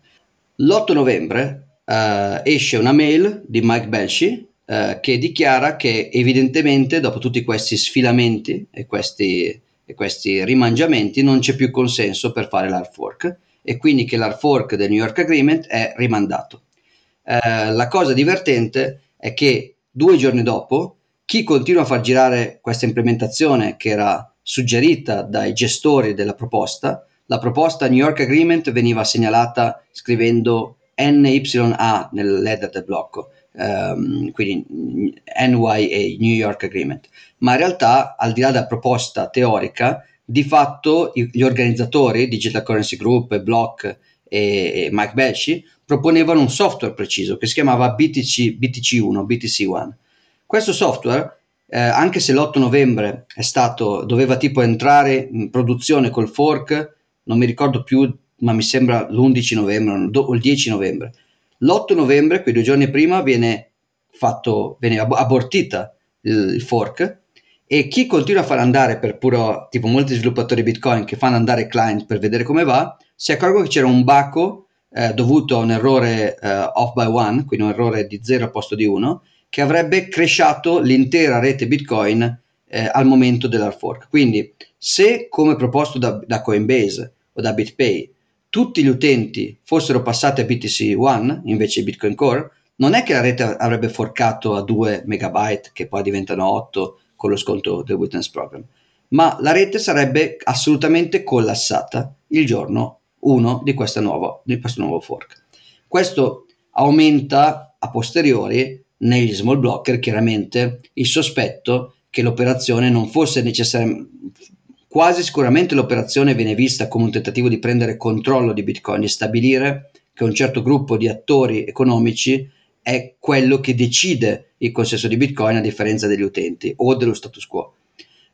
L'8 novembre eh, esce una mail di Mike Belci eh, che dichiara che evidentemente dopo tutti questi sfilamenti e questi, e questi rimangiamenti non c'è più consenso per fare l'hard fork e quindi che l'hard fork del New York Agreement è rimandato. Eh, la cosa divertente è che due giorni dopo chi continua a far girare questa implementazione che era suggerita dai gestori della proposta, la proposta New York Agreement veniva segnalata scrivendo NYA nel leader del blocco, um, quindi NYA, New York Agreement, ma in realtà al di là della proposta teorica, di fatto gli organizzatori, Digital Currency Group, Block e Mike Belci, proponevano un software preciso che si chiamava BTC, BTC1, BTC1 questo software, eh, anche se l'8 novembre è stato, doveva tipo entrare in produzione col fork, non mi ricordo più, ma mi sembra l'11 novembre o il 10 novembre. L'8 novembre, quei due giorni prima, viene fatto, viene ab- abortita il, il fork e chi continua a far andare per puro, tipo molti sviluppatori Bitcoin che fanno andare client per vedere come va, si accorgono che c'era un baco eh, dovuto a un errore eh, off by one, quindi un errore di 0 al posto di 1, che avrebbe cresciato l'intera rete Bitcoin eh, al momento dell'hard fork. Quindi se come proposto da, da, Coinbase o da BitPay tutti gli utenti fossero passati a BTC One invece di Bitcoin Core, non è che la rete avrebbe forcato a 2 megabyte che poi diventano 8 con lo sconto del witness program, ma la rete sarebbe assolutamente collassata il giorno 1 di, di questo nuovo fork. Questo aumenta a posteriori negli small blocker chiaramente il sospetto che l'operazione non fosse necessariamente quasi sicuramente l'operazione viene vista come un tentativo di prendere controllo di Bitcoin e stabilire che un certo gruppo di attori economici è quello che decide il consenso di Bitcoin a differenza degli utenti o dello status quo.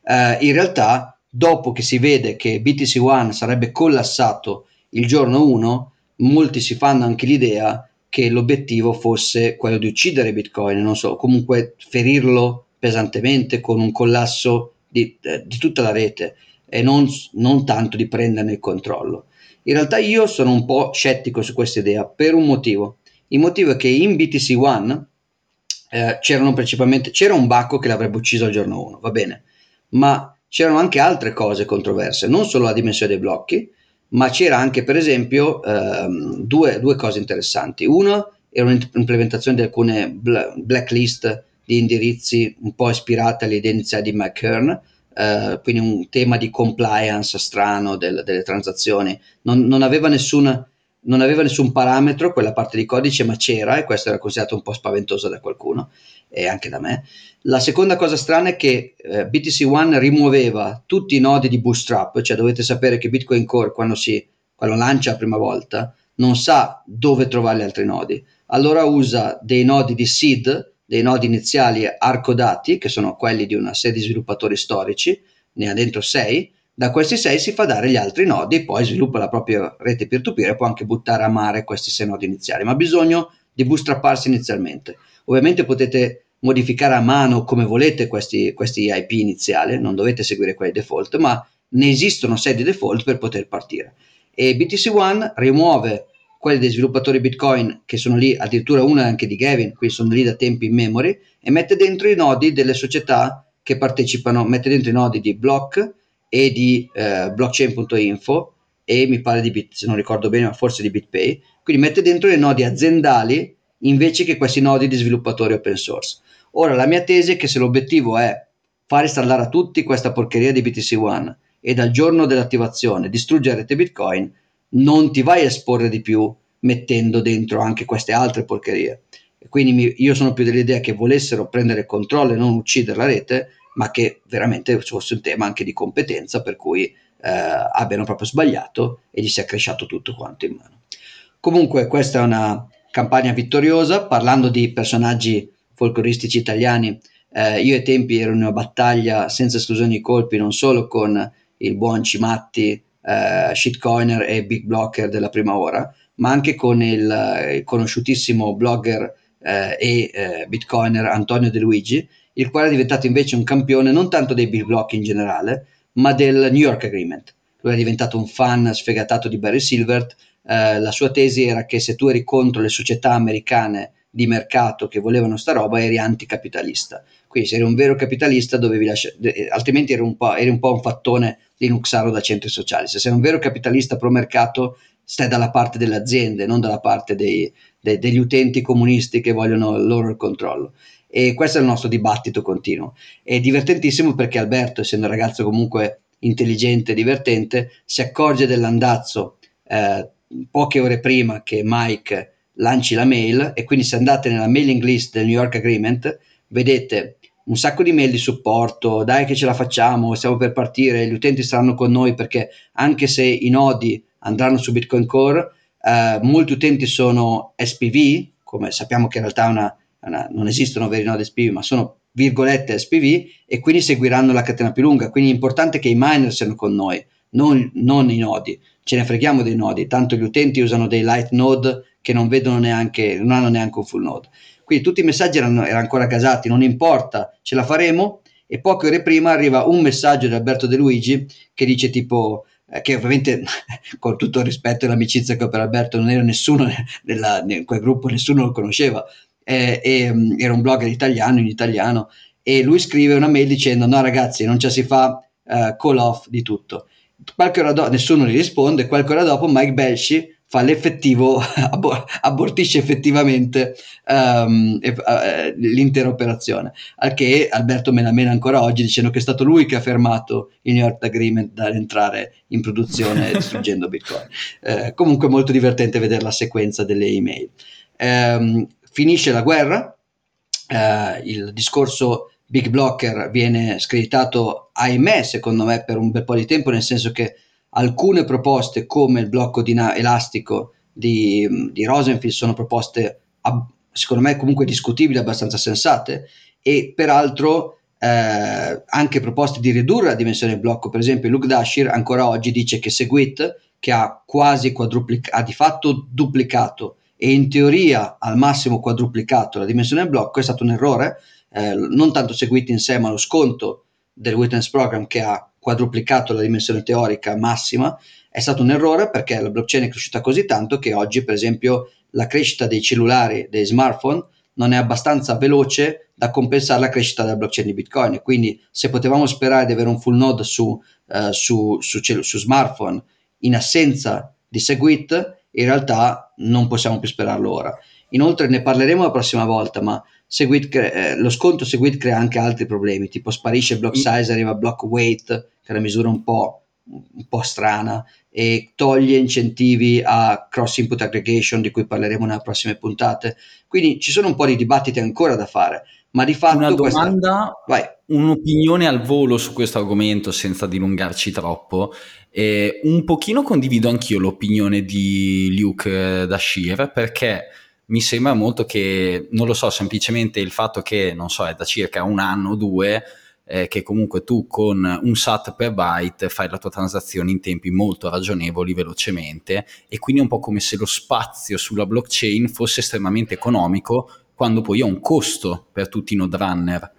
Uh, in realtà, dopo che si vede che BTC One sarebbe collassato il giorno 1, molti si fanno anche l'idea che l'obiettivo fosse quello di uccidere Bitcoin, non so, comunque ferirlo pesantemente con un collasso di, eh, di tutta la rete e non, non, tanto di prenderne il controllo. In realtà io sono un po' scettico su questa idea per un motivo. Il motivo è che in BTC One eh, c'erano principalmente c'era un bacco che l'avrebbe ucciso al giorno 1, va bene, ma c'erano anche altre cose controverse, non solo la dimensione dei blocchi, ma c'era anche per esempio ehm, due, due, cose interessanti. Uno era un'implementazione di alcune blacklist di indirizzi un po' ispirate iniziali di McKern, eh, quindi un tema di compliance strano del, delle transazioni. Non, non, aveva nessun, non, aveva nessun, parametro quella parte di codice, ma c'era e questo era considerato un po' spaventoso da qualcuno e anche da me. La seconda cosa strana è che eh, BTC One rimuoveva tutti i nodi di bootstrap, cioè dovete sapere che Bitcoin Core quando, si, quando lancia la prima volta non sa dove trovare gli altri nodi, allora usa dei nodi di seed, dei nodi iniziali arcodati, che sono quelli di una serie di sviluppatori storici, ne ha dentro 6, da questi 6 si fa dare gli altri nodi, poi sviluppa la propria rete peer-to-peer e può anche buttare a mare questi 6 nodi iniziali, ma ha bisogno di bootstrapparsi inizialmente. Ovviamente potete modificare a mano come volete questi, questi IP iniziali, non dovete seguire quelli default, ma ne esistono sedi default per poter partire. E BTC One rimuove quelli dei sviluppatori Bitcoin che sono lì, addirittura una anche di Gavin, quindi sono lì da tempi in memory, e mette dentro i nodi delle società che partecipano, mette dentro i nodi di Block e di eh, blockchain.info e mi pare di Bit, se non ricordo bene, ma forse di BitPay, quindi mette dentro i nodi aziendali invece che questi nodi di sviluppatori open source. Ora, la mia tesi è che se l'obiettivo è far installare a tutti questa porcheria di BTC One e dal giorno dell'attivazione distruggere rete Bitcoin, non ti vai a esporre di più mettendo dentro anche queste altre porcherie. Quindi mi, io sono più dell'idea che volessero prendere controllo e non uccidere la rete, ma che veramente fosse un tema anche di competenza per cui eh, abbiano proprio sbagliato e gli sia cresciato tutto quanto in mano. Comunque questa è una campagna vittoriosa, parlando di personaggi folcloristici italiani. Eh, io ai tempi ero in una battaglia senza esclusione di colpi, non solo con il buon Cimatti, eh, shitcoiner e big blocker della prima ora, ma anche con il, il conosciutissimo blogger eh, e eh, bitcoiner Antonio De Luigi, il quale è diventato invece un campione non tanto dei big block in generale, ma del New York Agreement. Lui è diventato un fan sfegatato di Barry Silvert. Eh, la sua tesi era che se tu eri contro le società americane di mercato che volevano sta roba eri anticapitalista. Quindi se eri un vero capitalista dovevi lasciare, altrimenti eri un, eri un po' un fattone linuxaro da centri sociali. Se sei un vero capitalista pro mercato stai dalla parte delle aziende, non dalla parte dei, dei, degli utenti comunisti che vogliono il loro controllo. E questo è il nostro dibattito continuo. È divertentissimo perché Alberto, essendo un ragazzo comunque intelligente e divertente, si accorge dell'andazzo eh, poche ore prima che Mike lanci la mail e quindi se andate nella mailing list del New York Agreement vedete un sacco di mail di supporto, dai che ce la facciamo, stiamo per partire, gli utenti saranno con noi perché anche se i nodi andranno su Bitcoin Core, eh, molti utenti sono SPV, come sappiamo che in realtà una, una, non esistono veri nodi SPV, ma sono virgolette SPV e quindi seguiranno la catena più lunga. Quindi è importante che i miner siano con noi, non, non i nodi. Ce ne freghiamo dei nodi, tanto gli utenti usano dei light node che non vedono neanche, non hanno neanche un full node. Quindi tutti i messaggi erano, erano ancora casati, non importa, ce la faremo. E poche ore prima arriva un messaggio di Alberto De Luigi che dice tipo eh, che ovviamente <laughs> con tutto il rispetto e l'amicizia che ho per Alberto non era nessuno nella, in quel gruppo, nessuno lo conosceva, eh, e, um, era un blogger italiano in italiano e lui scrive una mail dicendo no ragazzi non ci si fa uh, call off di tutto. Qualche ora dopo, nessuno gli risponde, qualche ora dopo Mike Belshi fa l'effettivo, <laughs> abortisce effettivamente um, l'intera operazione. Al che Alberto me la mena ancora oggi dicendo che è stato lui che ha fermato il New York Agreement dall'entrare in produzione <laughs> distruggendo Bitcoin. Eh, comunque molto divertente vedere la sequenza delle email. Um, finisce la guerra, eh, il discorso Big Blocker viene screditato, ahimè, secondo me, per un bel po' di tempo, nel senso che alcune proposte come il blocco dina- elastico di, di Rosenfield sono proposte ab- secondo me comunque discutibili, abbastanza sensate. E peraltro eh, anche proposte di ridurre la dimensione del blocco, per esempio Luke Dashir ancora oggi dice che Segwit che ha quasi quadruplicato, ha di fatto duplicato e in teoria al massimo quadruplicato la dimensione del blocco è stato un errore, eh, non tanto Segwit in sé ma lo sconto del Witness Program che ha quadruplicato la dimensione teorica massima, è stato un errore perché la blockchain è cresciuta così tanto che oggi, per esempio, la crescita dei cellulari, dei smartphone, non è abbastanza veloce da compensare la crescita della blockchain di Bitcoin. Quindi, se potevamo sperare di avere un full node su, uh, su, su, cell- su smartphone in assenza di Segwit, in realtà non possiamo più sperarlo ora. Inoltre ne parleremo la prossima volta, ma Segwit cre- eh, lo sconto Segwit crea anche altri problemi, tipo sparisce block size, arriva block weight, che è una misura un po', un po' strana, e toglie incentivi a cross input aggregation di cui parleremo nelle prossime puntate. Quindi ci sono un po' di dibattiti ancora da fare, ma di fatto... Una domanda, questa... un'opinione al volo su questo argomento senza dilungarci troppo. Eh, un pochino condivido anch'io l'opinione di Luke Dashir perché mi sembra molto che, non lo so, semplicemente il fatto che, non so, è da circa un anno o due, eh, che comunque tu con un SAT per byte fai la tua transazione in tempi molto ragionevoli, velocemente, e quindi è un po' come se lo spazio sulla blockchain fosse estremamente economico, quando poi ha un costo per tutti i node runner.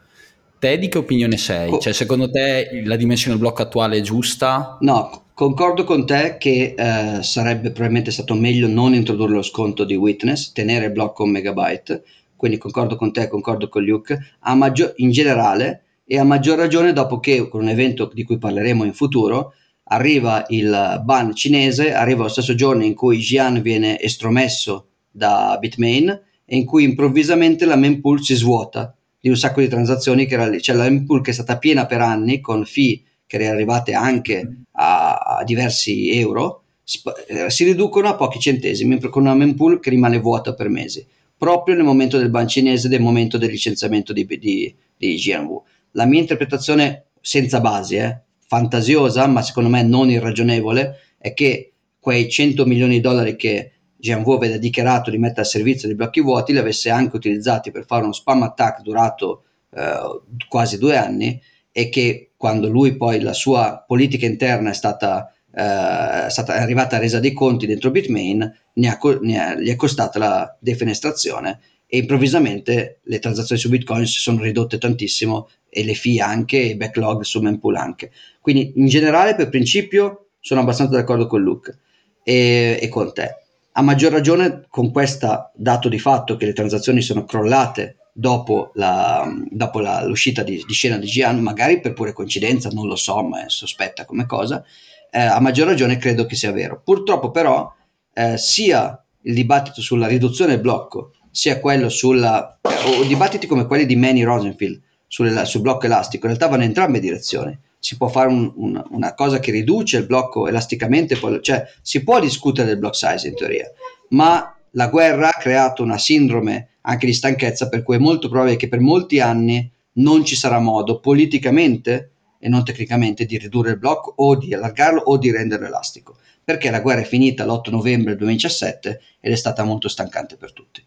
Te di che opinione sei? Cioè, secondo te la dimensione del blocco attuale è giusta? No, Concordo con te che eh, sarebbe probabilmente stato meglio non introdurre lo sconto di witness, tenere il blocco un megabyte, quindi concordo con te, concordo con Luke, maggior, in generale e a maggior ragione dopo che con un evento di cui parleremo in futuro arriva il ban cinese, arriva lo stesso giorno in cui Xi'an viene estromesso da Bitmain e in cui improvvisamente la mempool si svuota di un sacco di transazioni che era lì, cioè la mempool che è stata piena per anni con fee che erano arrivate anche a, a diversi euro, sp- eh, si riducono a pochi centesimi con una mempool che rimane vuota per mesi, proprio nel momento del ban cinese, del momento del licenziamento di, di, di GNV. La mia interpretazione senza basi, eh, fantasiosa, ma secondo me non irragionevole, è che quei 100 milioni di dollari che GMV aveva dichiarato di mettere a servizio dei blocchi vuoti li avesse anche utilizzati per fare uno spam attack durato eh, quasi due anni e che quando lui poi la sua politica interna è stata, eh, è stata arrivata a resa dei conti dentro Bitmain, ne ha, ne ha, gli è costata la defenestrazione e improvvisamente le transazioni su Bitcoin si sono ridotte tantissimo e le fee anche e i backlog su mempool anche. Quindi in generale per principio sono abbastanza d'accordo con Luke e, e con te. A maggior ragione con questo dato di fatto che le transazioni sono crollate dopo, la, dopo la, l'uscita di, di, scena di Gian, magari per pure coincidenza, non lo so, ma è sospetta come cosa, eh, a maggior ragione credo che sia vero. Purtroppo però eh, sia il dibattito sulla riduzione del blocco, sia quello sulla, o dibattiti come quelli di Manny Rosenfield sul, sul blocco elastico, in realtà vanno in entrambe direzioni. Si può fare un, un, una cosa che riduce il blocco elasticamente, cioè si può discutere del block size in teoria, ma la guerra ha creato una sindrome anche di stanchezza per cui è molto probabile che per molti anni non ci sarà modo politicamente e non tecnicamente di ridurre il blocco o di allargarlo o di renderlo elastico, perché la guerra è finita l'8 novembre 2017 ed è stata molto stancante per tutti.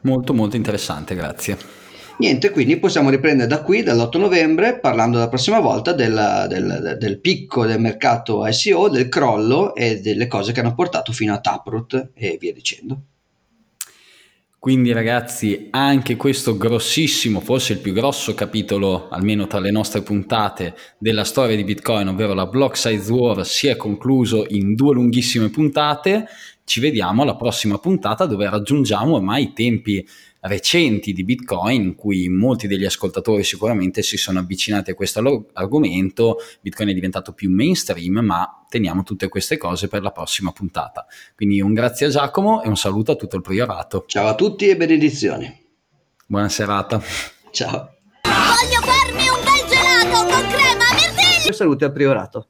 Molto molto interessante, grazie. Niente, quindi possiamo riprendere da qui, dall'8 novembre, parlando la prossima volta del, del, del, picco del mercato ICO, del crollo e delle cose che hanno portato fino a Taproot e via dicendo. Quindi ragazzi, anche questo grossissimo, forse il più grosso capitolo, almeno tra le nostre puntate, della storia di Bitcoin, ovvero la Block Size War, si è concluso in due lunghissime puntate. Ci vediamo alla prossima puntata dove raggiungiamo ormai i tempi recenti di Bitcoin in cui molti degli ascoltatori sicuramente si sono avvicinati a questo argomento, Bitcoin è diventato più mainstream, ma teniamo tutte queste cose per la prossima puntata. Quindi un grazie a Giacomo e un saluto a tutto il priorato. Ciao a tutti e benedizioni. Buona serata. Ciao. Voglio farmi un bel gelato con crema mirtilli. Salute al priorato.